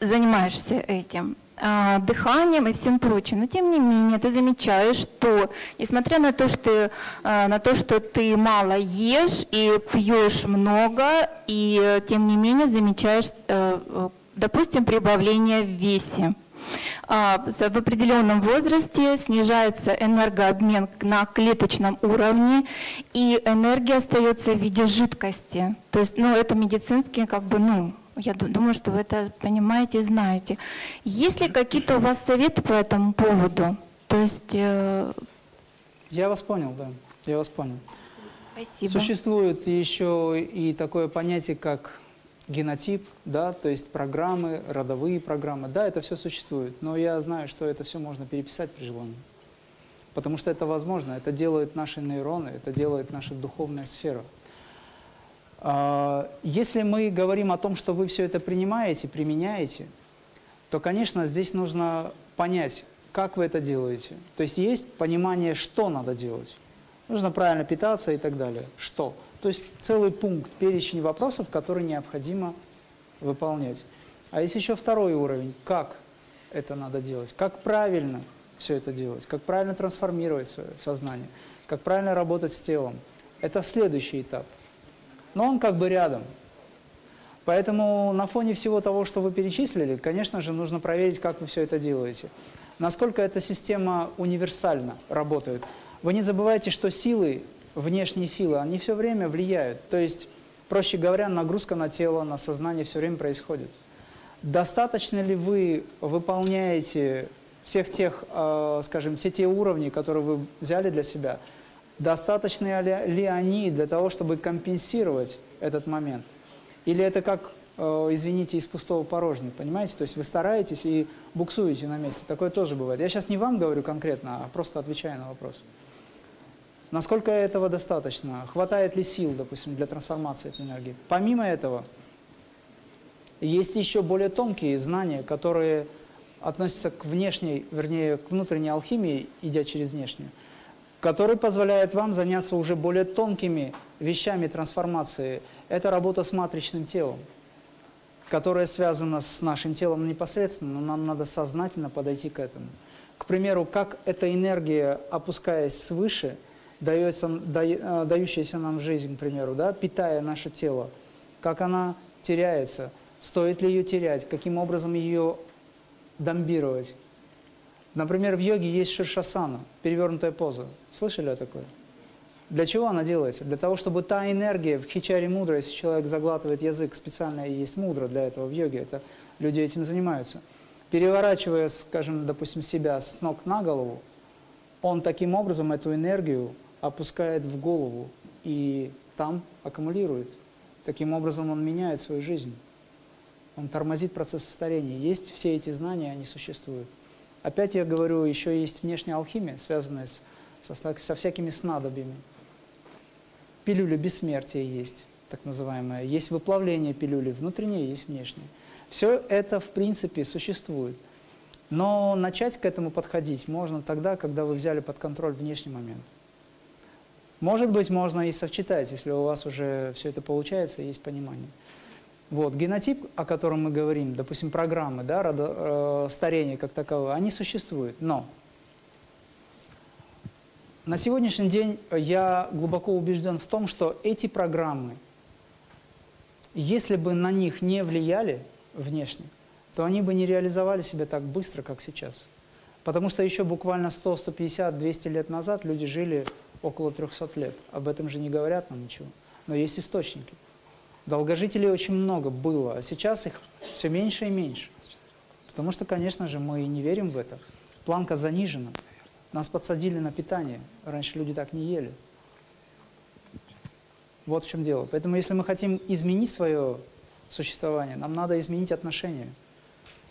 K: занимаешься этим дыханием и всем прочим. Но тем не менее ты замечаешь, что несмотря на то, что, а, на то, что ты мало ешь и пьешь много, и тем не менее замечаешь, э, допустим, прибавление в весе. А, в определенном возрасте снижается энергообмен на клеточном уровне, и энергия остается в виде жидкости. То есть, ну, это медицинский, как бы, ну, я думаю, что вы это понимаете и знаете. Есть ли какие-то у вас советы по этому поводу? То есть... Э...
A: Я вас понял, да. Я вас понял.
K: Спасибо.
A: Существует еще и такое понятие, как генотип, да, то есть программы, родовые программы. Да, это все существует, но я знаю, что это все можно переписать при желании. Потому что это возможно, это делают наши нейроны, это делает наша духовная сфера. А, если мы говорим о том, что вы все это принимаете, применяете, то, конечно, здесь нужно понять, как вы это делаете. То есть есть понимание, что надо делать. Нужно правильно питаться и так далее. Что? То есть целый пункт, перечень вопросов, которые необходимо выполнять. А есть еще второй уровень. Как это надо делать? Как правильно все это делать? Как правильно трансформировать свое сознание? Как правильно работать с телом? Это следующий этап. Но он как бы рядом. Поэтому на фоне всего того, что вы перечислили, конечно же, нужно проверить, как вы все это делаете. Насколько эта система универсально работает. Вы не забывайте, что силы внешние силы, они все время влияют. То есть, проще говоря, нагрузка на тело, на сознание все время происходит. Достаточно ли вы выполняете всех тех, э, скажем, все те уровни, которые вы взяли для себя, достаточны ли, они для того, чтобы компенсировать этот момент? Или это как, э, извините, из пустого порожнего, понимаете? То есть вы стараетесь и буксуете на месте. Такое тоже бывает. Я сейчас не вам говорю конкретно, а просто отвечаю на вопрос. Насколько этого достаточно? Хватает ли сил, допустим, для трансформации этой энергии? Помимо этого, есть еще более тонкие знания, которые относятся к внешней, вернее, к внутренней алхимии, идя через внешнюю, которые позволяют вам заняться уже более тонкими вещами трансформации. Это работа с матричным телом, которая связана с нашим телом непосредственно, но нам надо сознательно подойти к этому. К примеру, как эта энергия, опускаясь свыше, дается, да, дающаяся нам жизнь, к примеру, да, питая наше тело, как она теряется, стоит ли ее терять, каким образом ее домбировать. Например, в йоге есть ширшасана, перевернутая поза. Слышали о такой? Для чего она делается? Для того, чтобы та энергия в хичаре мудра, если человек заглатывает язык, специально есть мудра для этого в йоге, это люди этим занимаются. Переворачивая, скажем, допустим, себя с ног на голову, он таким образом эту энергию опускает в голову и там аккумулирует. Таким образом он меняет свою жизнь. Он тормозит процесс старения. Есть все эти знания, они существуют. Опять я говорю, еще есть внешняя алхимия, связанная с, со, со всякими снадобьями. Пилюля бессмертия есть, так называемая. Есть выплавление пилюли внутреннее, есть внешнее. Все это, в принципе, существует. Но начать к этому подходить можно тогда, когда вы взяли под контроль внешний момент. Может быть, можно и совчитать, если у вас уже все это получается, есть понимание. Вот, генотип, о котором мы говорим, допустим, программы, да, родо, э, старения как таковое, они существуют, но на сегодняшний день я глубоко убежден в том, что эти программы, если бы на них не влияли внешне, то они бы не реализовали себя так быстро, как сейчас. Потому что еще буквально 100, 150, 200 лет назад люди жили около 300 лет. Об этом же не говорят нам ничего. Но есть источники. Долгожителей очень много было, а сейчас их все меньше и меньше. Потому что, конечно же, мы не верим в это. Планка занижена. Нас подсадили на питание. Раньше люди так не ели. Вот в чем дело. Поэтому, если мы хотим изменить свое существование, нам надо изменить отношение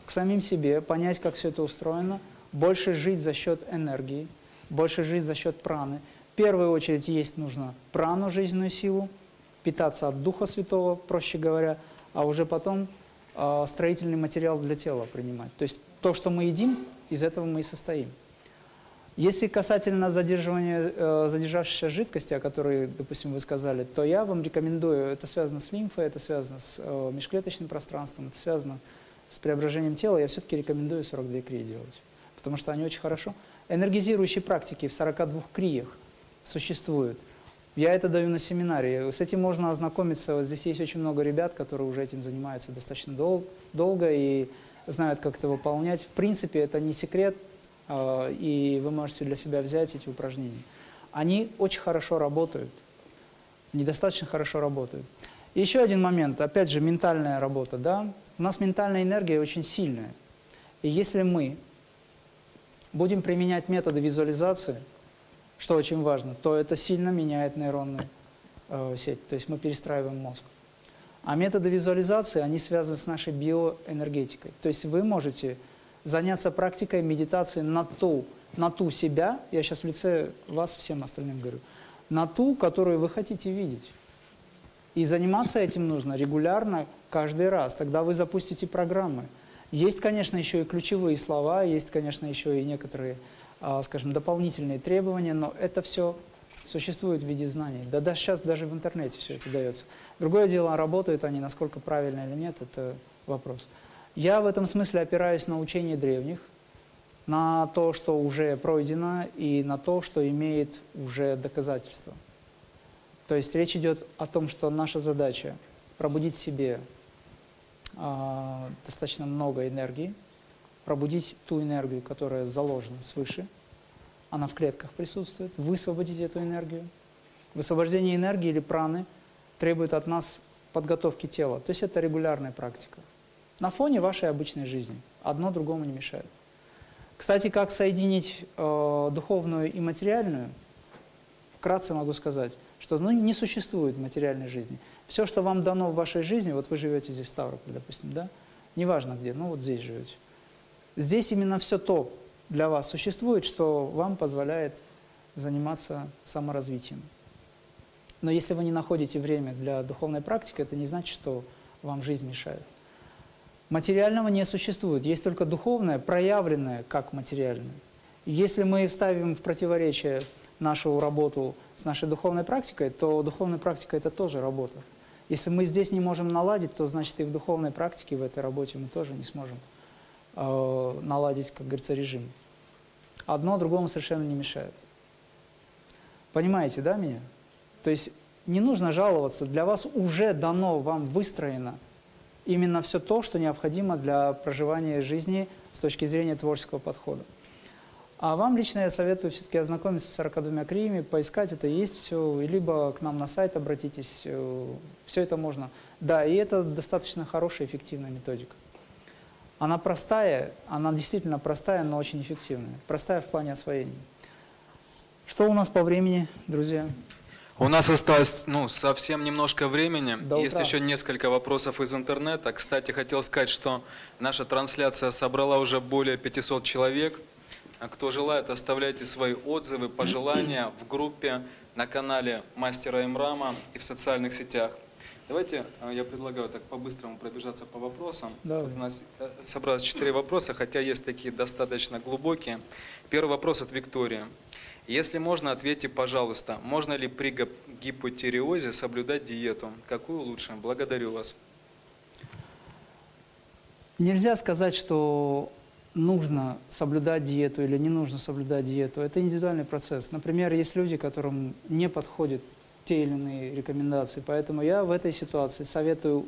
A: к самим себе, понять, как все это устроено, больше жить за счет энергии, больше жить за счет праны, в первую очередь есть нужно прану, жизненную силу, питаться от Духа Святого, проще говоря, а уже потом э, строительный материал для тела принимать. То есть то, что мы едим, из этого мы и состоим. Если касательно задерживания э, задержавшейся жидкости, о которой, допустим, вы сказали, то я вам рекомендую, это связано с лимфой, это связано с э, межклеточным пространством, это связано с преображением тела, я все-таки рекомендую 42 крии делать, потому что они очень хорошо. Энергизирующие практики в 42 криях существует. Я это даю на семинаре. С этим можно ознакомиться. Вот здесь есть очень много ребят, которые уже этим занимаются достаточно дол долго и знают, как это выполнять. В принципе, это не секрет, э, и вы можете для себя взять эти упражнения. Они очень хорошо работают, недостаточно хорошо работают. И еще один момент, опять же, ментальная работа. Да? У нас ментальная энергия очень сильная. И если мы будем применять методы визуализации – что очень важно, то это сильно меняет нейронную э, сеть, то есть мы перестраиваем мозг. А методы визуализации, они связаны с нашей биоэнергетикой. То есть вы можете заняться практикой медитации на ту, на ту себя, я сейчас в лице вас всем остальным говорю, на ту, которую вы хотите видеть. И заниматься этим нужно регулярно, каждый раз. Тогда вы запустите программы. Есть, конечно, еще и ключевые слова, есть, конечно, еще и некоторые скажем, дополнительные требования, но это все существует в виде знаний. Да, да сейчас даже в интернете все это дается. Другое дело, работают они, насколько правильно или нет, это вопрос. Я в этом смысле опираюсь на учение древних, на то, что уже пройдено, и на то, что имеет уже доказательства. То есть речь идет о том, что наша задача пробудить в себе э, достаточно много энергии, пробудить ту энергию, которая заложена свыше, она в клетках присутствует, высвободить эту энергию. Высвобождение энергии или праны требует от нас подготовки тела. То есть это регулярная практика. На фоне вашей обычной жизни. Одно другому не мешает. Кстати, как соединить э, духовную и материальную, вкратце могу сказать, что ну, не существует материальной жизни. Все, что вам дано в вашей жизни, вот вы живете здесь в Ставрополе, допустим, да, неважно где, ну вот здесь живете, Здесь именно все то для вас существует, что вам позволяет заниматься саморазвитием. Но если вы не находите время для духовной практики, это не значит, что вам жизнь мешает. Материального не существует, есть только духовное, проявленное как материальное. если мы вставим в противоречие нашу работу с нашей духовной практикой, то духовная практика – это тоже работа. Если мы здесь не можем наладить, то значит и в духовной практике, в этой работе мы тоже не сможем э, наладить, как говорится, режим. Одно другому совершенно не мешает. Понимаете, да, меня? То есть не нужно жаловаться, для вас уже дано, вам выстроено именно все то, что необходимо для проживания жизни с точки зрения творческого подхода. А вам лично я советую все-таки ознакомиться с 42 криями, поискать это, есть все, либо к нам на сайт обратитесь, э, все это можно. Да, и это достаточно хорошая, эффективная методика. Она простая, она действительно простая, но очень эффективная. Простая в плане освоения. Что у нас по времени, друзья?
C: У нас осталось ну, совсем немножко времени.
A: До
C: Есть еще несколько вопросов из интернета. Кстати, хотел сказать, что наша трансляция собрала уже более 500 человек. А кто желает, оставляйте свои отзывы, пожелания в группе на канале Мастера Имрама и в социальных сетях. Давайте э, я предлагаю так по-быстрому пробежаться по вопросам.
A: Давай.
C: Вот у нас э, собралось четыре вопроса, хотя есть такие достаточно глубокие. Первый вопрос от Виктории. Если можно, ответьте, пожалуйста, можно ли при гипотериозе соблюдать диету? Какую лучше? Благодарю вас.
A: Нельзя сказать, что нужно соблюдать диету или не нужно соблюдать диету. Это индивидуальный процесс. Например, есть люди, которым не подходит те или иные рекомендации. Поэтому я в этой ситуации советую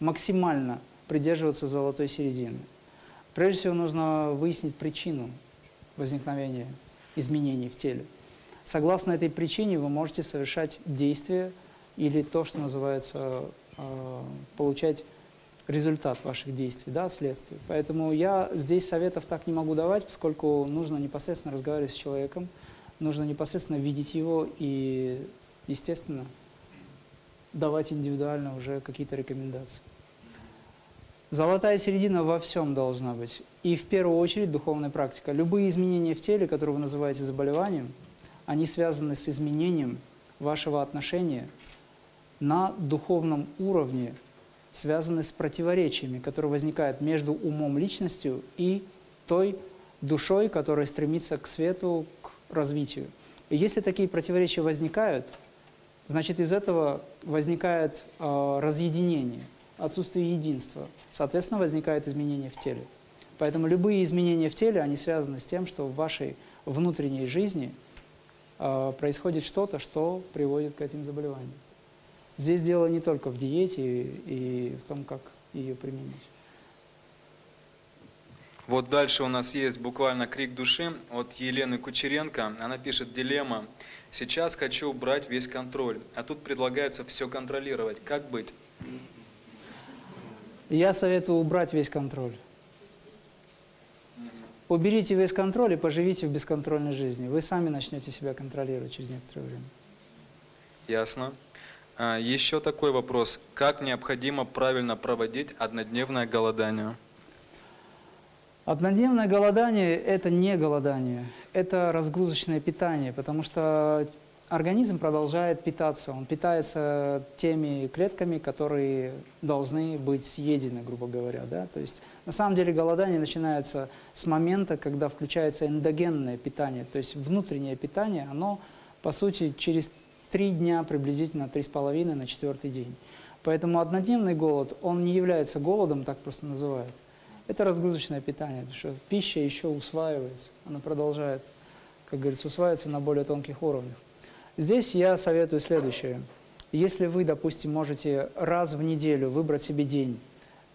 A: максимально придерживаться золотой середины. Прежде всего нужно выяснить причину возникновения изменений в теле. Согласно этой причине вы можете совершать действия или то, что называется, э, получать результат ваших действий, да, следствий. Поэтому я здесь советов так не могу давать, поскольку нужно непосредственно разговаривать с человеком, нужно непосредственно видеть его и естественно, давать индивидуально уже какие-то рекомендации. Золотая середина во всем должна быть. И в первую очередь духовная практика. Любые изменения в теле, которые вы называете заболеванием, они связаны с изменением вашего отношения на духовном уровне, связаны с противоречиями, которые возникают между умом личностью и той душой, которая стремится к свету, к развитию. И если такие противоречия возникают – значит, из этого возникает э, разъединение, отсутствие единства. Соответственно, возникает изменение в теле. Поэтому любые изменения в теле, они связаны с тем, что в вашей внутренней жизни э, происходит что-то, что приводит к этим заболеваниям. Здесь дело не только в диете и, и в том, как ее применить.
C: Вот дальше у нас есть буквально крик души от Елены Кучеренко. Она пишет «Дилемма. Сейчас хочу убрать весь контроль, а тут предлагается все контролировать. Как быть?»
A: Я советую убрать весь контроль. Уберите весь контроль и поживите в бесконтрольной жизни. Вы сами начнете себя контролировать через некоторое время.
C: Ясно. А, Еще такой вопрос. Как необходимо правильно проводить однодневное голодание?
A: Однодневное голодание – это не голодание, это разгрузочное питание, потому что организм продолжает питаться. Он питается теми клетками, которые должны быть съедены, грубо говоря. Да? То есть на самом деле голодание начинается с момента, когда включается эндогенное питание, то есть внутреннее питание, оно, по сути, через три дня, приблизительно три с половиной на четвертый день. Поэтому однодневный голод, он не является голодом, так просто называют. Это разгрузочное питание, потому что пища еще усваивается, она продолжает, как говорится, усваиваться на более тонких уровнях. Здесь я советую следующее. Если вы, допустим, можете раз в неделю выбрать себе день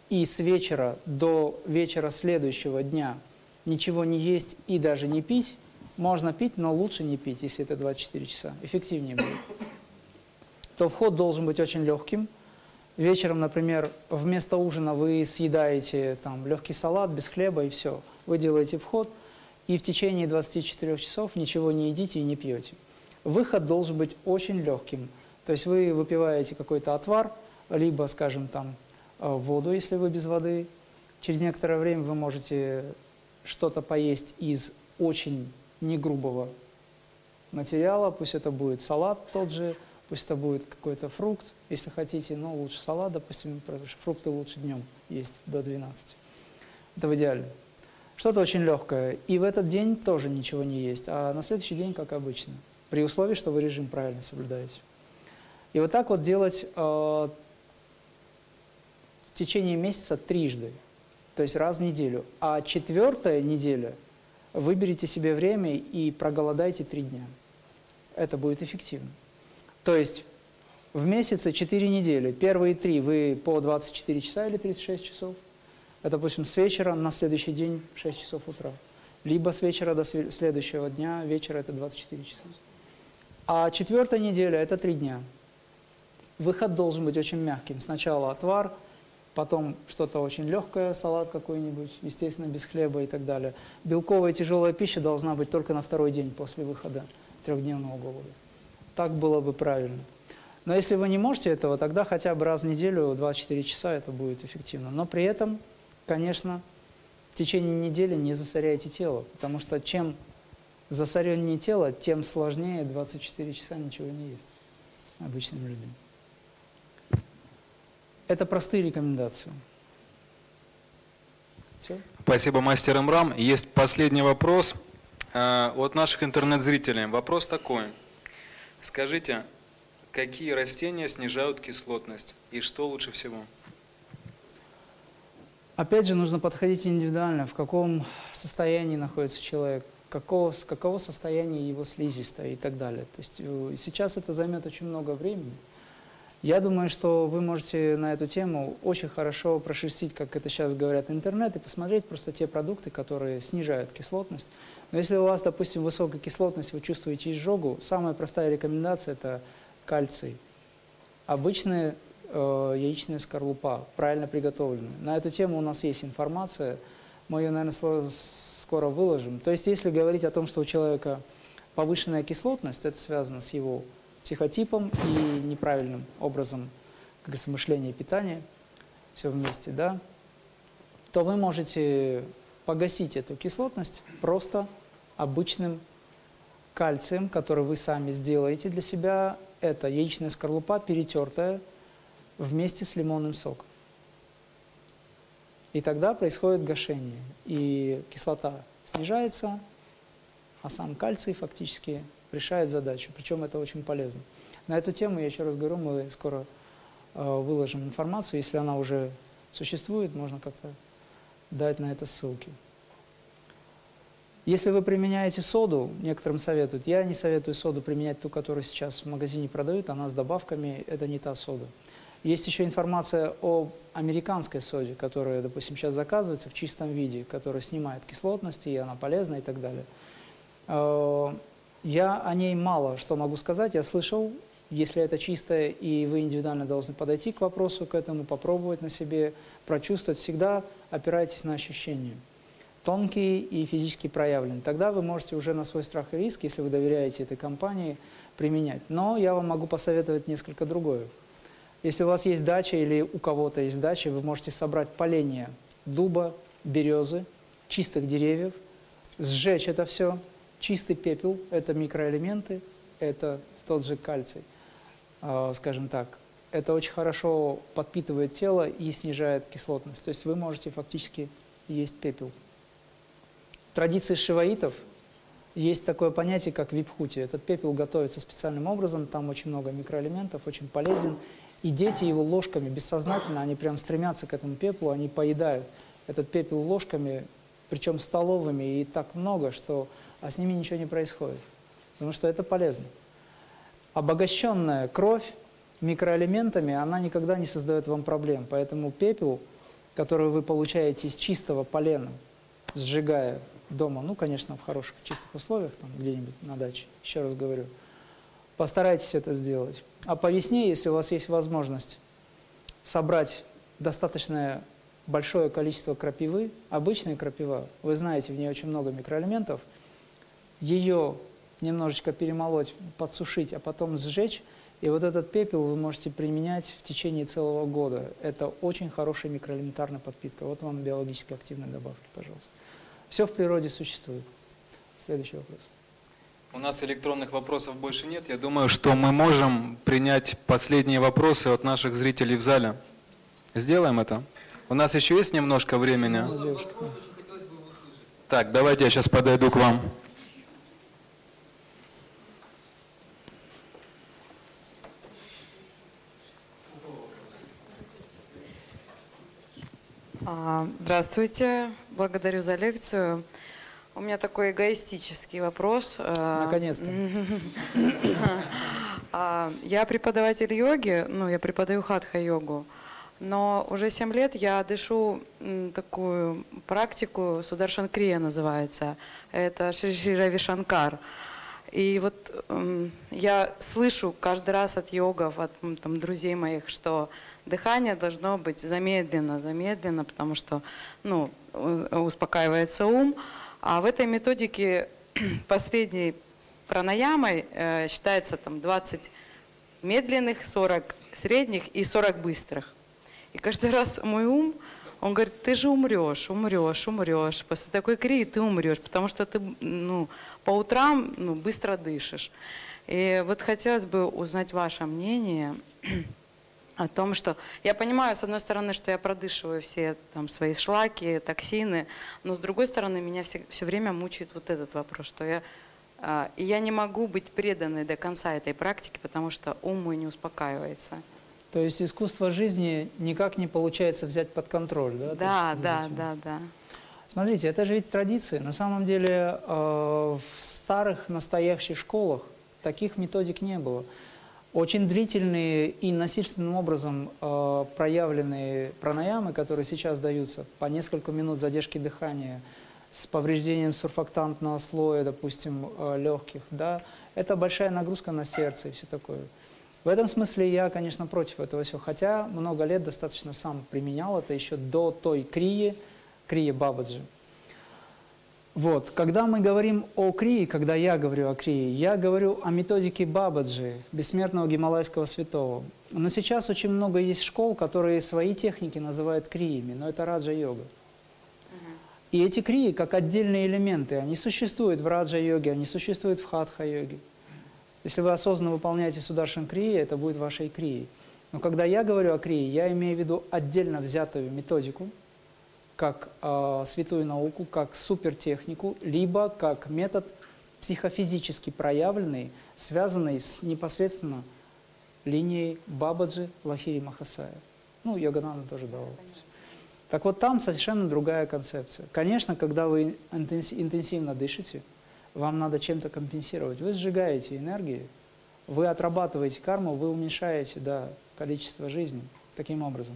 A: и с вечера до вечера следующего дня ничего не есть и даже не пить, можно пить, но лучше не пить, если это 24 часа, эффективнее будет, то вход должен быть очень легким. Вечером, например, вместо ужина вы съедаете там легкий салат без хлеба и все. Вы делаете вход, и в течение 24 часов ничего не едите и не пьете. Выход должен быть очень легким. То есть вы выпиваете какой-то отвар, либо, скажем, там, э, воду, если вы без воды. Через некоторое время вы можете что-то поесть из очень негрубого материала, пусть это будет салат тот же, пусть это будет какой-то фрукт, если хотите, но лучше салат, допустим, потому что фрукты лучше днем есть до 12. Это в идеале. Что-то очень легкое. И в этот день тоже ничего не есть, а на следующий день, как обычно, при условии, что вы режим правильно соблюдаете. И вот так вот делать э, в течение месяца трижды, то есть раз в неделю. А четвертая неделя выберите себе время и проголодайте три дня. Это будет эффективно. То есть в месяце 4 недели. Первые три вы по 24 часа или 36 часов. Это, допустим, с вечера на следующий день 6 часов утра. Либо с вечера до следующего дня, вечера это 24 часа. А четвертая неделя – это три дня. Выход должен быть очень мягким. Сначала отвар, потом что-то очень легкое, салат какой-нибудь, естественно, без хлеба и так далее. Белковая тяжелая пища должна быть только на второй день после выхода трехдневного голода. Так было бы правильно. Но если вы не можете этого, тогда хотя бы раз в неделю 24 часа это будет эффективно. Но при этом, конечно, в течение недели не засоряйте тело, потому что чем засореннее тело, тем сложнее 24 часа ничего не есть обычным людям. Это простые рекомендации. Все?
C: Спасибо, мастер Имрам. Есть последний вопрос э, от наших интернет-зрителей. Вопрос такой. Скажите, какие растения снижают кислотность и что лучше всего?
A: Опять же, нужно подходить индивидуально, в каком состоянии находится человек, какого, какого состояния его слизистая и так далее. То есть э, сейчас это займет очень много времени. Я думаю, что вы можете на эту тему очень хорошо прошерстить, как это сейчас говорят, интернет, и посмотреть просто те продукты, которые снижают кислотность. Но если у вас, допустим, высокая кислотность, вы чувствуете изжогу, самая простая рекомендация – это кальций. Обычная э, яичная скорлупа, правильно приготовленная. На эту тему у нас есть информация, мы ее, наверное, скоро выложим. То есть, если говорить о том, что у человека повышенная кислотность, это связано с его психотипом и неправильным образом, как говорится, мышления и питания, все вместе, да, то вы можете погасить эту кислотность просто обычным кальцием, который вы сами сделаете для себя. Это яичная скорлупа, перетертая вместе с лимонным соком. И тогда происходит гашение, и кислота снижается, а сам кальций фактически решает задачу. Причем это очень полезно. На эту тему, я еще раз говорю, мы скоро э, выложим информацию. Если она уже существует, можно как-то дать на это ссылки. Если вы применяете соду, некоторым советуют, я не советую соду применять ту, которую сейчас в магазине продают, она с добавками, это не та сода. Есть еще информация о американской соде, которая, допустим, сейчас заказывается в чистом виде, которая снимает кислотность, и она полезна и так далее. Я о ней мало что могу сказать. Я слышал, если это чистое, и вы индивидуально должны подойти к вопросу, к этому, попробовать на себе, прочувствовать, всегда опирайтесь на ощущения тонкие и физически проявленные. Тогда вы можете уже на свой страх и риск, если вы доверяете этой компании, применять. Но я вам могу посоветовать несколько другое. Если у вас есть дача или у кого-то есть дача, вы можете собрать поленья дуба, березы, чистых деревьев, сжечь это все, чистый пепел, это микроэлементы, это тот же кальций, э, скажем так. Это очень хорошо подпитывает тело и снижает кислотность. То есть вы можете фактически есть пепел традиции шиваитов есть такое понятие, как випхути. Этот пепел готовится специальным образом, там очень много микроэлементов, очень полезен. И дети его ложками бессознательно, они прям стремятся к этому пеплу, они поедают этот пепел ложками, причем столовыми, и так много, что а с ними ничего не происходит. Потому что это полезно. Обогащенная кровь микроэлементами, она никогда не создает вам проблем. Поэтому пепел, который вы получаете из чистого полена, сжигая дома, ну, конечно, в хороших, чистых условиях, там где-нибудь на даче, еще раз говорю, постарайтесь это сделать. А по весне, если у вас есть возможность собрать достаточное большое количество крапивы, обычная крапива, вы знаете, в ней очень много микроэлементов, ее немножечко перемолоть, подсушить, а потом сжечь, и вот этот пепел вы можете применять в течение целого года. Это очень хорошая микроэлементарная подпитка. Вот вам биологически активные добавки, пожалуйста. Все в природе существует. Следующий вопрос.
C: У нас электронных вопросов больше нет. Я думаю, что мы можем принять последние вопросы от наших зрителей в зале. Сделаем это. У нас еще есть немножко времени. Так, давайте я сейчас подойду к вам.
L: А, здравствуйте, благодарю за лекцию. У меня такой эгоистический вопрос.
A: А, Наконец-то.
L: А, я преподаватель йоги, ну, я преподаю хатха-йогу, но уже 7 лет я дышу такую практику, Сударшан Крия называется, это Шри Рави Шанкар. И вот я слышу каждый раз от йогов, от там, друзей моих, что дыхание должно быть замедленно, замедленно, потому что ну, успокаивается ум. А в этой методике последней пранаямой э, считается там 20 медленных, 40 средних и 40 быстрых. И каждый раз мой ум, он говорит, ты же умрешь, умрешь, умрешь. После такой крии ты умрешь, потому что ты ну, по утрам ну, быстро дышишь. И вот хотелось бы узнать ваше мнение о том, что я понимаю, с одной стороны, что я продышиваю все там свои шлаки, токсины, но с другой стороны, меня все, все время мучает вот этот вопрос, что я, э, я не могу быть преданной до конца этой практики, потому что ум мой не успокаивается.
A: То есть искусство жизни никак не получается взять под контроль, да?
L: Да, есть, да, да, да.
A: Смотрите, это же ведь традиции. На самом деле э, в старых настоящих школах таких методик не было очень длительные и насильственным образом э, проявленные пранаямы, которые сейчас даются по несколько минут задержки дыхания с повреждением сурфактантного слоя, допустим, э, легких, да, это большая нагрузка на сердце и все такое. В этом смысле я, конечно, против этого всего, хотя много лет достаточно сам применял это еще до той крии, крии Бабаджи. Вот, когда мы говорим о крии, когда я говорю о крии, я говорю о методике Бабаджи, бессмертного гималайского святого. Но сейчас очень много есть школ, которые свои техники называют криями, но это раджа-йога. И эти крии, как отдельные элементы, они существуют в раджа-йоге, они существуют в хатха-йоге. Если вы осознанно выполняете сударшин крии, это будет вашей крией. Но когда я говорю о крии, я имею в виду отдельно взятую методику – как э, святую науку, как супертехнику, либо как метод психофизически проявленный, связанный с непосредственно линией Бабаджи Лахири Махасая. Ну, Йогананда тоже давал. Так вот там совершенно другая концепция. Конечно, когда вы интенси- интенсивно дышите, вам надо чем-то компенсировать. Вы сжигаете энергии, вы отрабатываете карму, вы уменьшаете да, количество жизни таким образом.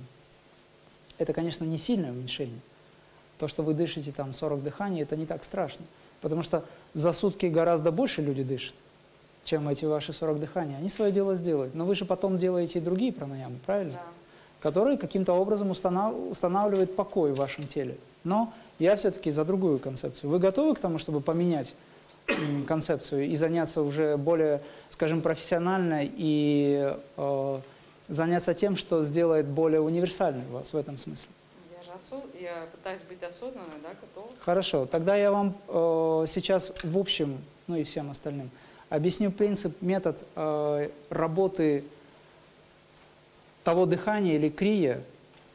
A: Это, конечно, не сильное уменьшение. То, что вы дышите там 40 дыханий, это не так страшно. Потому что за сутки гораздо больше люди дышат, чем эти ваши 40 дыханий. Они свое дело сделают. Но вы же потом делаете и другие пранаямы, правильно? Которые каким-то образом установ... устанавливают покой в вашем теле. Но я все-таки за другую концепцию. Вы готовы к тому, чтобы поменять концепцию и заняться уже более, скажем, профессионально и э, заняться тем, что сделает более универсальной вас в этом смысле?
L: Я же осоз- я пытаюсь быть осознанной, да, готова.
A: Хорошо, тогда я вам э, сейчас в общем, ну и всем остальным, объясню принцип, метод э, работы того дыхания или крия,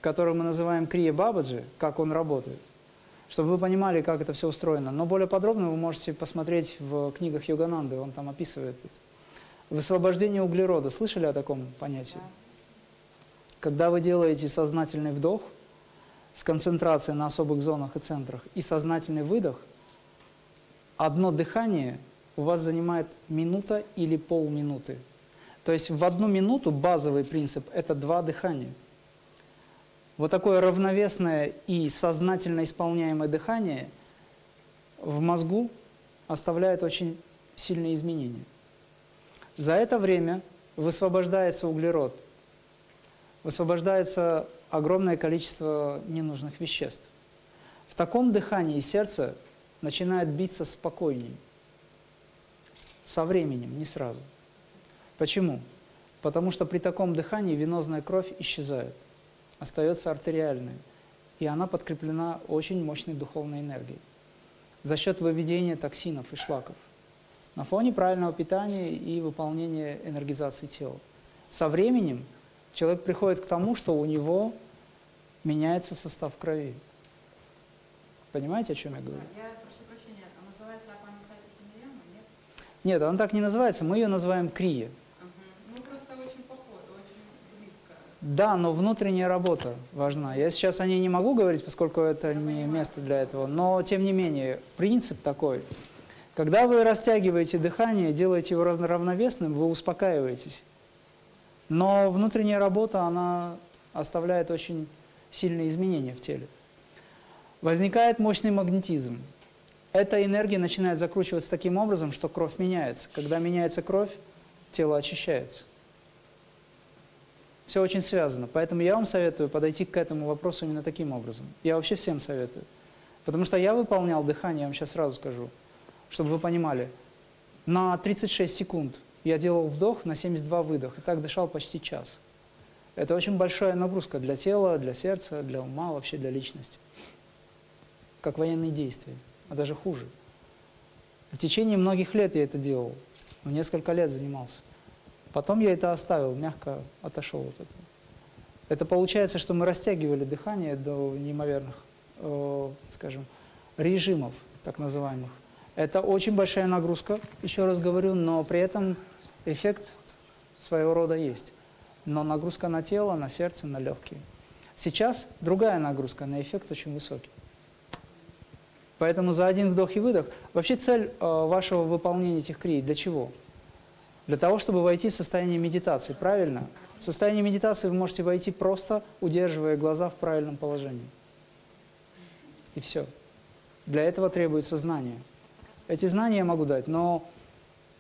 A: который мы называем крия бабаджи, как он работает, чтобы вы понимали, как это все устроено. Но более подробно вы можете посмотреть в книгах Йогананды, он там описывает это. Высвобождение углерода. Слышали о таком понятии? Когда вы делаете сознательный вдох с концентрацией на особых зонах и центрах и сознательный выдох, одно дыхание у вас занимает минута или полминуты. То есть в одну минуту базовый принцип – это два дыхания. Вот такое равновесное и сознательно исполняемое дыхание в мозгу оставляет очень сильные изменения. За это время высвобождается углерод, высвобождается огромное количество ненужных веществ. В таком дыхании сердце начинает биться спокойнее. Со временем, не сразу. Почему? Потому что при таком дыхании венозная кровь исчезает, остается артериальная, и она подкреплена очень мощной духовной энергией за счет выведения токсинов и шлаков на фоне правильного питания и выполнения энергизации тела. Со временем человек приходит к тому, что у него меняется состав крови. Понимаете, о чем я говорю?
M: Я прошу прощения, а называется Апанасати Химиряма, нет?
A: Нет, она так не называется, мы ее называем крия.
M: Ну, просто очень похоже, очень близко.
A: Да, но внутренняя работа важна. Я сейчас о ней не могу говорить, поскольку это не место для этого, но тем не менее, принцип такой. Когда вы растягиваете дыхание, делаете его равновесным, вы успокаиваетесь. Но внутренняя работа, она оставляет очень сильные изменения в теле. Возникает мощный магнетизм. Эта энергия начинает закручиваться таким образом, что кровь меняется. Когда меняется кровь, тело очищается. Все очень связано. Поэтому я вам советую подойти к этому вопросу именно таким образом. Я вообще всем советую. Потому что я выполнял дыхание, я вам сейчас сразу скажу, чтобы вы понимали. На 36 секунд я делал вдох, на 72 выдох. И так дышал почти час. Это очень большая нагрузка для тела, для сердца, для ума, вообще для личности. Как военные действия, а даже хуже. В течение многих лет я это делал. Несколько лет занимался. Потом я это оставил, мягко отошел от этого. Это получается, что мы растягивали дыхание до неимоверных, э, скажем, режимов, так называемых. Это очень большая нагрузка, еще раз говорю, но при этом эффект своего рода есть. Но нагрузка на тело, на сердце, на легкие. Сейчас другая нагрузка, на эффект очень высокий. Поэтому за один вдох и выдох. Вообще цель э, вашего выполнения этих крий для чего? Для того, чтобы войти в состояние медитации, правильно? В состояние медитации вы можете войти просто, удерживая глаза в правильном положении. И все. Для этого требуется знание. Эти знания я могу дать, но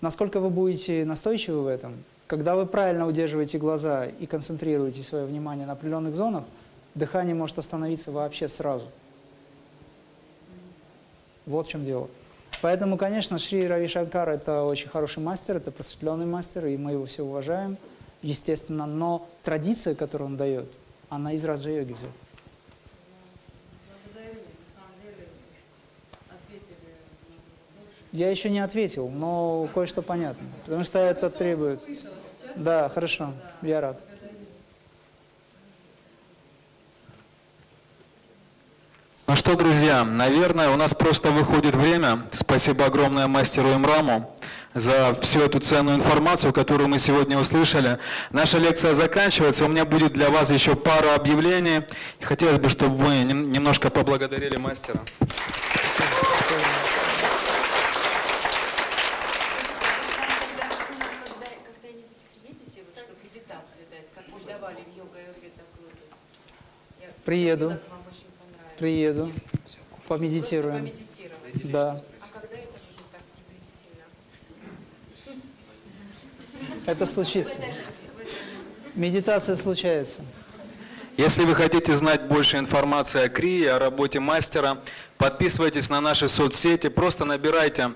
A: насколько вы будете настойчивы в этом, когда вы правильно удерживаете глаза и концентрируете свое внимание на определенных зонах, дыхание может остановиться вообще сразу. Вот в чем дело. Поэтому, конечно, Шри Рави Шанкар – это очень хороший мастер, это просветленный мастер, и мы его все уважаем, естественно. Но традиция, которую он дает, она из Раджа-йоги взята.
M: Благодарю, на самом деле, ответили.
A: Я еще не ответил, но кое-что понятно, потому что это требует... Да, хорошо, я рад.
C: Ну что, друзья, наверное, у нас просто выходит время. Спасибо огромное мастеру Имраму за всю эту ценную информацию, которую мы сегодня услышали. Наша лекция заканчивается. У меня будет для вас еще пару объявлений. Хотелось бы, чтобы вы нем- немножко поблагодарили мастера.
A: Приеду. Приеду. Помедитируем. Да. Это случится. Медитация случается.
C: Если вы хотите знать больше информации о КРИ, о работе мастера, подписывайтесь на наши соцсети, просто набирайте